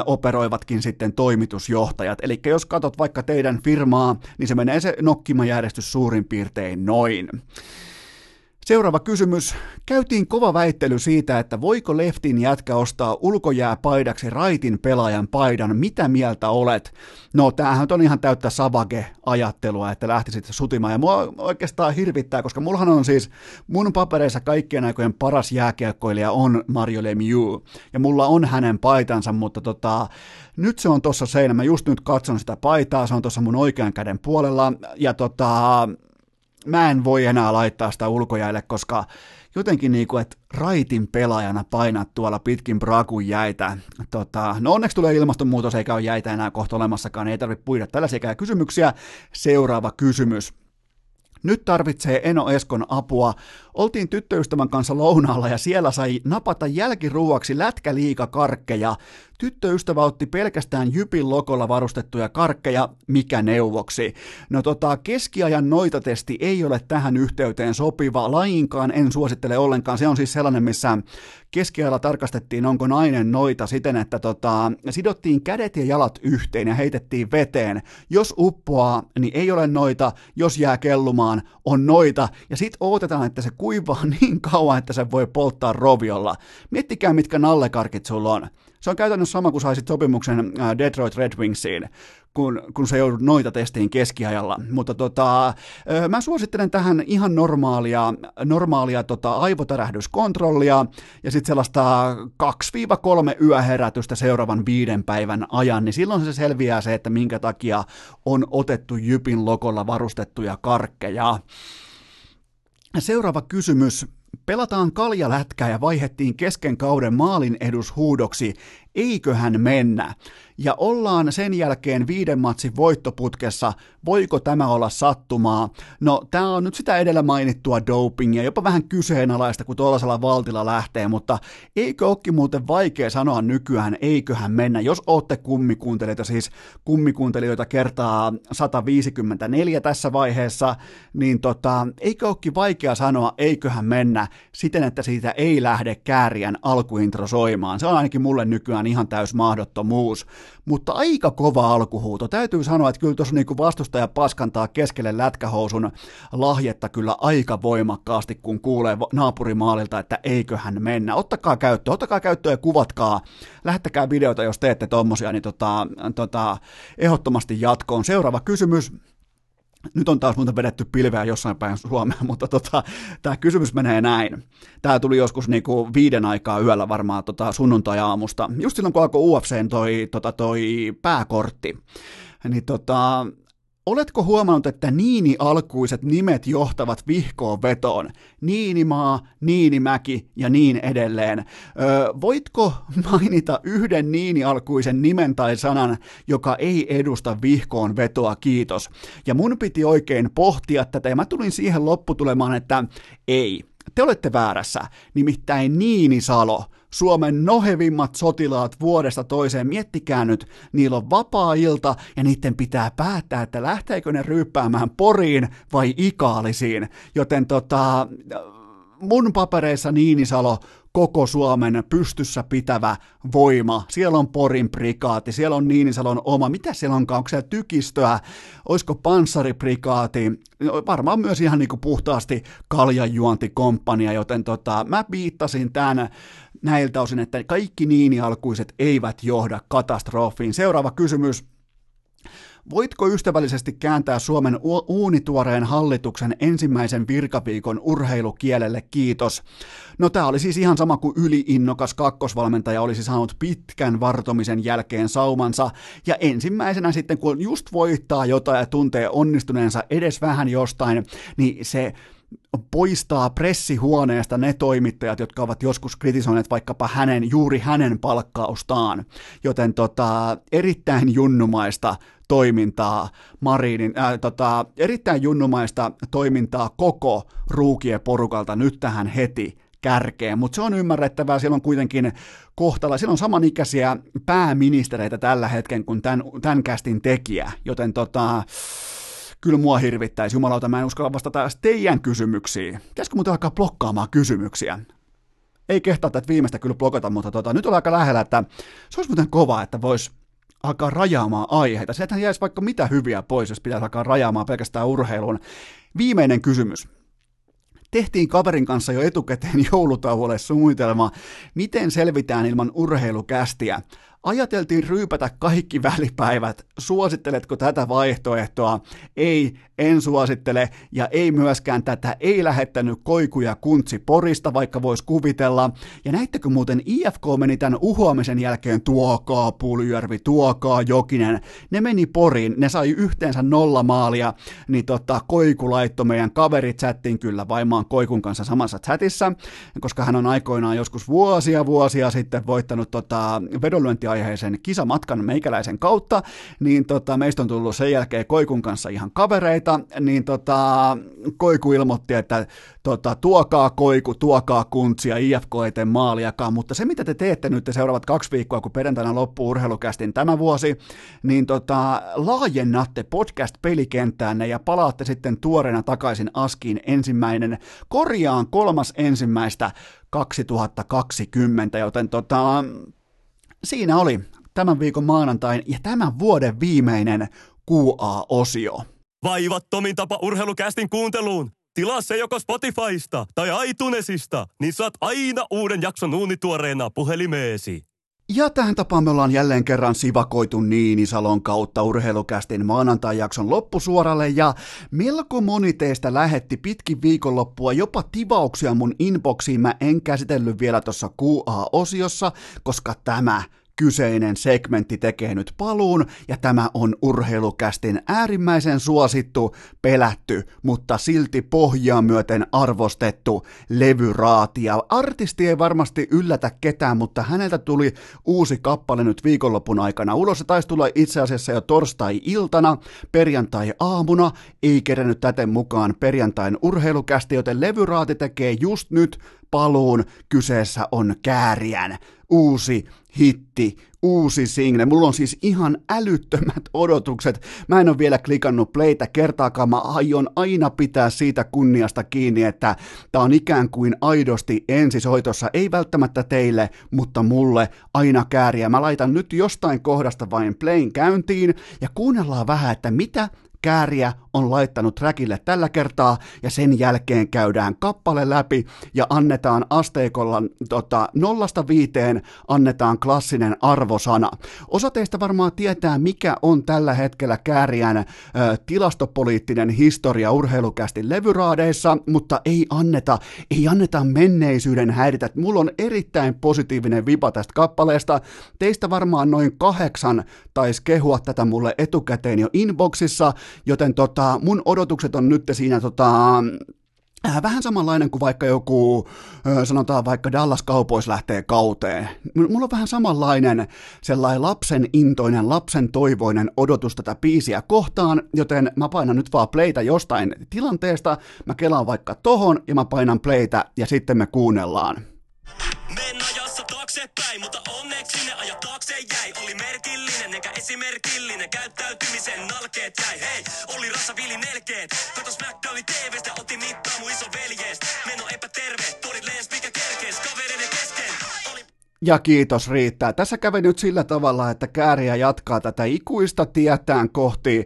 A: operoivatkin sitten toimitusjohtajat. Eli jos katsot vaikka teidän firmaa, niin se menee se nokkimajärjestys suurin piirtein noin. Seuraava kysymys. Käytiin kova väittely siitä, että voiko Leftin jätkä ostaa ulkojääpaidaksi raitin pelaajan paidan. Mitä mieltä olet? No, tämähän on ihan täyttä savage-ajattelua, että lähtisit sutimaan. Ja mua oikeastaan hirvittää, koska mullahan on siis mun papereissa kaikkien aikojen paras jääkiekkoilija on Mario Lemieux. Ja mulla on hänen paitansa, mutta tota, nyt se on tuossa seinä. Mä just nyt katson sitä paitaa, se on tuossa mun oikean käden puolella. Ja tota, mä en voi enää laittaa sitä ulkojäille, koska jotenkin niin kuin, että raitin pelaajana painat tuolla pitkin Brakun jäitä. Tota, no onneksi tulee ilmastonmuutos eikä ole jäitä enää kohta olemassakaan, ei tarvitse puida tällaisia kysymyksiä. Seuraava kysymys. Nyt tarvitsee Eno Eskon apua. Oltiin tyttöystävän kanssa lounaalla ja siellä sai napata jälkiruuaksi lätkäliikakarkkeja. Tyttöystävä otti pelkästään Jypin lokolla varustettuja karkkeja, mikä neuvoksi. No tota, keskiajan noitatesti ei ole tähän yhteyteen sopiva lainkaan, en suosittele ollenkaan. Se on siis sellainen, missä keskiajalla tarkastettiin, onko nainen noita siten, että tota, sidottiin kädet ja jalat yhteen ja heitettiin veteen. Jos uppoaa, niin ei ole noita, jos jää kellumaan, on noita, ja sitten odotetaan, että se kuivaa niin kauan, että se voi polttaa roviolla. Miettikää, mitkä nallekarkit sulla on. Se on käytännössä sama kuin saisit sopimuksen äh, Detroit Red Wingsiin, kun, kun se joudut noita testiin keskiajalla. Mutta tota, mä suosittelen tähän ihan normaalia, normaalia tota, aivotärähdyskontrollia ja sitten sellaista 2-3 yöherätystä seuraavan viiden päivän ajan, niin silloin se selviää se, että minkä takia on otettu Jypin lokolla varustettuja karkkeja. Seuraava kysymys. Pelataan kaljalätkää ja vaihettiin kesken kauden maalin edushuudoksi eiköhän mennä. Ja ollaan sen jälkeen viiden matsin voittoputkessa, voiko tämä olla sattumaa? No, tämä on nyt sitä edellä mainittua dopingia, jopa vähän kyseenalaista, kun tuollaisella valtilla lähtee, mutta eikö olekin muuten vaikea sanoa nykyään, eiköhän mennä, jos ootte kummikuuntelijoita, siis kummikuuntelijoita kertaa 154 tässä vaiheessa, niin tota, eikö olekin vaikea sanoa, eiköhän mennä siten, että siitä ei lähde kääriän alkuintro soimaan. Se on ainakin mulle nykyään ihan täys mahdottomuus mutta aika kova alkuhuuto. Täytyy sanoa, että kyllä tuossa niinku vastustaja paskantaa keskelle lätkähousun lahjetta kyllä aika voimakkaasti, kun kuulee naapurimaalilta, että eiköhän mennä. Ottakaa käyttöön, ottakaa käyttöön ja kuvatkaa. Lähettäkää videota, jos teette tommosia, niin tota, tota, ehdottomasti jatkoon. Seuraava kysymys. Nyt on taas muuten vedetty pilveä jossain päin Suomea, mutta tota, tämä kysymys menee näin. Tämä tuli joskus niinku viiden aikaa yöllä varmaan tota sunnuntai-aamusta, just silloin kun alkoi UFCn toi, tota, toi pääkortti. Niin tota, Oletko huomannut, että Niini-alkuiset nimet johtavat vihkoon vetoon? Niinimaa, Niinimäki ja niin edelleen. Öö, voitko mainita yhden Niini-alkuisen nimen tai sanan, joka ei edusta vihkoon vetoa, kiitos. Ja mun piti oikein pohtia tätä ja mä tulin siihen lopputulemaan, että ei. Te olette väärässä, nimittäin Niinisalo – Suomen nohevimmat sotilaat vuodesta toiseen. Miettikää nyt, niillä on vapaa-ilta ja niiden pitää päättää, että lähteekö ne ryyppäämään Poriin vai Ikaalisiin. Joten tota, mun papereissa Niinisalo koko Suomen pystyssä pitävä voima. Siellä on Porin prikaati, siellä on Niinisalon oma, mitä siellä onkaan, onko siellä tykistöä, olisiko panssariprikaati, varmaan myös ihan niin kuin puhtaasti kaljanjuontikomppania, joten tota, mä viittasin tämän näiltä osin, että kaikki niinialkuiset eivät johda katastrofiin. Seuraava kysymys. Voitko ystävällisesti kääntää Suomen uunituoreen hallituksen ensimmäisen virkaviikon urheilukielelle, kiitos. No tämä oli siis ihan sama kuin yliinnokas kakkosvalmentaja olisi saanut pitkän vartomisen jälkeen saumansa, ja ensimmäisenä sitten kun just voittaa jotain ja tuntee onnistuneensa edes vähän jostain, niin se poistaa pressihuoneesta ne toimittajat, jotka ovat joskus kritisoineet vaikkapa hänen, juuri hänen palkkaustaan. Joten tota, erittäin junnumaista toimintaa Marinin, äh, tota, erittäin junnumaista toimintaa koko ruukien porukalta nyt tähän heti kärkeen, mutta se on ymmärrettävää, siellä on kuitenkin kohtala, siellä on samanikäisiä pääministereitä tällä hetken kuin tämän, tämän kästin tekijä, joten tota, kyllä mua hirvittäisi. Jumalauta, mä en uskalla vastata edes teidän kysymyksiin. Pitäisikö muuten alkaa blokkaamaan kysymyksiä? Ei kehtaa tätä viimeistä kyllä blokata, mutta tota, nyt on aika lähellä, että se olisi muuten kova, että voisi alkaa rajaamaan aiheita. Sieltähän jäisi vaikka mitä hyviä pois, jos pitäisi alkaa rajaamaan pelkästään urheiluun. Viimeinen kysymys. Tehtiin kaverin kanssa jo etukäteen joulutauolle suunnitelma, miten selvitään ilman urheilukästiä. Ajateltiin ryypätä kaikki välipäivät. Suositteletko tätä vaihtoehtoa? Ei, en suosittele, ja ei myöskään tätä ei lähettänyt koikuja kuntsi Porista, vaikka voisi kuvitella. Ja näittekö muuten IFK meni tämän uhoamisen jälkeen tuokaa Puljärvi, tuokaa Jokinen. Ne meni Poriin, ne sai yhteensä nolla maalia, niin tota, Koiku laittoi meidän kaverit chattiin kyllä vaimaan Koikun kanssa samassa chatissa, koska hän on aikoinaan joskus vuosia vuosia sitten voittanut tota, vedonlyöntiaiheisen kisamatkan meikäläisen kautta, niin tota, meistä on tullut sen jälkeen Koikun kanssa ihan kavereita, niin tota, Koiku ilmoitti, että tota, tuokaa Koiku, tuokaa kuntsia, IFK eteen maaliakaan, mutta se mitä te teette nyt te seuraavat kaksi viikkoa, kun perjantaina loppuu urheilukästin tämä vuosi, niin tota, laajennatte podcast-pelikenttäänne ja palaatte sitten tuoreena takaisin Askiin ensimmäinen, korjaan kolmas ensimmäistä 2020, joten tota, siinä oli tämän viikon maanantain ja tämän vuoden viimeinen QA-osio.
B: Vaivattomin tapa urheilukästin kuunteluun. Tilaa se joko Spotifysta tai iTunesista, niin saat aina uuden jakson uunituoreena puhelimeesi.
A: Ja tähän tapaan me ollaan jälleen kerran sivakoitu Niinisalon kautta urheilukästin maanantai-jakson loppusuoralle ja melko moni teistä lähetti pitkin viikonloppua jopa tivauksia mun inboxiin. Mä en käsitellyt vielä tuossa QA-osiossa, koska tämä kyseinen segmentti tekee nyt paluun, ja tämä on urheilukästin äärimmäisen suosittu, pelätty, mutta silti pohjaa myöten arvostettu levyraati. Ja artisti ei varmasti yllätä ketään, mutta häneltä tuli uusi kappale nyt viikonlopun aikana ulos. Se taisi tulla itse asiassa jo torstai-iltana, perjantai-aamuna, ei kerännyt täten mukaan perjantain urheilukästi, joten levyraati tekee just nyt paluun. Kyseessä on Kääriän uusi hitti, uusi single. Mulla on siis ihan älyttömät odotukset. Mä en ole vielä klikannut playtä kertaakaan. Mä aion aina pitää siitä kunniasta kiinni, että tää on ikään kuin aidosti ensisoitossa. Ei välttämättä teille, mutta mulle aina kääriä. Mä laitan nyt jostain kohdasta vain playin käyntiin ja kuunnellaan vähän, että mitä kääriä on laittanut trackille tällä kertaa, ja sen jälkeen käydään kappale läpi ja annetaan asteikolla tota, nollasta viiteen annetaan klassinen arvosana. Osa teistä varmaan tietää, mikä on tällä hetkellä kääriän ö, tilastopoliittinen historia urheilukästi levyraadeissa, mutta ei anneta, ei anneta menneisyyden häiritä. Mulla on erittäin positiivinen vipa tästä kappaleesta. Teistä varmaan noin kahdeksan taisi kehua tätä mulle etukäteen jo inboxissa, joten tota, mun odotukset on nyt siinä tota, Äh, vähän samanlainen kuin vaikka joku, sanotaan vaikka Dallas Cowboys lähtee kauteen. Mulla on vähän samanlainen sellainen lapsen intoinen, lapsen toivoinen odotus tätä biisiä kohtaan, joten mä painan nyt vaan playtä jostain tilanteesta, mä kelaan vaikka tohon ja mä painan playtä ja sitten me kuunnellaan. Mennä ajassa taaksepäin, mutta onneksi sinne aja taakse jäi. Oli merkillinen eikä esimerkillinen, käyttäytymisen nalkeet jäi. Hei, oli rassa vili nelkeet, katos McDownin TVstä, otti mittaa mun iso veljeestä. Meno epäterve, tuolit lens mikä kerkees, kavereiden kesken. Oli... Ja kiitos riittää. Tässä kävi nyt sillä tavalla, että kääriä jatkaa tätä ikuista tietään kohti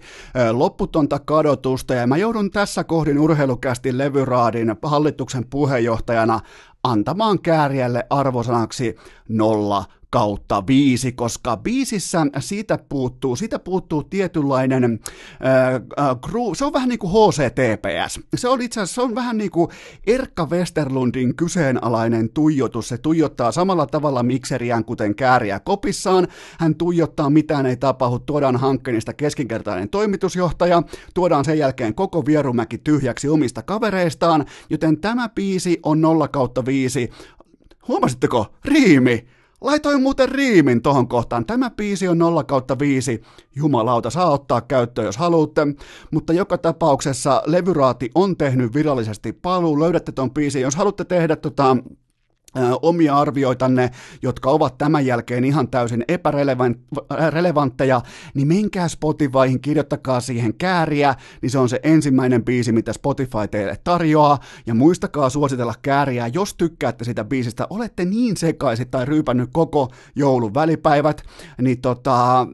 A: lopputonta kadotusta ja mä joudun tässä kohdin urheilukästi levyraadin hallituksen puheenjohtajana antamaan kääriälle arvosanaksi nolla kautta viisi, koska biisissä siitä puuttuu, siitä puuttuu tietynlainen äh, äh, gru, se on vähän niin kuin HCTPS. Se on itse asiassa, se on vähän niin kuin Erkka Westerlundin kyseenalainen tuijotus. Se tuijottaa samalla tavalla mikseriään kuten kääriä kopissaan. Hän tuijottaa mitään ei tapahdu, tuodaan hankkeenista keskinkertainen toimitusjohtaja, tuodaan sen jälkeen koko Vierumäki tyhjäksi omista kavereistaan, joten tämä biisi on 0 kautta 5. Huomasitteko? Riimi! Laitoin muuten riimin tohon kohtaan. Tämä biisi on 0 kautta 5. Jumalauta, saa ottaa käyttöön, jos haluatte. Mutta joka tapauksessa levyraati on tehnyt virallisesti paluu. Löydätte ton biisin. Jos haluatte tehdä tota, omia arvioitanne, jotka ovat tämän jälkeen ihan täysin epärelevantteja, niin menkää Spotifyhin, kirjoittakaa siihen kääriä, niin se on se ensimmäinen biisi, mitä Spotify teille tarjoaa, ja muistakaa suositella kääriä, jos tykkäätte sitä biisistä, olette niin sekaisin tai ryypännyt koko joulun välipäivät, niin tota,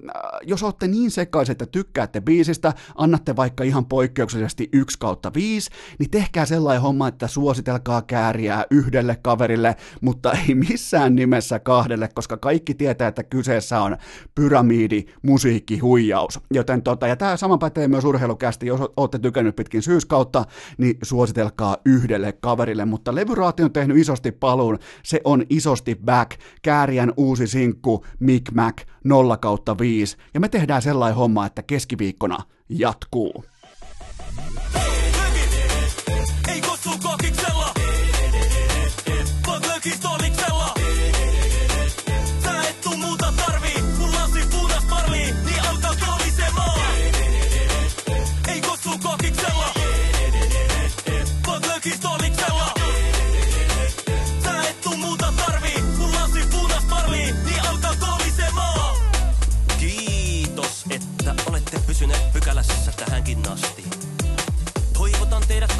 A: jos olette niin sekaisin, että tykkäätte biisistä, annatte vaikka ihan poikkeuksellisesti 1 kautta 5, niin tehkää sellainen homma, että suositelkaa kääriä yhdelle kaverille, mutta ei missään nimessä kahdelle, koska kaikki tietää, että kyseessä on pyramidi, musiikki, huijaus. Joten tota, ja tämä sama pätee myös urheilukästi, jos olette tykännyt pitkin syyskautta, niin suositelkaa yhdelle kaverille, mutta levyraati on tehnyt isosti paluun, se on isosti back, Kääriän uusi sinkku, Mick Mac 0 kautta 5, ja me tehdään sellainen homma, että keskiviikkona jatkuu.